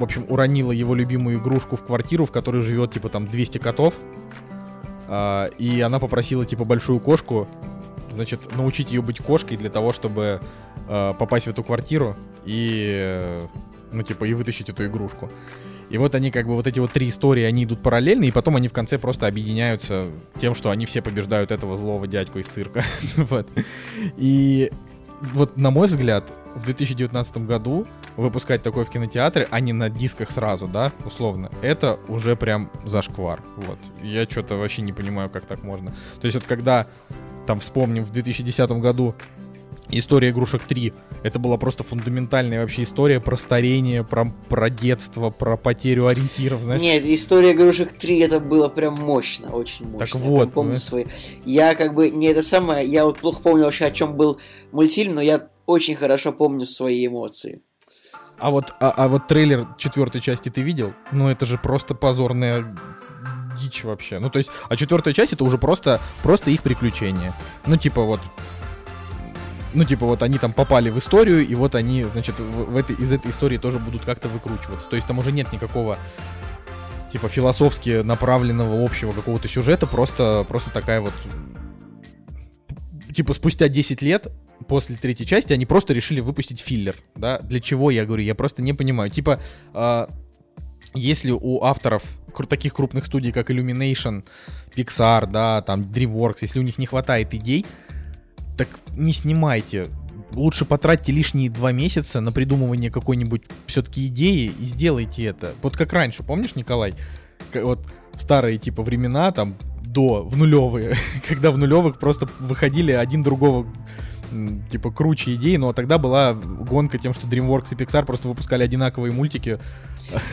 в общем, уронила его любимую игрушку в квартиру, в которой живет типа там 200 котов. Э, и она попросила типа большую кошку, значит, научить ее быть кошкой для того, чтобы э, попасть в эту квартиру и, ну типа, и вытащить эту игрушку. И вот они как бы вот эти вот три истории, они идут параллельно, и потом они в конце просто объединяются тем, что они все побеждают этого злого дядьку из цирка. И вот на мой взгляд, в 2019 году выпускать такое в кинотеатре, а не на дисках сразу, да, условно, это уже прям зашквар. Вот. Я что-то вообще не понимаю, как так можно. То есть вот когда, там, вспомним, в 2010 году История игрушек 3. Это была просто фундаментальная вообще история про старение, про, про детство, про потерю ориентиров, знаешь? Нет, история игрушек 3 это было прям мощно, очень мощно. Так Я вот, прям помню ну, свои. Я как бы не это самое, я вот плохо помню вообще, о чем был мультфильм, но я очень хорошо помню свои эмоции. А вот, а, а вот трейлер четвертой части ты видел? Ну это же просто позорная дичь вообще. Ну то есть, а четвертая часть это уже просто, просто их приключения. Ну типа вот ну, типа, вот они там попали в историю, и вот они, значит, в, в этой, из этой истории тоже будут как-то выкручиваться. То есть там уже нет никакого, типа, философски направленного общего какого-то сюжета, просто, просто такая вот... Типа, спустя 10 лет после третьей части они просто решили выпустить филлер, да? Для чего, я говорю, я просто не понимаю. Типа, э, если у авторов таких крупных студий, как Illumination, Pixar, да, там, DreamWorks, если у них не хватает идей, так не снимайте. Лучше потратьте лишние два месяца на придумывание какой-нибудь все-таки идеи и сделайте это. Вот как раньше, помнишь, Николай? Вот в старые типа времена, там, до, в нулевые, когда в нулевых просто выходили один другого типа круче идеи, но тогда была гонка тем, что DreamWorks и Pixar просто выпускали одинаковые мультики.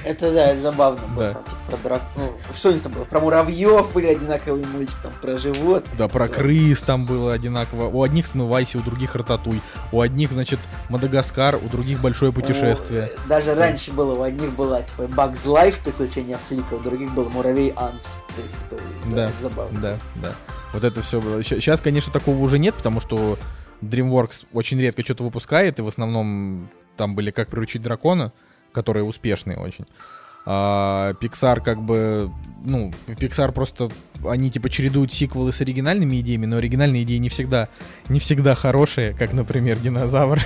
Это да, это забавно было. Да. Там, типа, про драк... Ну, что это было? Про муравьев были одинаковые мультики, там, про животных. Да, про крыс там было одинаково. У одних смывайся, у других рататуй. У одних, значит, Мадагаскар, у других большое путешествие. У- Даже раньше было, у одних была, типа, Bugs Life, приключения Флика, у других был Муравей Анс. Да, это забавно. Да, да. Вот это все было. Сейчас, конечно, такого уже нет, потому что DreamWorks очень редко что-то выпускает, и в основном там были «Как приручить дракона», которые успешные очень. Pixar как бы, ну, Pixar просто, они типа чередуют сиквелы с оригинальными идеями, но оригинальные идеи не всегда, не всегда хорошие, как, например, «Динозавр».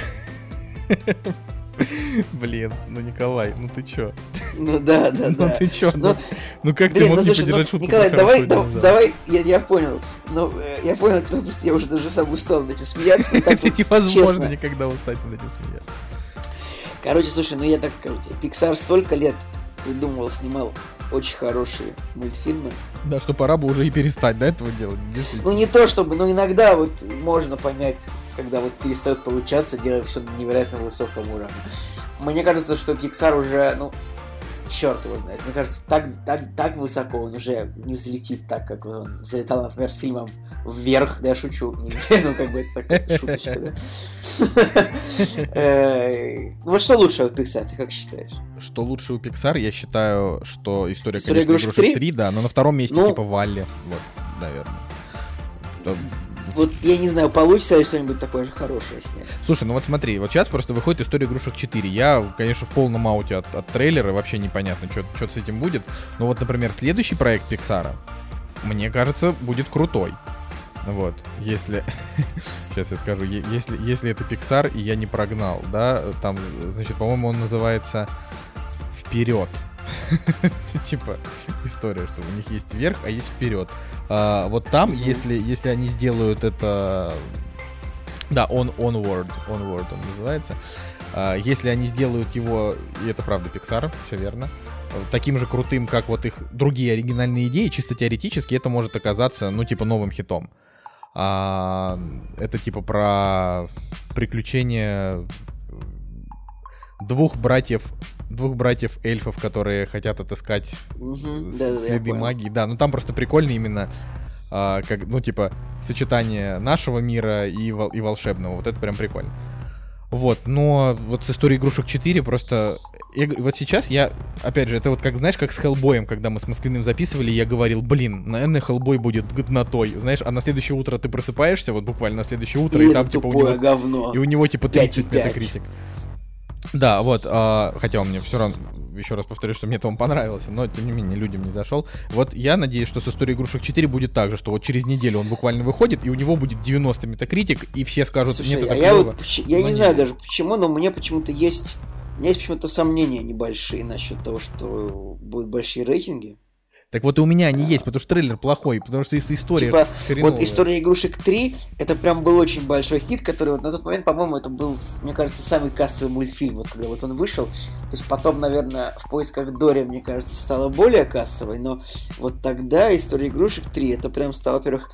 Блин, ну Николай, ну ты чё? Ну да, да, Ну да. ты чё? Ну, Ну, ну как ты Блин, мог ну не слушай, ну, поддержать шутку Николай, давай, динозавра? давай, я, я понял. Ну, э, я понял, тебя просто я уже даже сам устал над этим смеяться. так вот, Невозможно честно. никогда устать над этим смеяться. Короче, слушай, ну я так скажу тебе, Pixar столько лет придумывал, снимал очень хорошие мультфильмы. Да, что пора бы уже и перестать, да, этого делать. Ну не то чтобы, но иногда вот можно понять, когда вот перестает получаться, делать все на невероятно высоком уровне. Мне кажется, что Pixar уже, ну, черт его знает. Мне кажется, так, так, так высоко он уже не взлетит так, как он взлетал, например, с фильмом «Вверх». Да я шучу. Ну, как бы это такая шуточка, да. Э, вот что лучше от Pixar, ты как считаешь? Что лучше у Pixar, я считаю, что история, конечно, игрушек игрушек 3, 3? да, но на втором месте Ну- типа Валли. Вот, наверное. Вот я не знаю, получится ли что-нибудь такое же хорошее с ним. Слушай, ну вот смотри, вот сейчас просто выходит история игрушек 4. Я, конечно, в полном ауте от, от трейлера, вообще непонятно, что с этим будет. Но вот, например, следующий проект Pixar, мне кажется, будет крутой. Вот, если... Сейчас я скажу, если, если это Pixar, и я не прогнал, да, там, значит, по-моему, он называется «Вперед». Типа история, что у них есть вверх, а есть вперед. А, вот там, если, если они сделают это... Да, он Onward, Onward он называется. А, если они сделают его, и это правда Pixar, все верно, таким же крутым, как вот их другие оригинальные идеи, чисто теоретически это может оказаться, ну, типа, новым хитом. А, это типа про приключения двух братьев, двух братьев эльфов, которые хотят отыскать да-да-да, я следы понял. магии. Да, ну там просто прикольно именно, а, как, ну типа сочетание нашего мира и, вол- и волшебного. Вот это прям прикольно. Вот, но вот с историей игрушек 4 просто я вот сейчас я, опять же, это вот как, знаешь, как с Хеллбоем, когда мы с Москвиным записывали, я говорил, блин, наверное, Хеллбой будет годнотой, знаешь, а на следующее утро ты просыпаешься, вот буквально на следующее утро, И, и, там типа у него, говно. и у него типа 30 5,5. метакритик. Да, вот, а, хотя он мне все равно, еще раз повторю, что мне это он понравился, но тем не менее людям не зашел. Вот я надеюсь, что с историей игрушек 4 будет так же, что вот через неделю он буквально выходит, и у него будет 90 метакритик, и все скажут, Слушай, нет, это а я клево». вот я но не знаю. даже почему, но мне почему-то есть у меня есть почему-то сомнения небольшие насчет того, что будут большие рейтинги. Так вот и у меня они есть, потому что трейлер плохой, потому что если история Типа, хреновая. Вот история игрушек 3 это прям был очень большой хит, который вот на тот момент, по-моему, это был, мне кажется, самый кассовый мультфильм, вот когда вот он вышел. То есть потом, наверное, в поисках Дори, мне кажется, стала более кассовой, но вот тогда история игрушек 3 это прям стал, во-первых,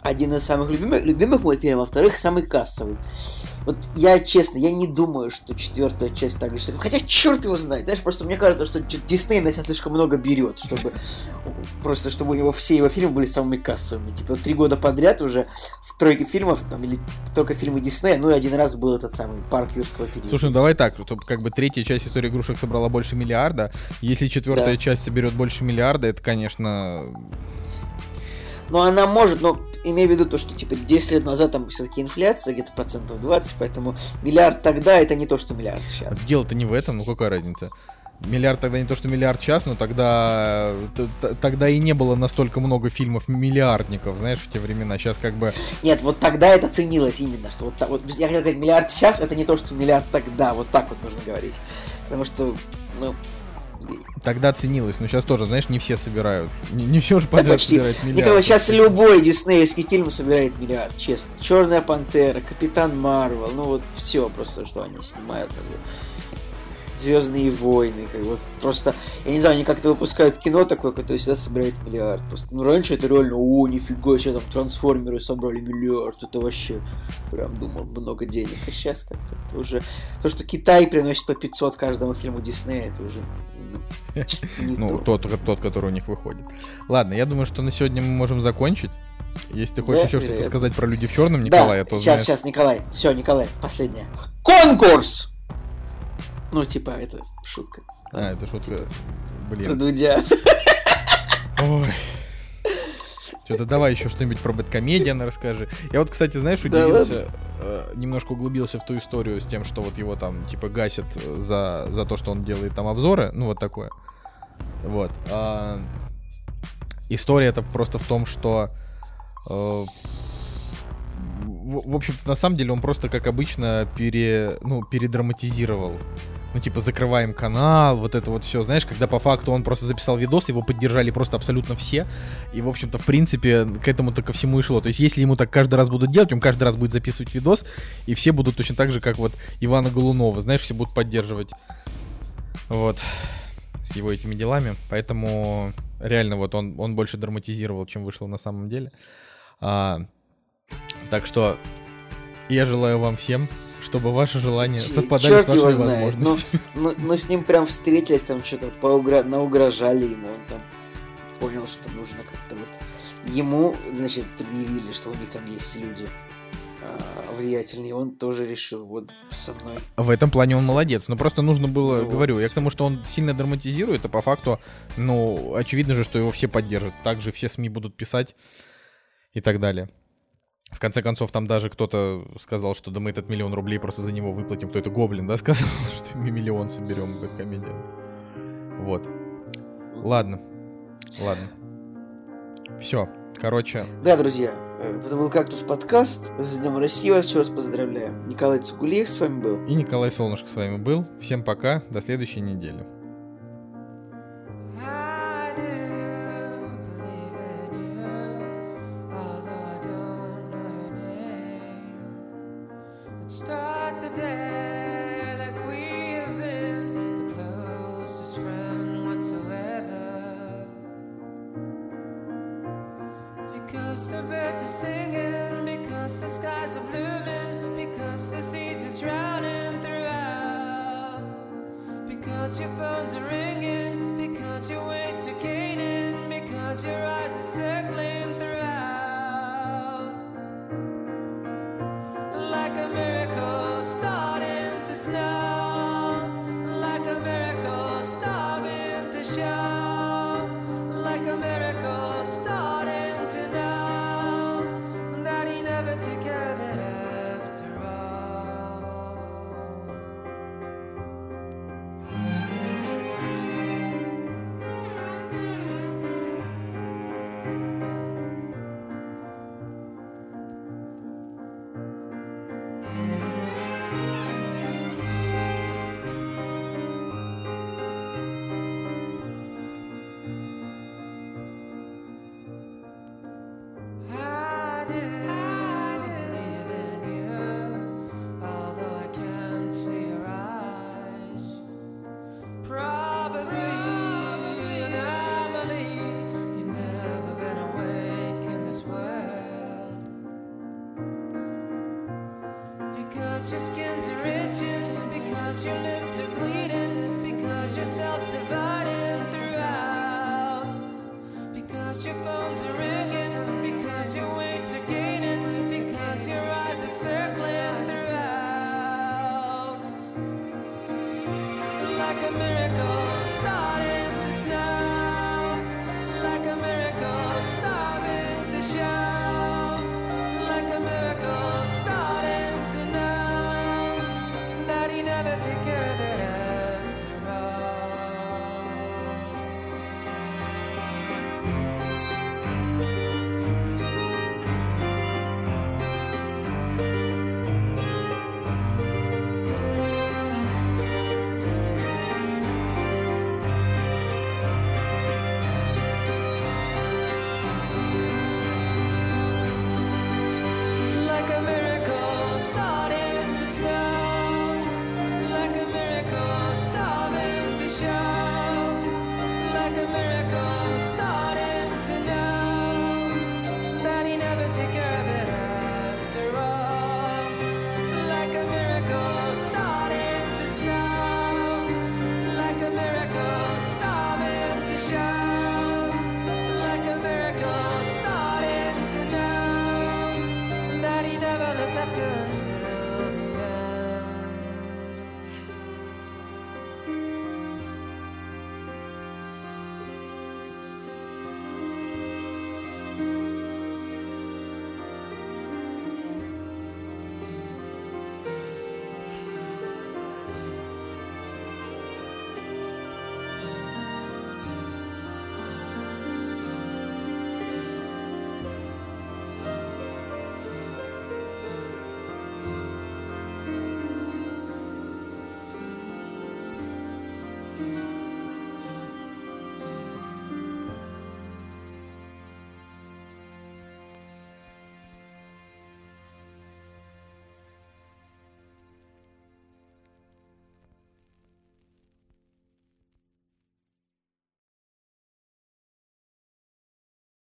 один из самых любимых, любимых мультфильмов, во-вторых, самый кассовый. Вот я, честно, я не думаю, что четвертая часть так же... Хотя, черт его знает, знаешь, просто мне кажется, что Дисней на себя слишком много берет, чтобы... Просто, чтобы у него все его фильмы были самыми кассовыми. Типа, три года подряд уже в тройке фильмов, там, или только фильмы Диснея, ну и один раз был этот самый парк юрского периода. Слушай, ну давай так, что как бы третья часть истории игрушек собрала больше миллиарда. Если четвертая Да. часть соберет больше миллиарда, это, конечно, Но она может, но имея в виду то, что типа 10 лет назад там все-таки инфляция, где-то процентов 20, поэтому миллиард тогда это не то, что миллиард сейчас. дело-то не в этом, ну какая разница? Миллиард тогда не то, что миллиард час, но тогда тогда и не было настолько много фильмов миллиардников, знаешь, в те времена. Сейчас как бы Нет, вот тогда это ценилось именно, что вот, вот я хотел сказать, миллиард сейчас это не то, что миллиард тогда, вот так вот нужно говорить. Потому что, ну, тогда ценилось, но сейчас тоже, знаешь, не все собирают. Не, не все же да подряд почти. собирают миллиард. Николай, сейчас любой диснеевский фильм собирает миллиард, честно. Черная пантера, Капитан Марвел, ну вот все просто, что они снимают, как бы. Звездные войны, как бы, вот просто, я не знаю, они как-то выпускают кино такое, которое всегда собирает миллиард. Просто, ну раньше это реально, о, нифига себе, там трансформеры собрали миллиард, это вообще, прям думал, много денег. А сейчас как-то это уже, то, что Китай приносит по 500 каждому фильму Диснея, это уже, ну, тот, тот, который у них выходит. Ладно, я думаю, что на сегодня мы можем закончить. Если ты хочешь Да, еще что-то сказать про люди в черном, Николай, да, то сейчас, знаешь- сейчас, Николай. Все, Николай, последнее. Конкурс! Ну, типа, это шутка. А, это шутка. Про Блин. Дудя. Ой. Что-то давай еще что-нибудь про Бэткомедиан расскажи. Я вот, кстати, знаешь, удивился, э, немножко углубился в ту историю с тем, что вот его там, типа, гасят за, за то, что он делает там обзоры, ну, вот такое. Вот. А, история это просто в том, что э, в, в общем-то, на самом деле он просто, как обычно, пере, ну, передраматизировал. Ну, типа, закрываем канал, вот это вот все, знаешь, когда по факту он просто записал видос, его поддержали просто абсолютно все. И, в общем-то, в принципе, к этому-то ко всему и шло. То есть, если ему так каждый раз будут делать, он каждый раз будет записывать видос, и все будут точно так же, как вот Ивана Голунова, знаешь, все будут поддерживать. Вот. С его этими делами. Поэтому реально вот он, он больше драматизировал, чем вышло на самом деле. А, так что я желаю вам всем, чтобы ваши желания Ч- совпадали с вашими. Ну, возможностями. ну, ну, с ним прям встретились, там что-то поугра... наугрожали ему, он там понял, что нужно как-то вот... Ему, значит, предъявили, что у них там есть люди а, влиятельные, и он тоже решил вот со мной. В этом плане он молодец. Но просто нужно было, Ну вот. говорю, я к тому, что он сильно драматизирует, а по факту, ну, очевидно же, что его все поддержат. Также все СМИ будут писать и так далее. В конце концов, там даже кто-то сказал, что да мы этот миллион рублей просто за него выплатим. Кто это Гоблин, да, сказал, что мы миллион соберем в комедию. Вот. Ладно. Ладно. Все. Короче, Да, друзья, э, это был «Кактус подкаст». С Днем России вас еще раз поздравляю. Николай Цугулиев с вами был. и Николай Солнышко с вами был. Всем пока, до следующей недели.